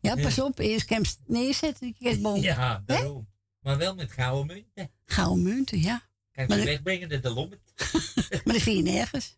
ja, pas op. Eerst kerst neerzetten, die kerstboom. Ja, daarom. Maar wel met gouden munten. Gouden munten, ja. Kijk, je wegbrengen de lommet. maar dat vind je nergens.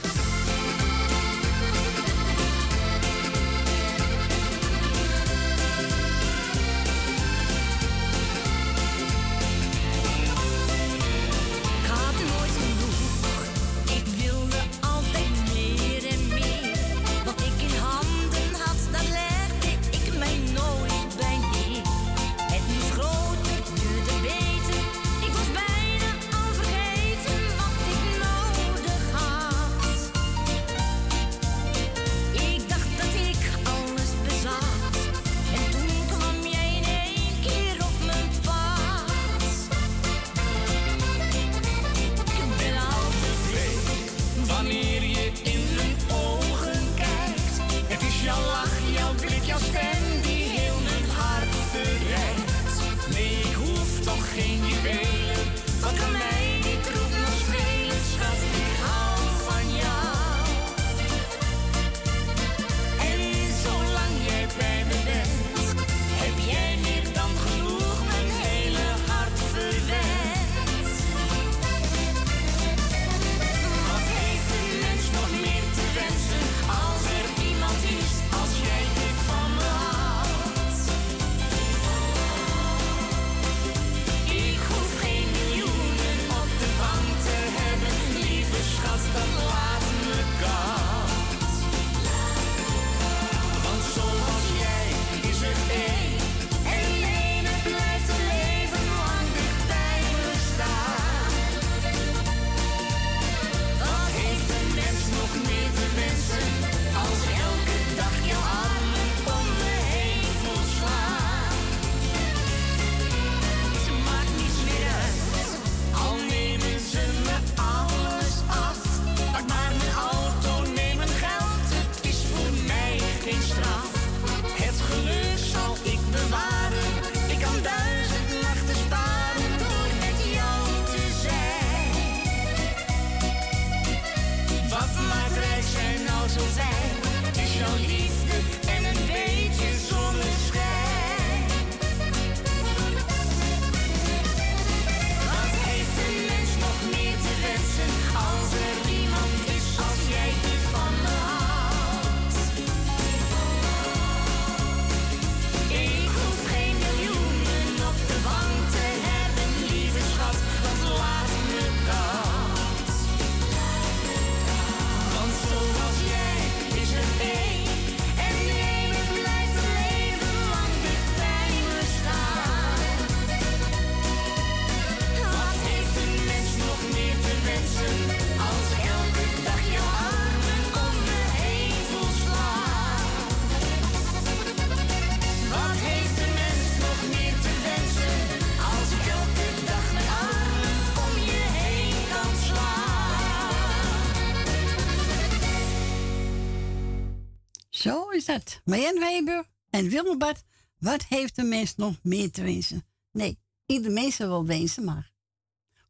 is dat. Marjan Weber en Wilbert. Wat heeft de mens nog meer te wensen? Nee, ieder mens wil wensen, maar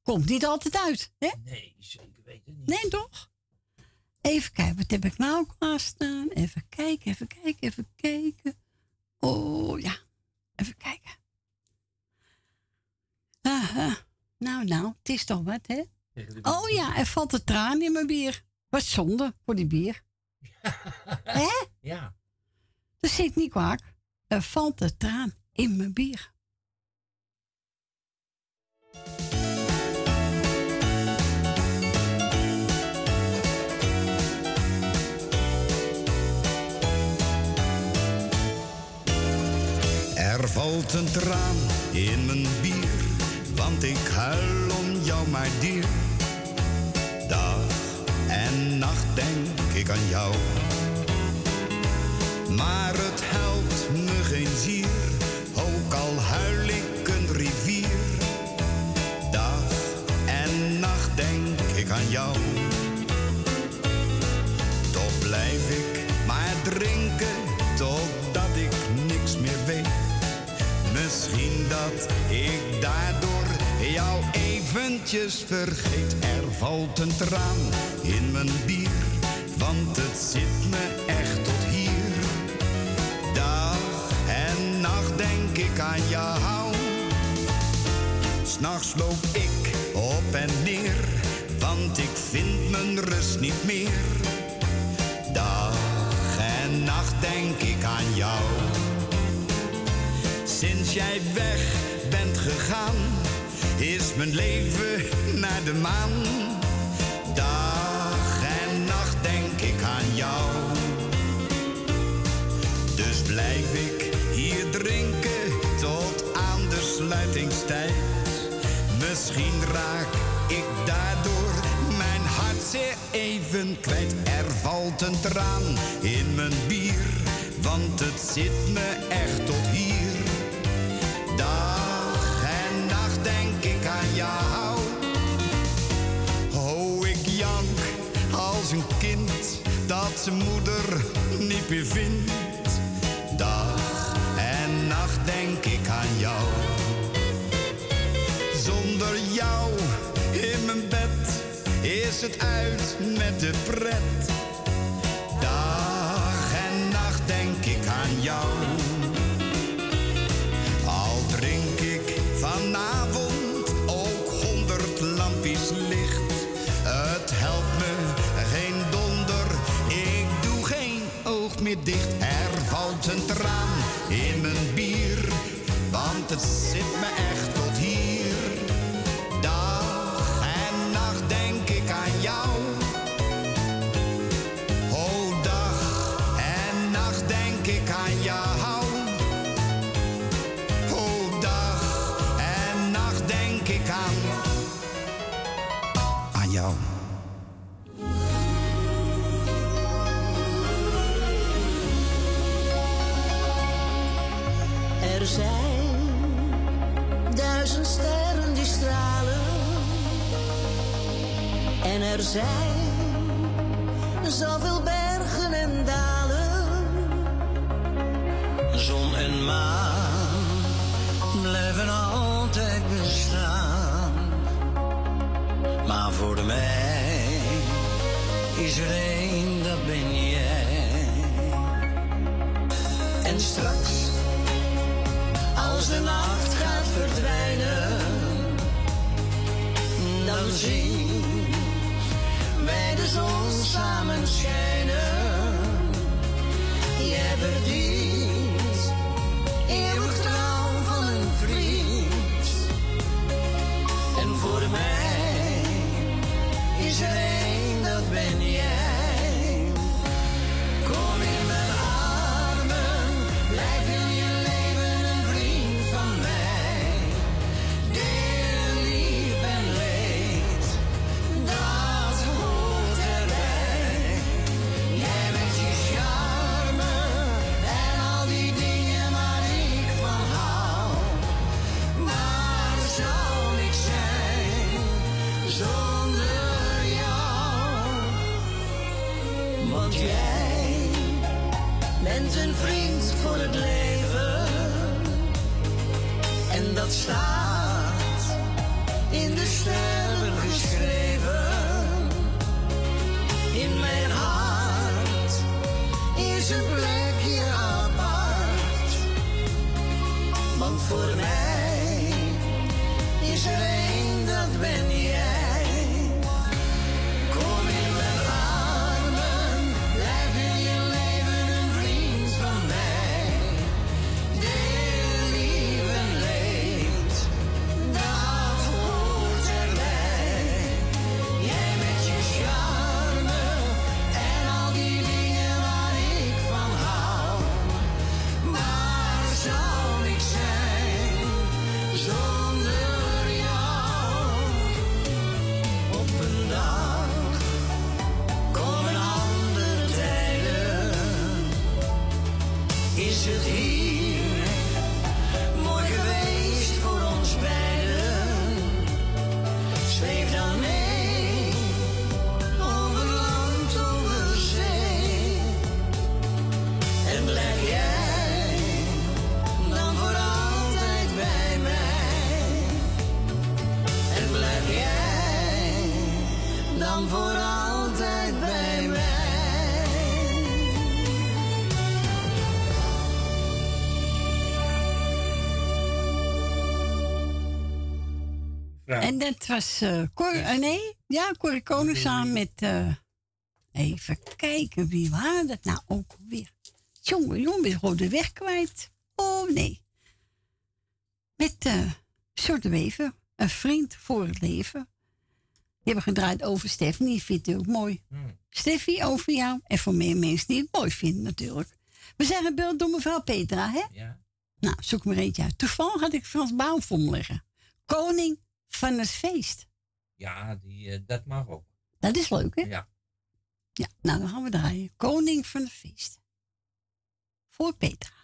komt niet altijd uit. Hè? Nee, zeker weten niet. Nee, toch? Even kijken, wat heb ik nou klaarstaan? Even kijken, even kijken, even kijken. Oh ja, even kijken. Aha. Nou, nou, het is toch wat, hè? Oh ja, er valt een traan in mijn bier. Wat zonde voor die bier. Hè? Ja. Dat zit niet kwaad. Er valt een traan in mijn bier. Er valt een traan in mijn bier, want ik huil om jou, maar dier. Dag en nacht denk ik aan jou. Maar het helpt me geen zier, ook al huil ik een rivier. Dag en nacht denk ik aan jou. Toch blijf ik maar drinken totdat ik niks meer weet. Misschien dat ik daardoor jou eventjes vergeet. Er valt een traan in mijn bier, want het zit me. Dag en nacht denk ik aan jou. S'nachts loop ik op en neer, want ik vind mijn rust niet meer. Dag en nacht denk ik aan jou. Sinds jij weg bent gegaan, is mijn leven naar de maan. Dag en nacht denk ik aan jou. Blijf ik hier drinken tot aan de sluitingstijd. Misschien raak ik daardoor mijn hart zeer even kwijt. Er valt een traan in mijn bier, want het zit me echt tot hier. Dag en nacht denk ik aan jou. Oh, ik jank als een kind dat zijn moeder niet meer vindt. Het uit met de pret. Dag en nacht denk ik aan jou. Al drink ik vanavond ook honderd lampjes licht. Het helpt me geen donder, ik doe geen oog meer dicht. Er valt een traan duizend sterren die stralen. En er zijn zoveel bergen en dalen. Zon en maan blijven altijd bestaan. Maar voor mij is er één, dat ben jij. En straks, als de nacht gaat verdwijnen, dan zien wij de zon samen schijnen. Jij verdient is een plekje apart. Want voor mij was eh Cor, eh, nee, ja, Corrie Koning samen met, eh, even kijken, wie waren dat nou ook weer? Jongen, jongen, ben gewoon de weg kwijt. Oh nee. Met Short de Wever, een vriend voor het leven. Die hebben gedraaid over Stephanie, die vindt het ook mooi. Steffi, over jou. En voor meer mensen die het mooi vinden natuurlijk. We zijn gebeld door mevrouw Petra, hè? Ja. Nou, zoek maar eentje uit. Toevallig had ik Frans Baum voor me liggen. Koning van het feest. Ja, die, eh, dat mag ook. Dat is leuk, hè? Ja. Ja, nou dan gaan we draaien. Koning van het feest. Voor Petra.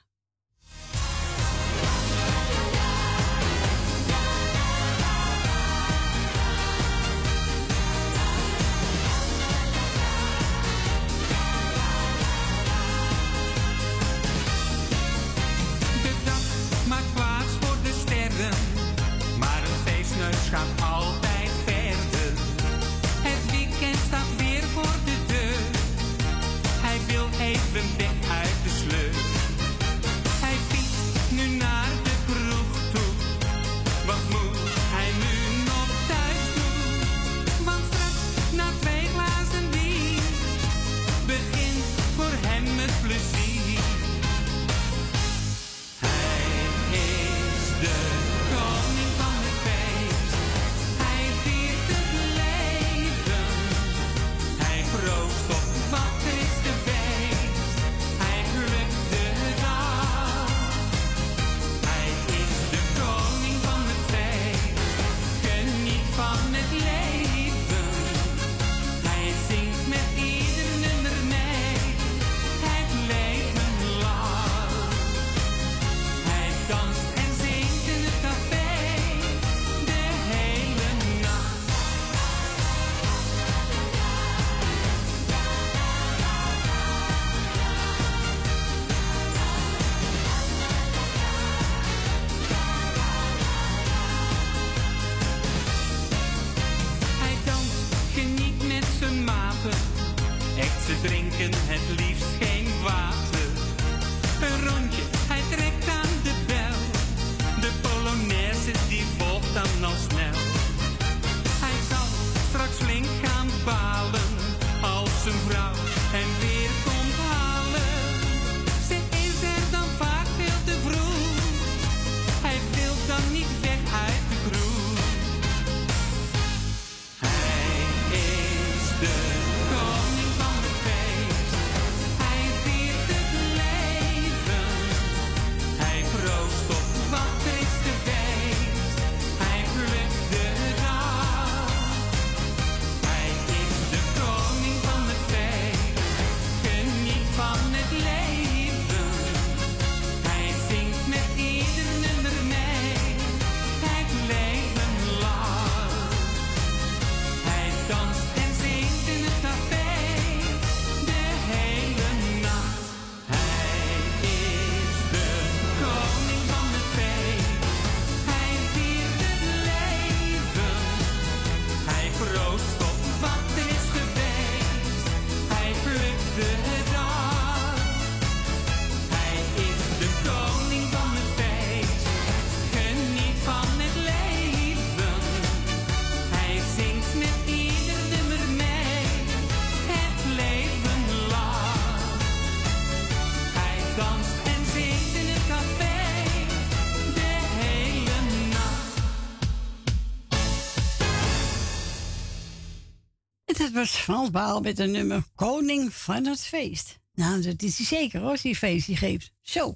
De dag maakt was Frans Baal met een nummer Koning van het Feest. Nou, dat is hij zeker hoor, als hij feest die geeft. Zo.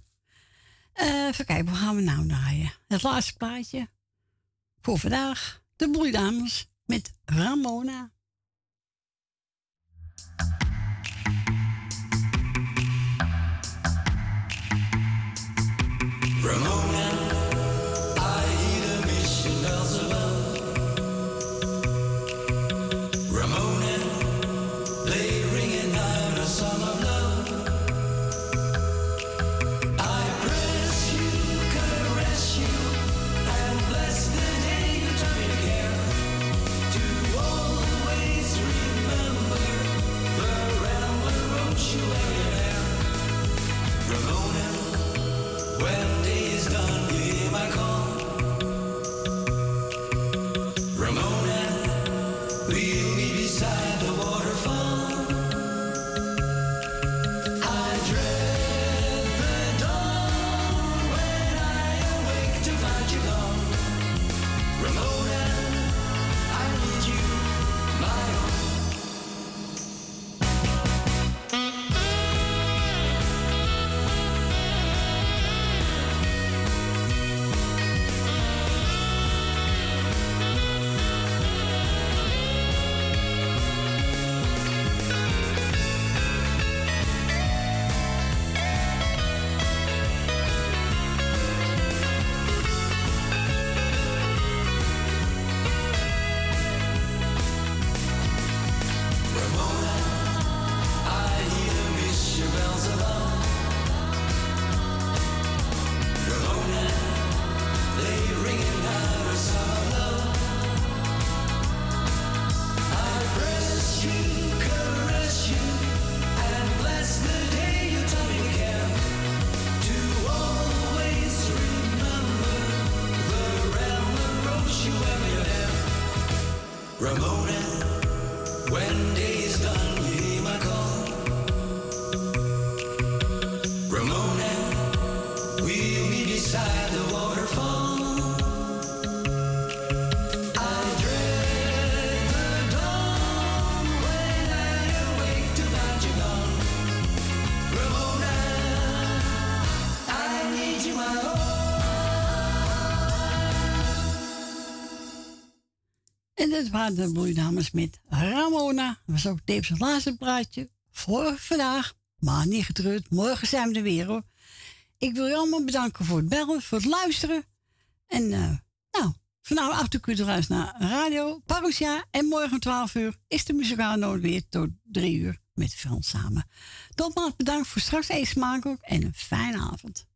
Uh, even kijken, hoe gaan we nou draaien? Het laatste plaatje voor vandaag. De Broeidames met Ramona. Ramona waren de bloeidames met Ramona. Dat was ook tevens het laatste praatje voor vandaag. Maar niet getreurd, morgen zijn we er weer hoor. Ik wil je allemaal bedanken voor het bellen, voor het luisteren. En uh, nou, vanavond acht uur kun je naar Radio Parousia. En morgen om 12 uur is de muzikaal nood weer tot 3 uur met Frans samen. Nogmaals bedankt voor straks even smakelijk en een fijne avond.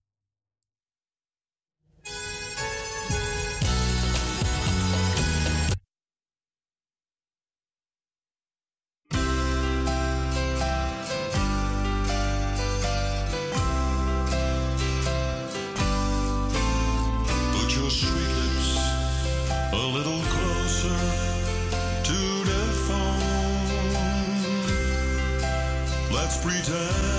return.